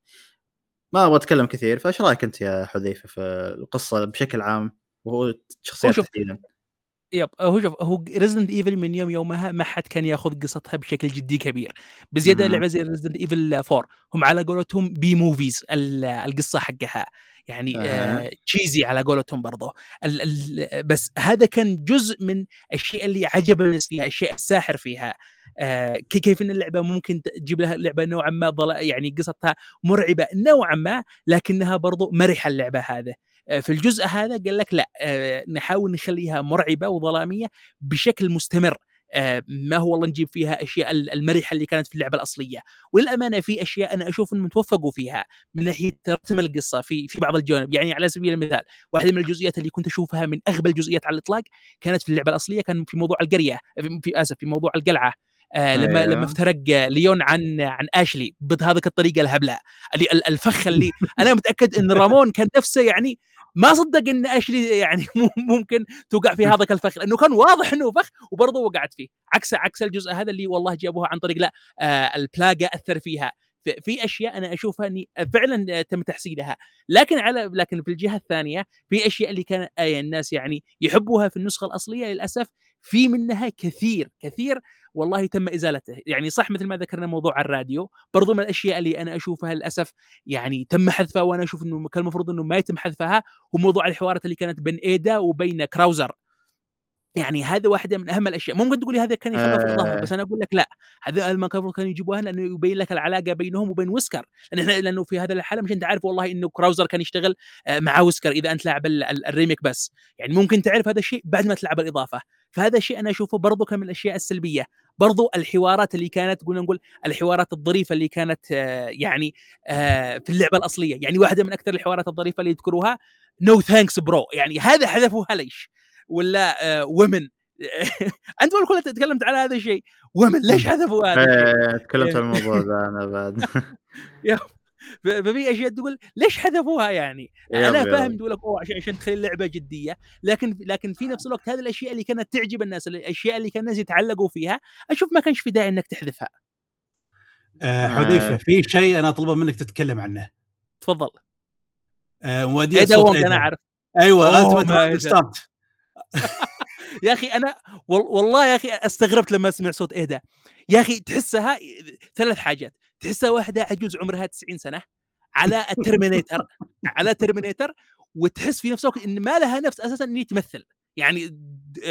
ما أبغى أتكلم كثير فإيش رأيك أنت يا حذيفة في القصة بشكل عام؟ وهو شخصيات
شوف، yep هو شوف هو Resident Evil من يوم يومها ما حد كان ياخذ قصتها بشكل جدي كبير.
بزيادة.
لعبة زي Resident Evil 4 هم على قولتهم B movies ال- القصة حقها. يعني. آه تشيزي على قولتهم برضه ال ال بس هذا كان جزء من الشيء اللي عجب الناس فيها الشيء الساحر فيها. آه كي- كيف إن اللعبة ممكن تجيب لها لعبة نوعا ما يعني قصتها مرعبة نوعا ما لكنها برضو مرحة اللعبة هذا آه، في الجزء هذا قال لك لا آه، نحاول نخليها مرعبة وظلامية بشكل مستمر. آه، ما هو والله نجيب فيها أشياء ال- المرحه اللي كانت في اللعبة الأصلية. وللأمانة في أشياء أنا أشوف إنهم توفقوا فيها من ناحية ترتم القصة في في بعض الجوانب. يعني على سبيل المثال واحدة من الجزئيات اللي كنت أشوفها من أغبى الجزئيات على الإطلاق كانت في اللعبة الأصلية كان في موضوع القرية في- في آسف في موضوع القلعة. آه لما
أيوه.
لما افترق آه، ليون عن عن أشلي بهذيك الطريقة الهبلة. الفخ اللي أنا متأكد إن رامون كان نفسه يعني ما صدق إن أشلي يعني مم- ممكن توقع في هذاك الفخ لأنه كان واضح إنه فخ وبرضه وقعت فيه. عكس عكس الجزء هذا اللي والله جابوها عن طريق لا آه البلاجا أثر فيها. في- في أشياء أنا أشوفها إني فعلا آه، تم تحسينها. لكن على لكن في الجهة الثانية في أشياء اللي كان آه الناس يعني يحبوها في النسخة الأصلية للأسف في منها كثير كثير والله تم إزالته. يعني صح مثل ما ذكرنا موضوع الراديو برضو من الأشياء اللي أنا أشوفها للأسف يعني تم حذفها وأنا أشوف إنه كان المفروض إنه ما يتم حذفها هو موضوع الحوارات اللي كانت بين إيدا وبين كراوزر. يعني هذا واحدة من أهم الأشياء. ممكن تقولي هذا كان في الظاهر بس
آه.
أنا أقول لك لا. هذا ما كانوا يجيبوها لأنه يبين لك العلاقة بينهم وبين ويسكر. لأن لأنه في هذا الحاله مش انت عارف والله إنه كراوزر كان يشتغل آه، مع ويسكر إذا أنت لاعب ال- ال- الريميك بس. يعني ممكن تعرف هذا الشيء بعد ما تلعب الإضافة. فهذا الشيء أنا أشوفه برضو كان من الأشياء السلبية. برضو الحوارات اللي كانت قلنا نقول الحوارات الظريفة اللي كانت آه، يعني آه، في اللعبة الأصلية. يعني واحدة من أكثر الحوارات الظريفة اللي يذكروها no thanks bro يعني هذا حذفوها ليش ولا ومن أنت والكل تكلمت على هذا الشيء. ومن ليش حذفوا هذا؟
إيه، تكلمت عن الموضوع ذا أنا بعد.
ففي أشياء تقول ليش حذفوها يعني؟
أنا.
فاهم تقول لك oh عشان عشان تخلي اللعبة جدية. لكن لكن في نفس الوقت هذه الأشياء اللي كانت تعجب الناس الأشياء اللي كان الناس يتعلقوا فيها أشوف ما كانش في داعي إنك تحذفها.
آه حذيفة في شيء أنا أطلبه منك تتكلم عنه.
تفضل. وونغ
إيدا. أنا
أعرف.
أيوه
إيدا.
ستارت
يا أخي أنا وال- والله يا أخي أستغربت لما أسمع صوت إيدا. يا أخي تحسها ثلاث حاجات. تحسها واحدة عجوز عمرها 90 سنة على الترمينيتر على ترمينيتر وتحس في نفس الوقت إن ما لها نفس أساسا إن تمثل. يعني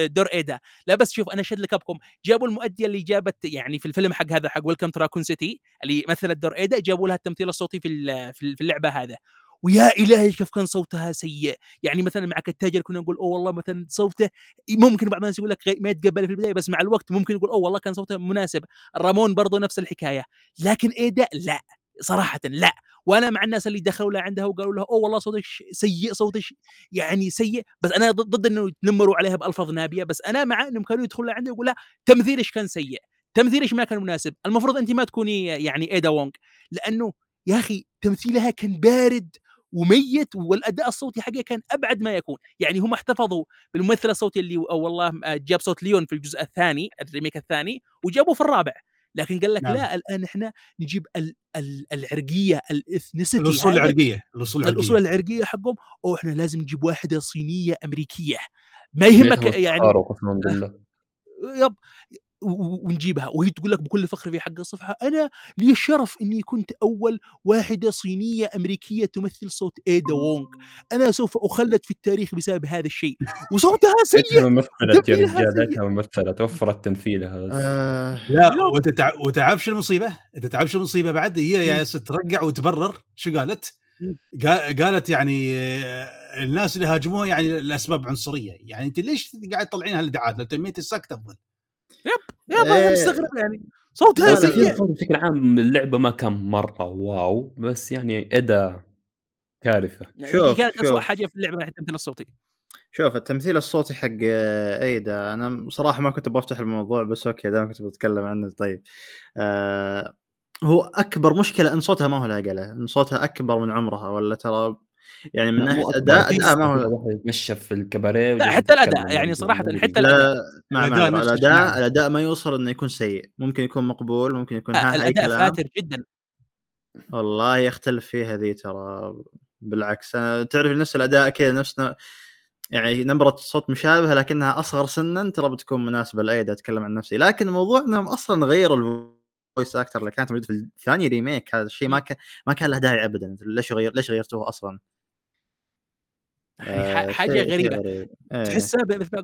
دور ايدا لا بس شوف أنا أشهد لك أبكم. جابوا المؤدية اللي جابت يعني في الفيلم حق هذا حق ويلكم تراكون سيتي اللي مثلت دور ايدا جابوا لها التمثيل الصوتي في في اللعبة هذا. ويا إلهي كيف كان صوتها سيء. يعني مثلا معك التاجر كنا نقول أوه والله مثلا صوته ممكن بعض الناس يقول لك ما يتقبل في البداية بس مع الوقت ممكن يقول أوه والله كان صوته مناسب. رامون برضو نفس الحكاية. لكن إيدا لا صراحة لا. وأنا مع الناس اللي دخلوا لعندها وقالوا لها أوه والله صوتك سيء صوتك يعني سيء. بس أنا ضد إنه يتنمروا عليها بألفاظ نابية. بس أنا مع إنهم كانوا يدخلوا لعندها ويقول لها تمثيلش كان سيء. تمثيلش ما كان مناسب. المفروض انت ما تكوني يعني إيدا وونغ. لأنه يا أخي تمثيلها كان بارد وميت والأداء الصوتي حقه كان أبعد ما يكون. يعني هم احتفظوا بالممثل الصوتي اللي أو والله آه، جاب صوت ليون في الجزء الثاني الريميك الثاني وجابوه في الرابع. لكن قال لك
نعم.
لا الآن إحنا نجيب ال ال العرقية الإثنسيتي
الأصول
العرقية
الأصول الأصول
العرقية
العرقيه
حقهم. أو إحنا لازم نجيب واحدة صينية أمريكية. ما يهمك يعني يب ونجيبها وهي تقول لك بكل فخر في حق الصفحة أنا لي الشرف إني كنت أول واحدة صينية أمريكية تمثل صوت إيدا وونغ أنا سوف أخلد في التاريخ بسبب هذا الشيء وصوتها سيء
ممثلة يا رجال ممثلة توفرت تمثيلها.
آه،
لا
لا.
وتتع... وتعرف شو المصيبه؟ انت تعرف شو المصيبه بعد هي يا ترجع وتبرر شو قالت؟ قا- قالت يعني آه، الناس اللي هاجموها يعني الأسباب عنصرية، يعني أنت ليش قاعد تطلعين هالإدعاءات؟ لو تميت السكت افضل.
يا أنا
إيه.
مستغرب يعني. صوتها سيء
بشكل عام اللعبة ما كان مرة wow بس يعني إدا كارثة.
يعني
شوف،
كانت اسوء
شوف.
حاجة في اللعبة التمثيل الصوتي.
شوف التمثيل الصوتي حق آه، إيدا أنا صراحة ما كنت بفتح الموضوع بس okay دام كنت بتكلم عنه طيب. آه هو أكبر مشكلة إن صوتها ما هو لاقله إن صوتها أكبر من عمرها ولا ترى يعني من ناحية أداء اداء ما هو
يتمشى في الكباريه
لا حتى
الأداء
يعني
صراحة
حتى الأداء
لا مع
الأداء الأداء.
الأداء ما يوصل إنه يكون سيء. ممكن يكون مقبول ممكن يكون ها
آه، الأداء
كلام.
فاتر جدا.
والله يختلف فيها ذي ترى بالعكس. تعرف نفس الأداء كذا نفس يعني نبرة صوت مشابهة لكنها أصغر سنا ترى بتكون مناسبة لأيدا أتكلم عن نفسي. لكن الموضوع أنهم أصلا غيروا ال voice actor اللي كانت موجودة في الثاني remake هذا الشيء ما كان ما كان له داعي أبدا. ليش غير ليش غيرتوه أصلا؟
يعني
حاجة
غريبة
غريب.
تحسها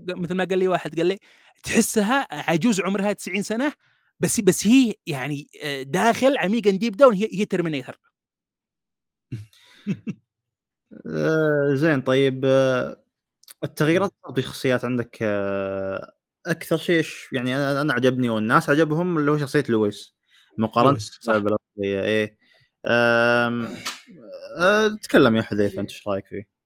مثل ما- قال لي واحد قال لي تحسها عجوز عمرها 90 سنة بس بس هي يعني آه، داخل عميقا deep down هي هي Terminator
آه، زين طيب آه، التغييرات في الشخصيات عندك أكثر شيء يعني أنا عجبني والناس عجبهم اللي هو شخصية لويس مقارنة
لويس، صح.
بالسالفة الاصليه إيه تكلم يا حذيفة أنت إيش رأيك فيه؟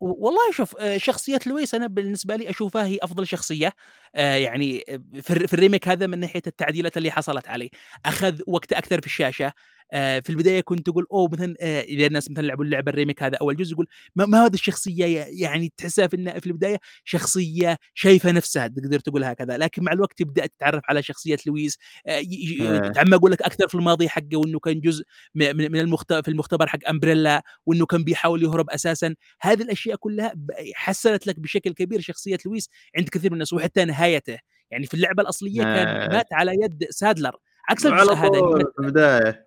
والله شوف آه، شخصية لويس أنا بالنسبة لي أشوفها هي أفضل شخصية آه، يعني آه، في الر- في ال remake هذا من ناحية التعديلات اللي حصلت عليه. أخذ وقت أكثر في الشاشة في البداية كنت أقول oh مثلا آه، إذا الناس مثلا لعبوا اللعبة ال remake هذا أول جزء يقول ما, الشخصية ي- يعني تحسها في في البداية شخصية شايفة نفسها تقدر تقول هكذا لكن مع الوقت تبدأ تتعرف على شخصية لويس آه،
إيه.
يتعمق لك أكثر في الماضي حقه وإنه كان جزء من من المخت... في المختبر حق أمبريلا وإنه كان بيحاول يهرب أساسا هذه الأشياء كلها حسنت لك بشكل كبير شخصية لويس عند كثير من الناس وحتى نهايته يعني في اللعبة الأصلية كان
آه.
مات على يد سادلر عكس الجزء هذا مات-
في البداية.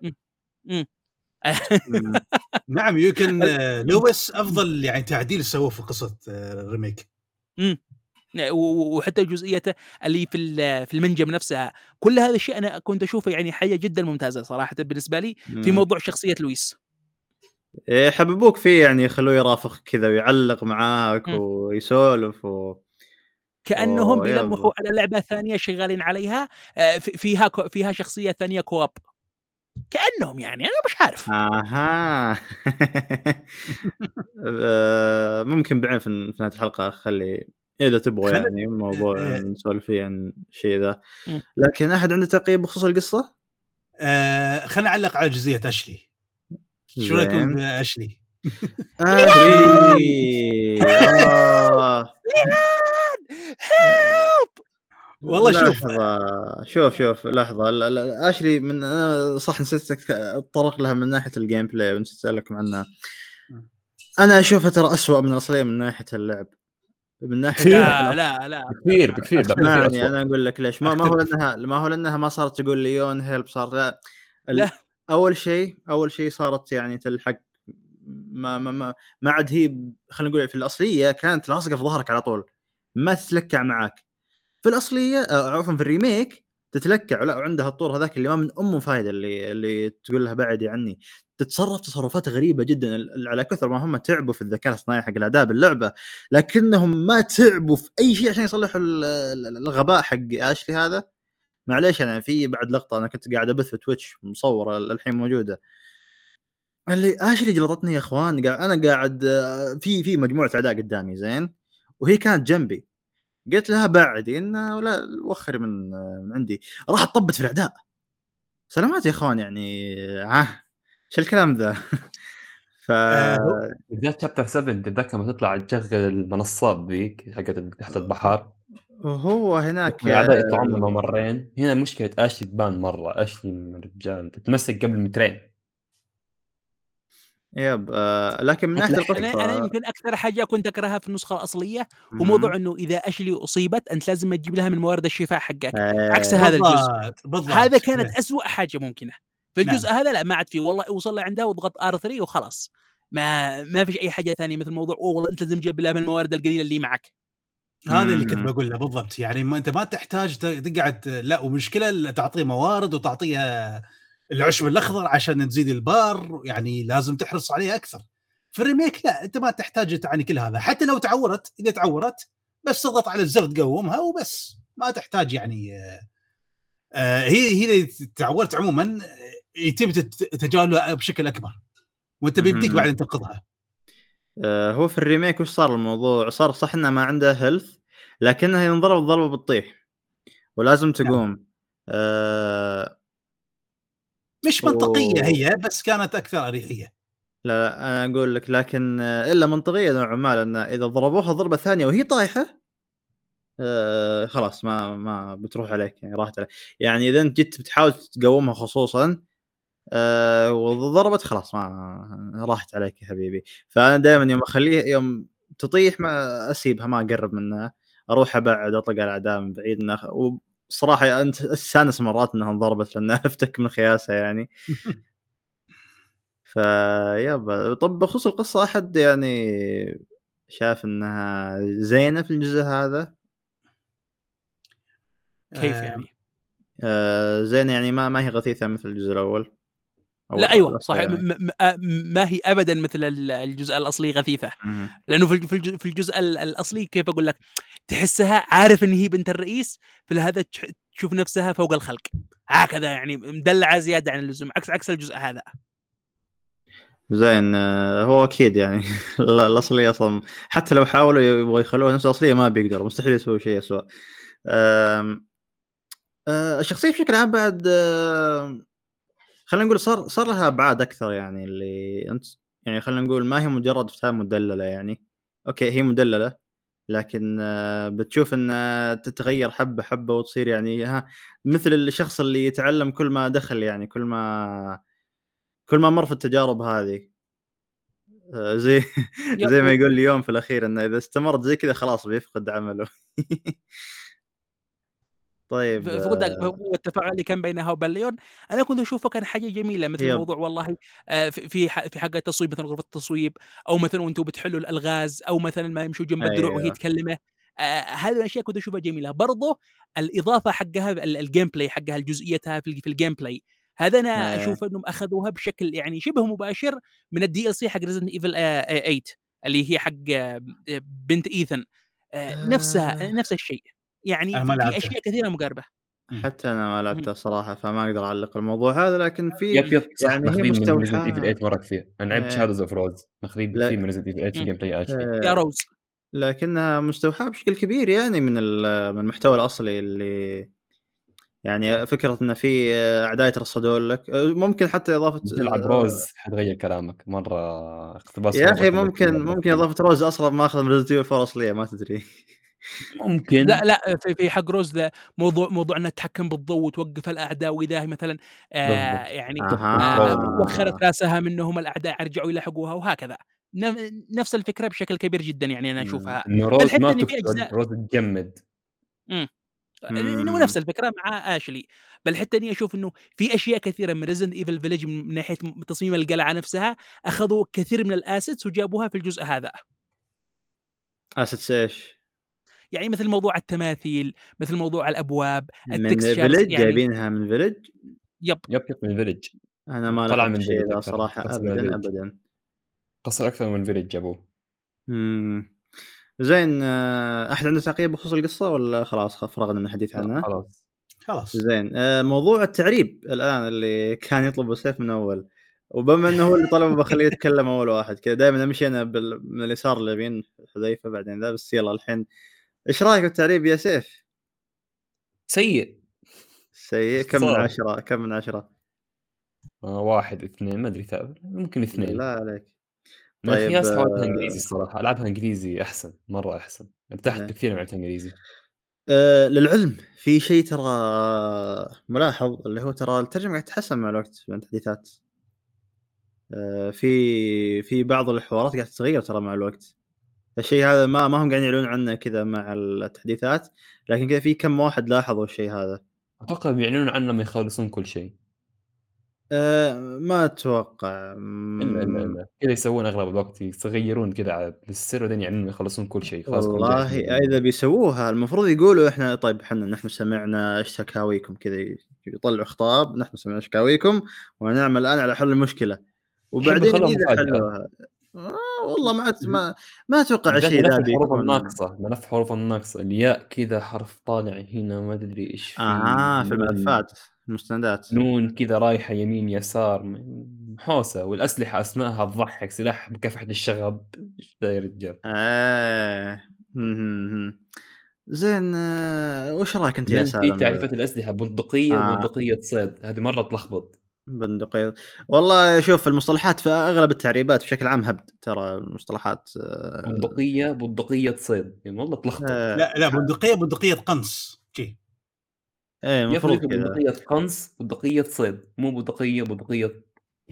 نعم يمكن آه، لويس أفضل يعني تعديل سووه في قصة آه، ال remake.
و- و- وحتى جزئيته اللي في ال- في المنجم نفسها كل هذا الشيء أنا كنت أشوفه يعني حاجة جدا ممتازة صراحة بالنسبة لي في. موضوع شخصية لويس.
إيه، يحببوك فيه يعني يخلوه يرافق كذا ويعلق معاك. ويسولف و... كأنهم.
بيلمحوا على لعبة ثانية شغالين عليها آه، في- فيها فيها شخصية ثانية كواب. كأنهم يعني أنا مش عارف
أها آه، ممكن بعدين في في نهاية الحلقة أخلي إذا تبغى
خل-
يعني موضوع
آه.
نسولف فيه عن الشيء ذا. لكن أحد عنده تعقيب بخصوص القصة؟
آه خلينا نعلق على جزئية أشلي شو رايكم. بأشلي؟
أشلي آه.
والله شوف.
لحظة شوف شوف لحظة. لا- لا، اشلي من أنا صح نسيت اتطرق لها من ناحية ال gameplay ونسيت اسالكم عنها. أنا أشوفها ترى اسوء من الأصلية من ناحية اللعب. من ناحية
كثير.
لا لا لا.
بكثير بكثير أسمعني.
أنا أقول لك ليش. ما, ما هو لأنها ما هو لأنها ما صارت تقول ليون هيلب صار لا,
لا.
أول شيء أول شيء صارت يعني تلحق. ما ما ما, ما عاد هي خلينا نقول في الأصلية كانت لاصقه في ظهرك على طول. ما تتلكع معاك في الأصلية آه، عفوا في الريميك تتلكع لا وعندها الطور هذاك اللي ما من أمه فايدة اللي اللي تقول لها بعدي عني تتصرف تصرفات غريبة جدا على كثر ما هم تعبوا في الذكاء الاصطناعي حق الاداء باللعبه لكنهم ما تعبوا في أي شيء عشان يصلحوا ال- ال- الغباء حق أشلي هذا. معليش أنا في بعد لقطة أنا كنت قاعد أبث في تويتش مصورة الحين موجودة. اللي أشلي جلطتني يا إخوان أنا قاعد آه، في في مجموعة أعداء قدامي زين؟ وهي كانت جنبي. قلت لها بعدي انه لا وخري من آه، من عندي. راحت طبت في الأعداء. سلامات يا إخوان يعني ها شو الكلام ذا؟ ف
آه،
بالذات شابتر 7 تتذكر لما تطلع تشغل المنصات ذيك حقت تحت البحر؟
هو هناك
الأعداء يطلعون من ممرين هنا مشكلة اشلي تبان مرة اشلي من الرجال تتمسك قبل مترين
يب آه لكن من ناحية
أتلحق.
أنا
القصة
أنا يمكن أكثر حاجة كنت أكرهها في النسخة الأصلية هو موضوع إنه إذا أشلي أصيبت أنت لازم تجيب لها من موارد الشفاء حقك
آه،
عكس هذا الجزء.
بالضبط
هذا كانت أسوأ حاجة ممكنة. في
نعم.
الجزء هذا لا ما عاد فيه والله وصل لعندها واضغط آر 3 وخلاص. ما ما فيش أي حاجة ثانية مثل موضوع أوه والله أنت لازم تجيب لها من الموارد القليلة اللي معك.
هذا اللي كنت. بقول له بالضبط. يعني ما أنت ما تحتاج ت- تقعد لا ومشكلة تعطيه موارد وتعطيها العشب الأخضر عشان تزيد البار يعني لازم تحرص عليه أكثر. في ال remake لا أنت ما تحتاج تعني كل هذا. حتى لو تعورت إذا تعورت بس تضغط على الزر تقومها وبس. ما تحتاج يعني آه، آه، هي هي تعورت عموما آه، يتم تجاهلها بشكل أكبر. وأنت بيمديك
مهم.
بعدين تنقذها.
آه هو في ال remake وش صار الموضوع؟ صار صح إنه ما عنده health لكنها ينضرب ضربة بتطيح. ولازم تقوم. آه
مش منطقية
أوه.
هي بس كانت أكثر أريحية.
لا لا أنا أقول لك لكن إلا منطقية نوعا ما لأن إذا ضربوها ضربة ثانية وهي طايحة آه خلاص ما ما بتروح عليك يعني راحت عليك. يعني إذا أنت جيت بتحاول تقومها خصوصا آه وضربت خلاص ما راحت عليك يا حبيبي. فأنا دائما يوم اخليه يوم تطيح ما أسيبها ما أقرب منها أروح أبعد أطلق على الأعداء من بعيد إنها- وصراحه أنت استانس مرات إنها انضربت لانها أفتك من خياسها يعني. فيب طب بخصوص القصة أحد يعني شاف إنها زينة في الجزء هذا؟
كيف
آه،
يعني؟
آه زينة يعني ما ما هي غثيثة مثل الجزء الأول.
لا أيوه
الأصل
صح
يعني.
م- م- آه، ما هي ابدا مثل ال- الجزء الأصلي غثيثة.
مم.
لأنه في الج- في الج- في الجزء ال- الأصلي كيف أقول لك؟ تحسها عارف إن هي بنت الرئيس في هذا تش- تشوف نفسها فوق الخلق. هكذا يعني مدلعة زيادة عن اللزوم عكس عكس الجزء هذا.
زين آه، هو أكيد يعني. ال- الاصليه أصلا حتى لو حاولوا يبغوا يخلوها نفس الأصلية ما بيقدروا مستحيل يسووا شيء اسوء آم، آه، الشخصيه بشكل عام بعد خلينا نقول صار صار لها أبعاد أكثر يعني اللي انت يعني خلينا نقول ما هي مجرد فتاه مدللة يعني أوكي هي مدللة لكن آه، بتشوف انها تتغير حبة حبة وتصير يعني ها مثل الشخص اللي يتعلم كل ما دخل يعني كل ما كل ما مر في التجارب هذه آه، زي. زي ما يقول لي يوم في الأخير إنه إذا استمرت زي كذا خلاص بيفقد عمله طيب
فقلت
آه،
هو التفاعل اللي كان بينها وبين ليون أنا كنت أشوفه كان حاجة جميلة مثل
يب.
موضوع والله آه، في في حق التصويب مثلا غرفة التصويب أو مثلا وأنتم بتحلوا الألغاز أو مثلا ما يمشوا جنب الدروع وهي
أيوه.
تكلمه آه، هذه الأشياء كنت أشوفها جميلة برضه الإضافة حقها ال- ال gameplay حقها الجزئيتها في ال- في ال gameplay هذا أنا
إيه.
أشوف إنهم أخذوها بشكل يعني شبه مباشر من ال DLC حق Resident Evil 8 اللي هي حق آه، بنت ايثن آه، نفسها
آه.
نفس الشيء يعني في. أشياء كثيرة مقاربه
حتى أنا ما لعبتها صراحة فما أقدر أعلق الموضوع هذا لكن في
yep yep
يعني هي
ماخذين من Evil 8 مرة كثير. أنا لعبت. Shadows of Rose ماخذين. كثير من Resident Evil 8 في
مم.
ال gameplay actually
آه،
يا روز.
لكنها مستوحاة بشكل كبير يعني من ال- من المحتوى الأصلي اللي يعني فكرة إن في أعداء يترصدون لك. ممكن حتى إضافة
تلعب روز حتغير كلامك. مرة اقتباس
يا
أخي
ممكن. ممكن إضافة روز أصلا ماخذ من Resident Evil 4 أصلية ما تدري.
ممكن
لا لا في, في حق روز موضوع موضوع انها تتحكم بالضوء وتوقف الأعداء واذا مثلا آه. يعني
أها.
آه وخرت راسها منهم الأعداء يرجعوا يلحقوها وهكذا نفس الفكرة بشكل كبير جدا يعني أنا.
أشوفها روز
حتى
ما تقتل روز تجمد.
إنه نفس الفكرة مع آشلي بل حتى إني أشوف إنه في أشياء كثيرة من Resident Evil Village من ناحية تصميم القلعة نفسها أخذوا كثير من ال assets وجابوها في الجزء هذا
assets إيش؟
يعني مثل موضوع التماثيل مثل موضوع الأبواب
من فيلج
يعني
جايبينها من Village
yep
yep yep من Village
أنا ما
طلع من Village
ذا.
صراحة
ابدا. ابدا
قصر أكثر من Village جابوه.
زين آه، أحد عنده تعقيب بخصوص القصة ولا خلاص فرغنا من الحديث عنها؟
خلاص
خلاص
زين آه، موضوع التعريب الآن اللي كان يطلب سيف من أول وبما إنه هو اللي طلب بخليه يتكلم أول واحد كذا دائما امشي أنا بال... من اليسار لليمين حذيفة بعدين ذا بس يلا الحين إيش رأيك بالتعريب يا سيف؟
سيء.
سيء. كم من. عشرة؟ كم من عشرة؟
آه واحد اثنين ما أدري ثالث ممكن اثنين.
لا عليك.
طيب في
طيب،
ناس حاولتها
آه،
إنجليزي الصراحه العبها إنجليزي أحسن مرة أحسن. ارتحت
إيه.
كثير لما لعبتها انجليزي
أه للعلم. في شيء ترى ملاحظ اللي هو ترى الترجمة قاعد تتحسن مع الوقت من التحديثات. أه في في بعض الحوارات قاعد تتغير ترى مع الوقت. الشيء هذا ما ما هم قاعدين يعلنون عنه كذا مع التحديثات لكن كذا في كم واحد لاحظوا الشيء هذا.
أتوقع بيعلنون عنه لما يخلصون كل شيء.
أه ما أتوقع.
الا الا إلا. كذا يسوون أغلب الوقت يغيرون كذا على السر بعدين يعلنون يخلصون كل شيء خلاص
والله. إذا بيسووها المفروض يقولوا إحنا طيب إحنا نحن سمعنا إيش شكاويكم كذا يطلعوا خطاب نحن سمعنا شكاويكم ونعمل الآن على حل المشكلة. وبعدين
إذا.
حلوها. آه والله ما أت- ما ما أتوقع
ملف
ذا
الحروف الناقصة ملف الحروف الناقصة الياء كذا حرف طالع هنا ما أدري إيش فيه
آه في الملفات المستندات
نون كذا رايحة يمين يسار حوسه والأسلحة اسمائها تضحك سلاح مكافحه الشغب إيش ذا يا رجال.
مهم. زين آه، وش رأيك أنت يا
بعدين في
سالم
تعريفات الأسلحة بندقية
آه.
وبندقيه صيد هذه مرة تلخبط
بندقية. والله شوف المصطلحات في أغلب التعريبات بشكل عام هبد. ترى المصطلحات آه،
بندقية بندقية صيد. يعني والله تلخبط
آه،
لا لا بندقية بندقية قنص. شي
إيه المفروض
بندقية قنص بندقية صيد. مو بندقية بندقية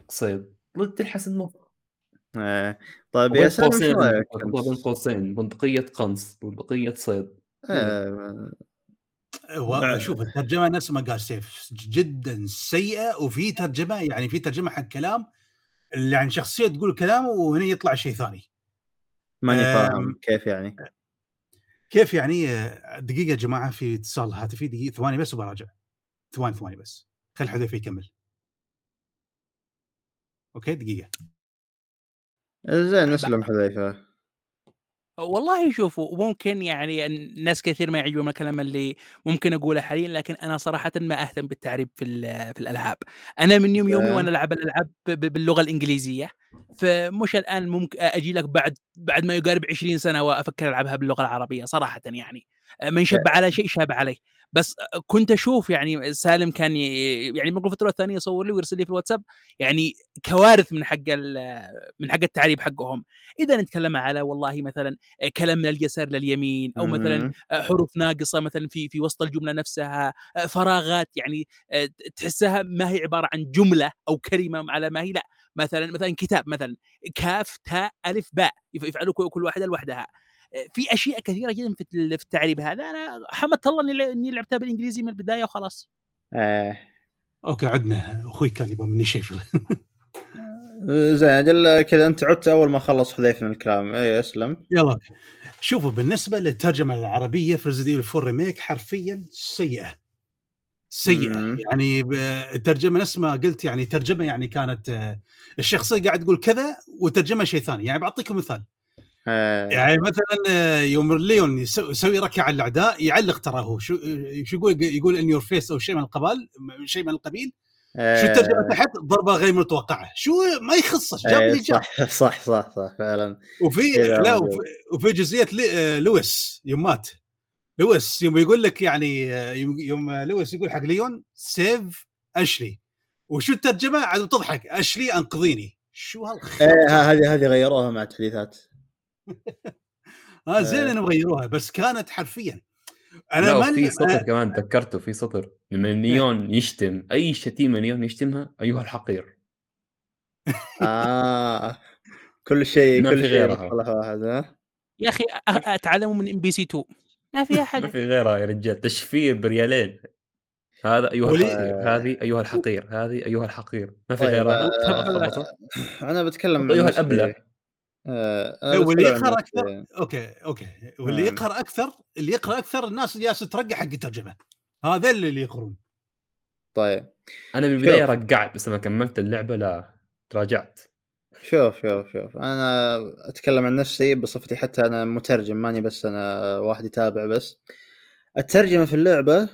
صيد. تلحس المخ
إيه. طيب يا
أحطها بين قوسين. بندقية قنص بندقية صيد.
آه،
و- شوف الترجمة نفس ما قال سيف جدا سيئة وفي ترجمة يعني في ترجمة حق كلام اللي يعني شخصية تقول كلام وهنا يطلع شيء ثاني.
ماني فاهم كيف يعني.
كيف يعني؟ دقيقة يا جماعة في اتصال هاتفي دقيقة ثواني بس وبراجع ثواني ثواني بس. خل حذيفة يكمل. أوكي دقيقة.
زين نسلم حذيفة.
والله شوفوا ممكن يعني الناس كثير ما يعجبهم الكلام اللي ممكن أقوله حاليا لكن أنا صراحة ما أهتم بالتعريب في في الألعاب. أنا من يوم يومي. وأنا ألعب الألعاب باللغة الإنجليزية. فمش الآن ممكن أجي لك بعد بعد ما يقارب 20 سنة وأفكر ألعبها باللغة العربية صراحة يعني. من شب على شيء شاب عليه بس كنت أشوف يعني سالم كان يعني من الفترة الثانية يصور لي ويرسل لي في الواتساب يعني كوارث من حق من حق التعريب حقهم إذا نتكلم على والله مثلا كلام من اليسار لليمين أو مثلا. حروف ناقصة مثلا في في وسط الجملة نفسها فراغات يعني تحسها ما هي عبارة عن جملة أو كلمة على ما هي لا مثلا مثلا كتاب مثلا كاف تاء ألف باء يف- يفعلوا كل كل واحدة لوحدها في أشياء كثيرة جدا في ال- في التعريب هذا. أنا حمدت الله إني إني لعبتها بالإنجليزي من البداية وخلاص.
آه.
okay عدنا. أخوي كان يبغى مني شيء في
زين أجل كذا أنت عدت أول ما خلص حذيفة من الكلام. اي اسلم
يلا. شوفوا بالنسبة للترجمة العربية في Resident 4 remake حرفيا سيئة. سيئة.
مم.
يعني الترجمة نفس ما قلت يعني ترجمة يعني كانت آه، الشخصية قاعد تقول كذا وترجمه شيء ثاني. يعني بعطيكم مثال.
آه.
يعني مثلا آه، يوم ليون يسو- يسوي ركعة على الأعداء يعلق ترى هو. شو آه، شو يقول يقول in your face أو شيء من القبال شيء من القبيل؟ شو الترجمة تحت؟ ضربة غير متوقعة. شو ما يخصش جاب اللي جاب.
صح صح صح صح فعلا.
وفي لا. وفي, وفي جزئية لي- آه، لويس يوم مات. لويس يوم يقول لك يعني آه، يوم, آه، لويس يقول حق ليون save أشلي. وشو الترجمة؟ عاد تضحك. أشلي أنقذيني. شو هالخ
إيه هذه هذه غيروها مع التحديثات.
آه زين
آه.
انهم غيروها بس كانت حرفيا. أنا
لا
ما آه،
سطر كمان تذكرته في سطر. لما نيون يشتم. أي شتيمة نيون يشتمها؟ أيها الحقير.
آه. كل شيء
ما
كل
في
شيء واحد ها
يا أخي اتعلموا من إم بي سي 2 ما فيها
ما
حاجة
في غيرها يا رجال. تشفير بريالين. هذا
أيها
الحقير. هذه أيها الحقير. هذه أيها الحقير. ما في
طيب،
غيرها.
آه،. أنا بتكلم أيها.
الأبلة.
آه،
واللي
يقرأ.
أكثر أوكي أوكي واللي
نعم.
يقرأ أكثر اللي يقرأ أكثر الناس اللي جالسة ترقع حق الترجمة. هذا اللي يقرون.
طيب.
أنا بالبدايه
شوف.
رقعت بس لما كملت اللعبة لا تراجعت.
شوف شوف شوف. أنا أتكلم عن نفسي بصفتي حتى أنا مترجم ماني بس أنا واحد يتابع بس. الترجمة في اللعبة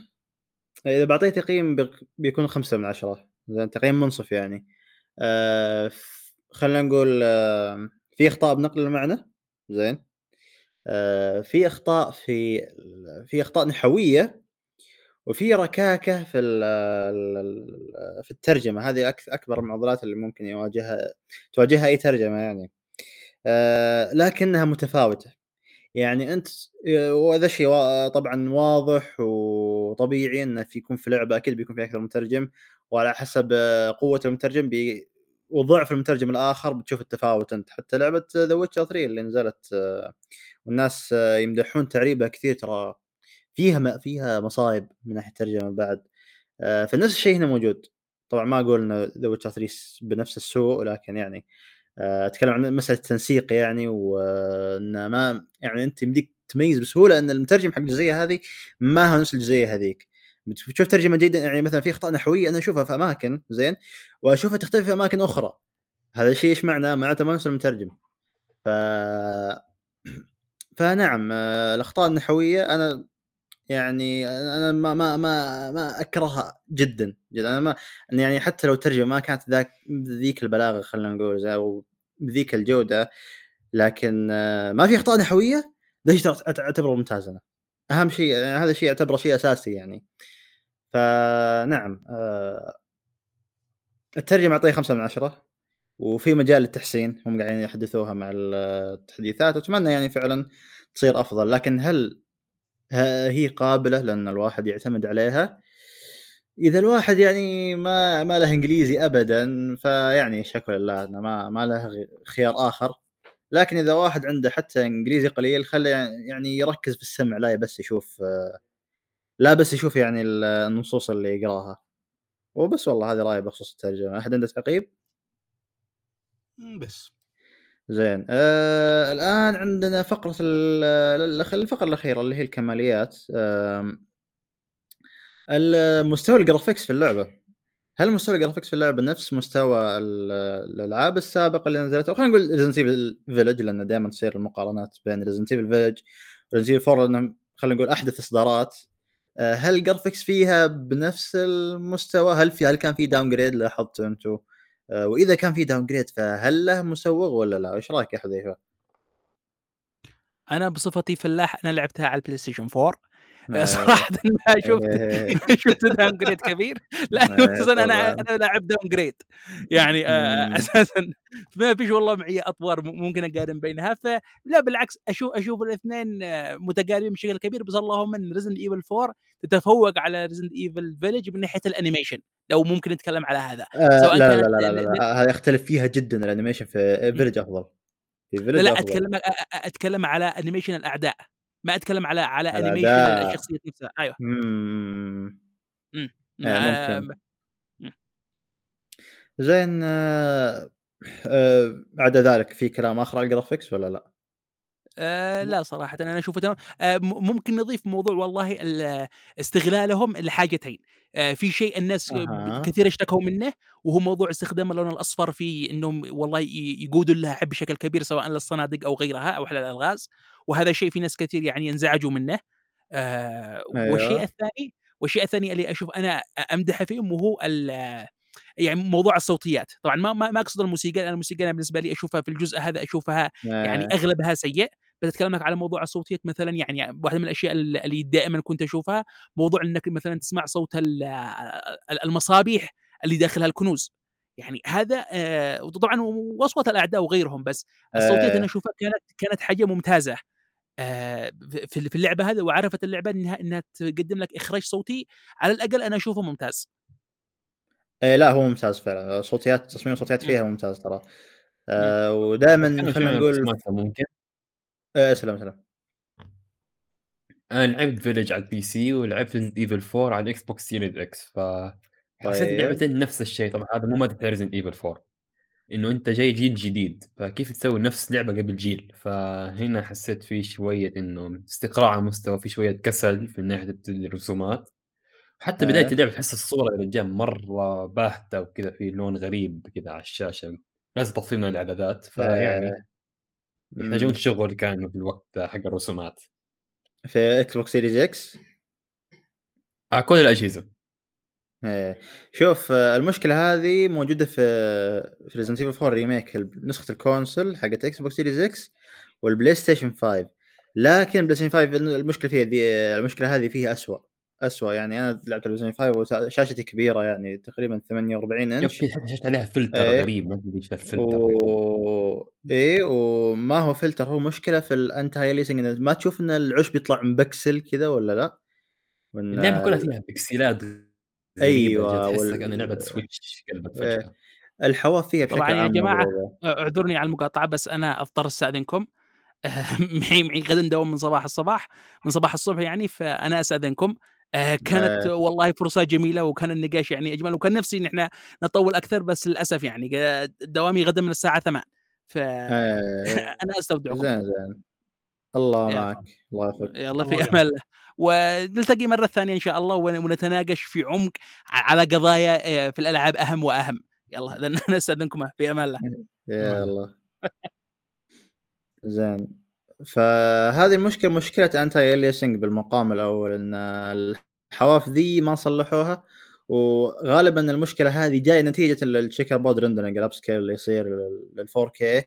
إذا بعطيه تقييم بيكون خمسة من عشرة. زين تقييم منصف يعني. آه ف- خلينا نقول آه في إخطاء بنقل المعنى؟ زين. آه في إخطاء في في إخطاء نحويه وفي ركاكة في في الترجمة. هذه أكبر المعضلات اللي ممكن يواجهها تواجهها أي ترجمة يعني. آه لكنها متفاوتة. يعني أنت وهذا شيء طبعا واضح وطبيعي انه في يكون في لعبة أكيد بيكون في أكثر مترجم وعلى حسب قوة المترجم بي وضعف المترجم الآخر بتشوف التفاوت. أنت حتى لعبة The Witcher 3 اللي نزلت آه، والناس آه، يمدحون تعريبها كثير ترى. فيها فيها مصايب من ناحية الترجمة بعد. آه، فنفس الشيء هنا موجود. طبعا ما أقول ان The Witcher 3 بنفس السوء لكن يعني أتكلم عن مسألة التنسيق يعني وان ما يعني أنت يمديك تميز بسهولة إن المترجم حق الجزئية هذه ما هو نفس الجزئية هذيك. بتشوف ترجمة جيدة يعني مثلا في اخطاء نحويه أنا أشوفها في أماكن زين؟ وأشوفها تختلف في أماكن أخرى. هذا الشيء إيش معناه؟ معناته ما نفس المترجم ف فنعم آه، الأخطاء النحوية أنا يعني أنا ما ما ما ما أكرهها جدا جدا. أنا ما يعني حتى لو الترجمه ما كانت ذاك ذيك البلاغة خلينا نقول أو بذيك الجودة لكن آه، ما في أخطاء نحوية أعت- اعتبره ممتاز أنا؟ أهم شيء هذا الشيء أعتبره شيء أساسي يعني. فنعم آه، الترجمة اعطيه خمسة من عشرة وفي مجال للتحسين هم قاعدين يحدثوها مع التحديثات وأتمنى يعني فعلا تصير أفضل لكن هل هي قابلة لأن الواحد يعتمد عليها؟ إذا الواحد يعني ما ما له إنجليزي ابدا فيعني شكرا لله إنه ما ما له خيار آخر لكن إذا واحد عنده حتى إنجليزي قليل خليه يعني يركز في السمع لا بس يشوف آه، لا بس يشوف يعني ال- النصوص اللي يقراها. وبس والله هذه رأيي بخصوص الترجمة. أحد عنده تعقيب
بس.
زين. آه الآن عندنا فقرة الفقرة الأخيرة اللي هي الكماليات. آم، المستوى ال graphics في اللعبة. هل مستوى ال graphics في اللعبة نفس مستوى ال- الألعاب السابقة اللي نزلت أو خلينا نقول Resident Evil Village لأن دائما تصير المقارنات بين Resident Evil Village و Resident Evil 4 لأنهم خلينا نقول أحدث إصدارات. آه، هل ال graphics فيها بنفس المستوى؟ هل في هل كان في downgrade لاحظته أنتم؟ آه، وإذا كان في downgrade فهل له مسوغ ولا لا؟ إيش رأيك يا حذيفة؟
أنا بصفتي فلاح أنا لعبتها على ال PlayStation 4
آه،
صراحة ما شفت
إيه.
شفت downgrade كبير لأنه أساسا
أنا.
أنا لاعب downgrade يعني آه،. أساسا ما فيش والله معي أطوار ممكن أقارن بينها. فلا بالعكس أشوف أشوف الاثنين آه، متقاربين بشكل كبير. بس اللهم إن Resident Evil 4 تتفوق على Resident Evil Village من ناحية ال animation. لو ممكن نتكلم على هذا.
آه، لا لا لا لا, لا, لا هذا يختلف فيها جدا ال animation في Village أفضل. في
لا لا. أتكلم أتكلم على animation الأعداء. ما أتكلم على على. animation الشخصية نفسها أيوه
امم
آه،
ممكن. زين آه، آه، عدا ذلك في كلام آخر على الجرافيكس ولا لا؟
آه لا صراحة أنا أشوفه تمام آه ممكن نضيف موضوع والله ال- استغلالهم لحاجتين آه في شيء الناس
أها.
كثير اشتكوا منه وهو موضوع استخدام اللون الأصفر في أنهم والله يقودوا اللاعب بشكل كبير سواء للصناديق أو غيرها أو على الألغاز وهذا شيء في ناس كثير يعني ينزعجوا منه. آه والشيء
أيوه.
الثاني والشيء الثاني اللي أشوف أنا أمدحه فيهم وهو يعني موضوع الصوتيات. طبعا ما ما أقصد الموسيقى لأن الموسيقى أنا بالنسبة لي أشوفها في الجزء هذا أشوفها يعني
آه،
أغلبها سيء. بس اتكلم لك على موضوع الصوتيات مثلا يعني واحدة من الأشياء ال- اللي دائما كنت أشوفها موضوع إنك مثلا تسمع صوت ال- ال- المصابيح اللي داخلها الكنوز. يعني هذا آه، وطبعا واصوات الأعداء وغيرهم بس. الصوتيات أنا
آه،
أشوفها كانت كانت حاجة ممتازة. في في اللعبة هذه وعرفت اللعبة إنها إنها تقدم لك إخراج صوتي على الأقل أنا أشوفه ممتاز.
إيه لا هو ممتاز فعلا. صوتيات تصميم الصوتيات
مم.
فيها ممتاز ترى. آه، ودائما خلينا نقول
ممكن؟
آه، سلام سلام.
أنا لعبت Village على ال PC ولعبت Evil 4 على ال Xbox Series X فحسيت
طيب.
اللعبتين نفس الشيء. طبعا هذا مو ماده Resident Evil 4 إنه أنت جاي جيل جديد فكيف تسوي نفس لعبة قبل جيل؟ فهنا حسيت في شوية إنه استقراء على المستوى في شوية كسل في ناحية الرسومات. حتى بداية
آه.
اللعبة تحس الصورة يا رجال مرة باهتة وكذا في لون غريب كذا على الشاشة. لازم تطفي من الإعدادات فيعني
آه،
يحتاجون
مم.
شغل كانوا في الوقت حق الرسومات.
في Xbox Series X
على كل الأجهزة.
إيه. شوف آه، المشكلة هذه موجودة في في Resident Evil 4 Remake نسخة ال console حقت Xbox Series X وال PlayStation 5 لكن PlayStation 5 المشكلة فيها دي المشكلة هذه فيها اسوء اسوء يعني أنا لعبت ال PlayStation 5 وشاشتي كبيرة يعني تقريبا 48 إنش
يمكن حتى شفت عليها فلتر
إيه.
غريب ما أدري إيش الفلتر
و... إيه وما هو فلتر هو مشكلة في ال anti-aliasing ما تشوف إن العشب يطلع مبكسل كذا ولا لا؟ وإن-
اللعبة كلها فيها بكسلات
أيوة،
أيوة
وال-
تحسك انها لعبه Switch قلبت
إيه.
فجأة
الحواف فيها بشكل
طبعاً يا
مضروبة.
اعذرني على المقاطعة بس أنا اضطر استاذنكم معي معي غدا دوام من صباح الصباح من صباح الصبح يعني فأنا استاذنكم آه، كانت
آه.
والله فرصة جميلة وكان النقاش يعني أجمل وكان نفسي إن إحنا نطول أكثر بس للأسف يعني دوامي غدا من الساعة 8 فانا
آه.
أستودعكم
زين زين الله معك الله ياخذك
يلا
الله
في
يعافيك.
ونلتقي مرة ثانية إن شاء الله ون- ونتناقش في عمق على قضايا آه، في الألعاب أهم وأهم. يلا لأن أنا استاذنكم في أمان الله.
يا الله. زين. فهذه المشكلة مشكلة anti-aliasing بالمقام الأول إن الحواف ذي ما صلحوها وغالبا المشكلة هذه جاية نتيجة ال checkerboard rendering ال upscale اللي يصير لل 4K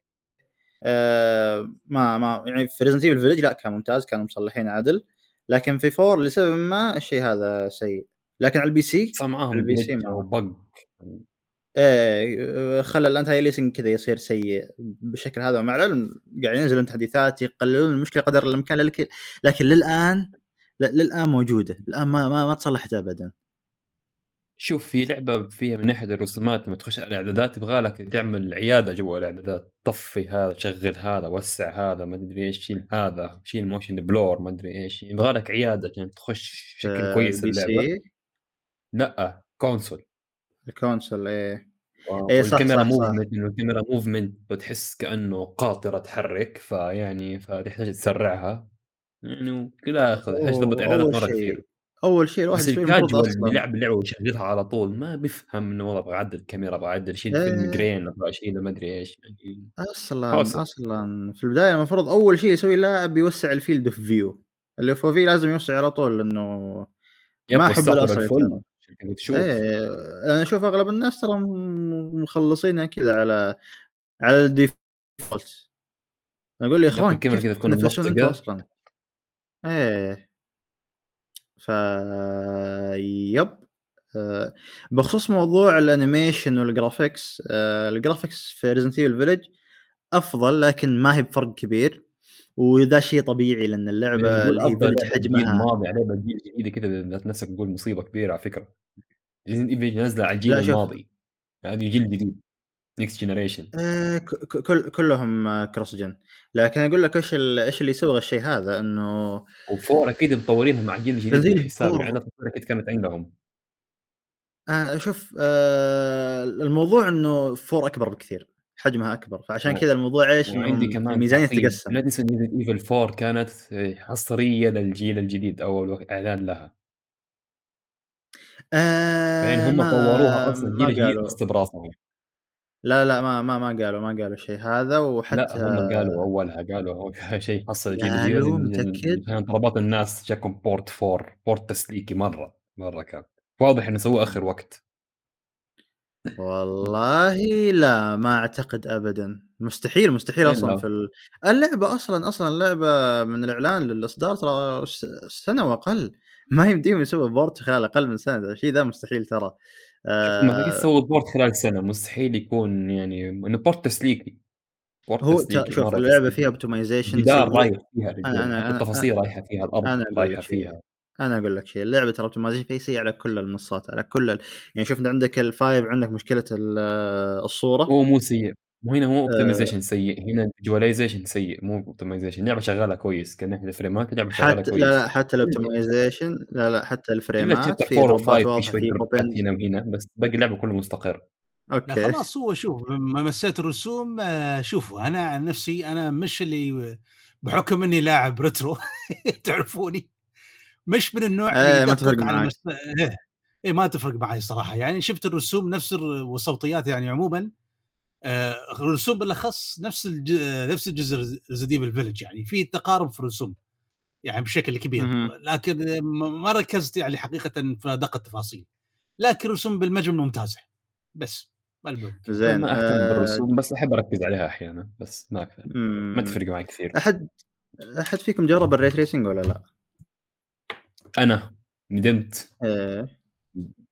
آه ما ما يعني في Resident Evil Village لا كان ممتاز كانوا مصلحين عدل. لكن في 4 لسبب ما الشيء هذا سيء. لكن على ال
PC معاهم
ال
PC bug
إيه خلى ال anti-aliasing كذا يصير سيء بالشكل هذا. ومع العلم قاعد ينزلون تحديثات يقللون المشكلة قدر الامكان لكن للان للآن موجودة. الآن ما ما, ما تصلحت ابدا.
شوف في لعبة فيها من ناحية الرسومات لما تخش على الإعدادات يبغى لك تعمل عيادة جوا الإعدادات طفي هذا شغل هذا وسع هذا ما أدري إيش شيل هذا شيل motion blur ما أدري إيش يبغى لك عيادة عشان تخش بشكل كويس
ال P
اللعبه
C؟
لا console
ال console إيه. صح،
والكاميرا
صح، صح.
movement الكاميرا movement بتحس كأنه قاطرة تحرك فيعني فتحتاج تسرعها. يعني كلها تحتاج تضبط إعدادات
مرة
كثير.
أول شيء الواحد
بس
يسويه المفروض
الكاجوال اللي
أصلا.
يلعب اللعبه ويشغلها على طول ما بيفهم إنه والله أبغى أعدل الكاميرا أبغى أعدل شيل فيلم
إيه.
grain أبغى اشيل ما أدري إيش.
أصلا
حوسة.
أصلا. في البداية المفروض أول شيء يسوي اللاعب يوسع ال field of view. اللي هو فيه لازم يوسع على طول لأنه ما
أحب
الاصل
تشوف؟
إيه أنا أشوف أغلب الناس ترى مخلصينها كذا على على ال default. أقول يا
إخوان
كيف
كذا تكون.
أصلا؟ إيه. ف يب. آه، بخصوص موضوع ال animation وال graphics آه، ال graphics في Resident Evil Village أفضل لكن ما هي بفرق كبير وذا شيء طبيعي لأن اللعبة
يقول
اللي هي
أفضل
Village
لعبه جيل
حجمها
ماضي على لعبه جيل جديده كذا نفسك تقول مصيبة كبيرة على فكرة. Resident Evil نازله على الجيل. الماضي. هذه جيل جديد. next generation
آه، ك- ك- كل كلهم cross gen لكن أقول لك إيش إيش اللي يسوي الشيء هذا؟ إنه
و four أكيد مطورينها مع
تنزيل
بالحساب
four.
يعني أكيد كانت عندهم.
آه شوف آه الموضوع إنه four أكبر بكثير حجمها أكبر. فعشان
و-
كذا الموضوع إيش؟
وعندي
إنه
كمان الميزانية.
تتقسم
لا تنسى Resident Evil 4 كانت حصريه للجيل الجديد أول إعلان لها.
آه
يعني هم طوروها أصلا
قالوا.
بس براسهم.
لا لا ما ما ما قالوا ما قالوا شيء هذا وحتى
لا هم قالوا أولها قالوا هو شيء حصل الجيل الجديد
قالوا
لأن-
متأكد؟
طلبات الناس جاكم port 4 port تسليكي مرة مرة كان. واضح إنه سووه آخر وقت.
والله لا ما أعتقد ابدا. مستحيل مستحيل
إلا.
أصلا في ال... اللعبة أصلا أصلا اللعبة من الإعلان للإصدار ترى س- سنة وأقل. ما يمديهم يسووا port خلال أقل من سنة الشيء ذا مستحيل ترى.
ما
آه.
سووا port خلال سنة مستحيل يكون يعني إنه port تسليكي. port
هو
تسليكي
شوف
اللعبة.
فيها
optimization رايح فيها
أنا-
رجال
أنا-
حتى
أنا-
التفاصيل رايحة فيها الأرض
أنا رايحة.
فيها.
أنا أقول لك شيء اللعبة ترى optimization فيها سيء على كل المنصات على كل ال... يعني شوف عندك ال five عندك مشكلة ال- الصورة.
هو مو سيء. مو هنا
آه.
مو optimization سيء هنا visualization سيء مو optimization اللعبه شغالة كويس كان ناحيه الفريمات اللعبه شغالة
حتى
كويس.
لا لا حتى ال optimization لا لا حتى الفريمات في
4 و
ضربات
5 في دروبات
بوبنز
هنا وهنا بس باقي اللعبة كله مستقر.
لا
أوكي.
خلاص هو شوف لما مسيت الرسوم آه، شوفوا أنا عن نفسي أنا مش اللي بحكم إني لاعب retro تعرفوني؟ مش من النوع
إيه،
اللي
ما
يدقق
تفرق
على
معك.
مست... إيه. إيه ما تفرق معي صراحة. يعني شفت الرسوم نفس الر- والصوتيات يعني عموما آه، الرسوم بالأخص نفس الج... نفس الجزء Resident Evil Village يعني في تقارب في الرسوم يعني بشكل كبير. لكن ما ركزت يعني حقيقه في أدق التفاصيل لكن الرسوم بالمجمل ممتازة بس ما الباقي.
زين
ما اهتم
آه،
بالرسوم بس أحب أركز عليها أحيانا بس ما أكثر ما. تفرق معي كثير
أحد أحد فيكم جرب ال ray tracing ولا لا؟
أنا ندمت
إيه.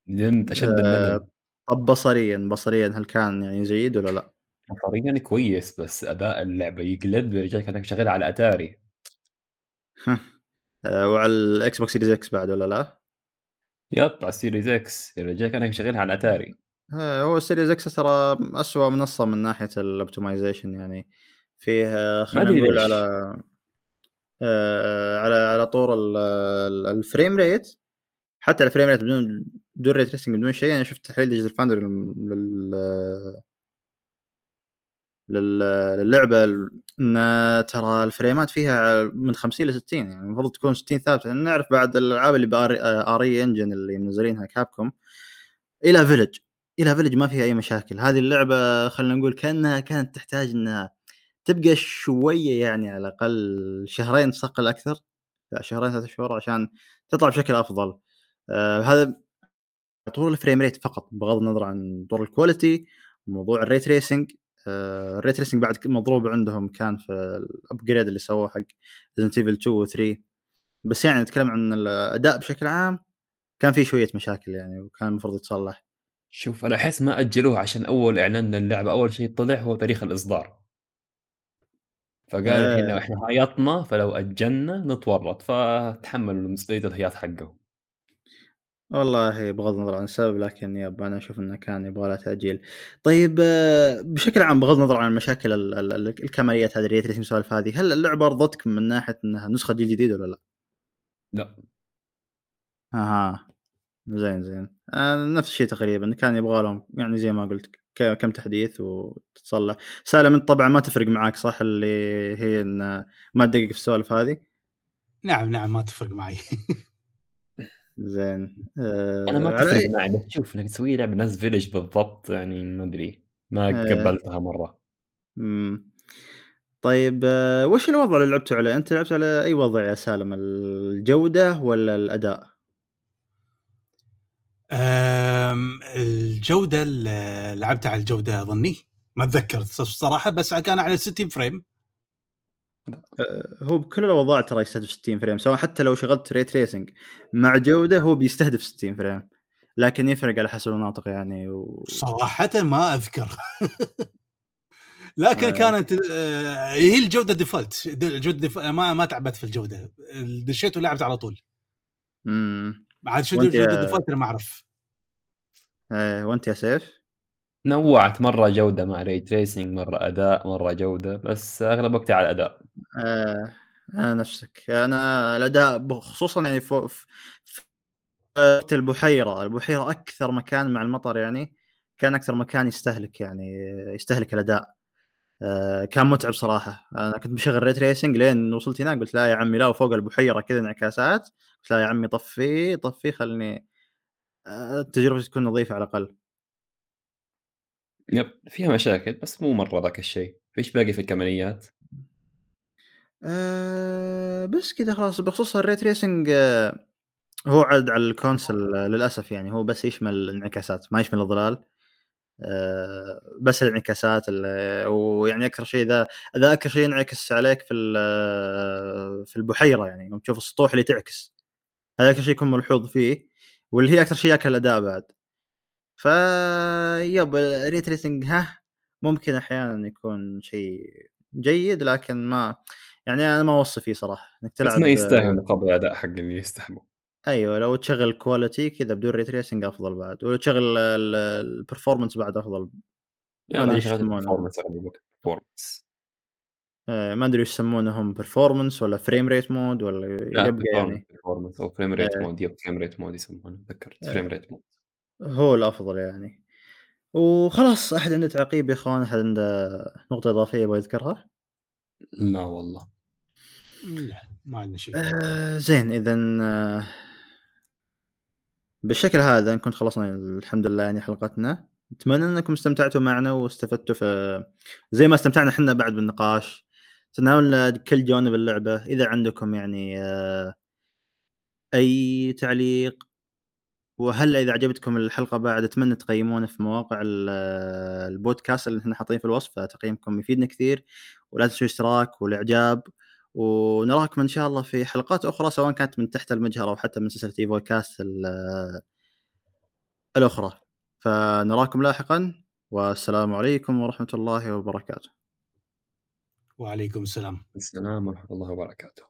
ندمت أشد
آه،
الندم
طب بصريا بصريا هل كان يعني جيد ولا لا؟
نظريا كويس بس أداء اللعبه يقلب رجال كانك شغال على أتاري
آه، وعلى ال Xbox Series X بعد ولا لا؟
يب على ال Series X الرجال كانك شغالها على أتاري
آه، هو ال Series X ترى اسوء منصة من ناحية ال optimization يعني فيه خلينا نقول
ليش.
على آه، على على طور ال- ال- ال frame rate حتى ال frame rate بدون بدون ray tracing بدون شيء. أنا شفت تحليل Digital Foundry لل لل- للعبة إن ترى الفريمات فيها من 50 ل 60 يعني المفروض تكون 60 ثابتة. نعرف بعد الألعاب اللي ب RE Engine اللي منزلينها كابكوم ال Village. ال Village ما فيها أي مشاكل. هذه اللعبة خلينا نقول كأنها كانت تحتاج انها تبقى شوية يعني على الأقل شهرين صقل أكثر شهرين ثلاث شهور عشان تطلع بشكل أفضل. آه هذا طور ال frame rate فقط بغض النظر عن طور ال quality موضوع ال ray tracing ال ray tracing بعد مضروب عندهم كان في ال upgrade اللي سووه حق Resident Evil 2 و 3 بس يعني نتكلم عن الأداء بشكل عام كان في شوية مشاكل يعني وكان المفروض يتصلح.
شوف أنا أحس ما أجلوه عشان أول إعلان للعبة أول شيء طلع هو تاريخ الإصدار. فقال الحين
آه.
إحنا هيطنا فلو أجلنا نتورط فتحملوا مسؤوليه الهياط حقه.
والله بغض النظر عن السبب لكن يب أنا أشوف إنه كان يبغى له تأجيل. طيب آه، بشكل عام بغض النظر عن المشاكل ال- ال- ال- الكماليات هذه ال ray tracing والسوالف هذه، هل اللعبة ارضتك من ناحية إنها نسخة جيل جديد ولا لا؟
لا.
أها زين زين. آه نفس الشيء تقريبا كان يبغى لهم يعني زي ما قلت ك- كم تحديث وتتصلح سالم أنت طبعا ما تفرق معاك صح؟ اللي هي ان ما تدقق في السوالف هذه؟
نعم نعم ما تفرق معي.
زين آه
أنا ما
على
تفرق معي بس شوف انك تسوي لعبة ناس فيلج بالضبط يعني ما أدري ما
إيه.
قبلتها مرة
مم. طيب آه، وش الوضع اللي لعبتوا عليه؟ أنت لعبت على أي وضع يا سالم؟ الجودة ولا الأداء؟
أم، الجودة اللي لعبتها على الجودة اظني ما أتذكر الصراحه بس كان على 60 frame
آه، هو بكل الأوضاع ترى يستهدف 60 frame سواء حتى لو شغلت ray tracing مع جودة هو بيستهدف 60 frame لكن يفرق على حسب المناطق يعني و...
صراحة ما أذكر لكن
آه.
كانت آه، هي الجودة default الجوده def... ما ما تعبت في الجودة دشيت ولعبت على طول
مم.
عاد شو الجودة default أنا ما أعرف
آه، وانت يا سيف؟
نوعت مرة جودة مع ray tracing مرة أداء مرة جودة بس أغلب وقتي على الأداء.
آه أنا نفسك. أنا الأداء خصوصا يعني في وقت البحيرة. البحيرة أكثر مكان مع المطر يعني كان أكثر مكان يستهلك يعني يستهلك الأداء. آه كان متعب صراحة. أنا كنت مشغل ray tracing لين وصلت هناك قلت لا يا عمي لا وفوق البحيرة كذا انعكاسات. قلت لا يا عمي طفي طفي خلني آه التجربة تكون نظيفة على الأقل.
يب فيها مشاكل بس مو مرة ذاك الشيء. فيش باقي في الكماليات؟
آه بس كذا خلاص. بخصوص ال ray tracing آه هو عاد على ال console آه، للأسف يعني. هو بس يشمل الانعكاسات ما يشمل الظلال. آه بس الانعكاسات ال- ويعني أكثر شيء إذا إذا أكثر شيء ينعكس عليك في في البحيرة يعني. يوم تشوف السطوح اللي تعكس. هذا أكثر شيء يكون ملحوظ فيه واللي هي أكثر شيء ياكل الأداء بعد. ف يب ال ray tracing ها ممكن أحيانا يكون شيء جيد لكن ما يعني أنا ما أوصي فيه صراحة إنك
بس
تلعب
ما يستاهل مقابل الأداء حق اللي يستحمل
أيوه لو تشغل quality كذا بدون ray tracing أفضل بعد ولو تشغل ال performance بعد أفضل
يعني. ال performance.
آه، ما أدري إيش يسمونهم performance ولا frame rate mode ولا
لا
يبقى يعني
performance أو frame
rate.
mode yep frame rate mode يسمونه تذكرت. frame rate mode
هو الأفضل يعني. وخلاص أحد عنده تعقيب يا إخوان؟ أحد عنده نقطة إضافية يبغى يذكرها؟
لا والله.
لا ما عندنا شيء
آه زين اذا آه بالشكل هذا نكون خلصنا الحمد لله يعني حلقتنا. أتمنى إنكم استمتعتوا معنا واستفدتوا في زي ما استمتعنا إحنا بعد بالنقاش. تناولنا كل جوانب اللعبة. إذا عندكم يعني آه أي تعليق وهلا إذا عجبتكم الحلقة بعد أتمنى تقيمونا في مواقع ال- البودكاست اللي إحنا حاطين في الوصف فتقييمكم يفيدنا كثير. ولا تنسوا الاشتراك والإعجاب. ونراكم إن شاء الله في حلقات أخرى سواء كانت من تحت المجهر أو حتى من سلسلة إيفو كاست ال- الأخرى. فنراكم لاحقا. والسلام عليكم ورحمة الله وبركاته.
وعليكم السلام.
السلام ورحمة الله وبركاته.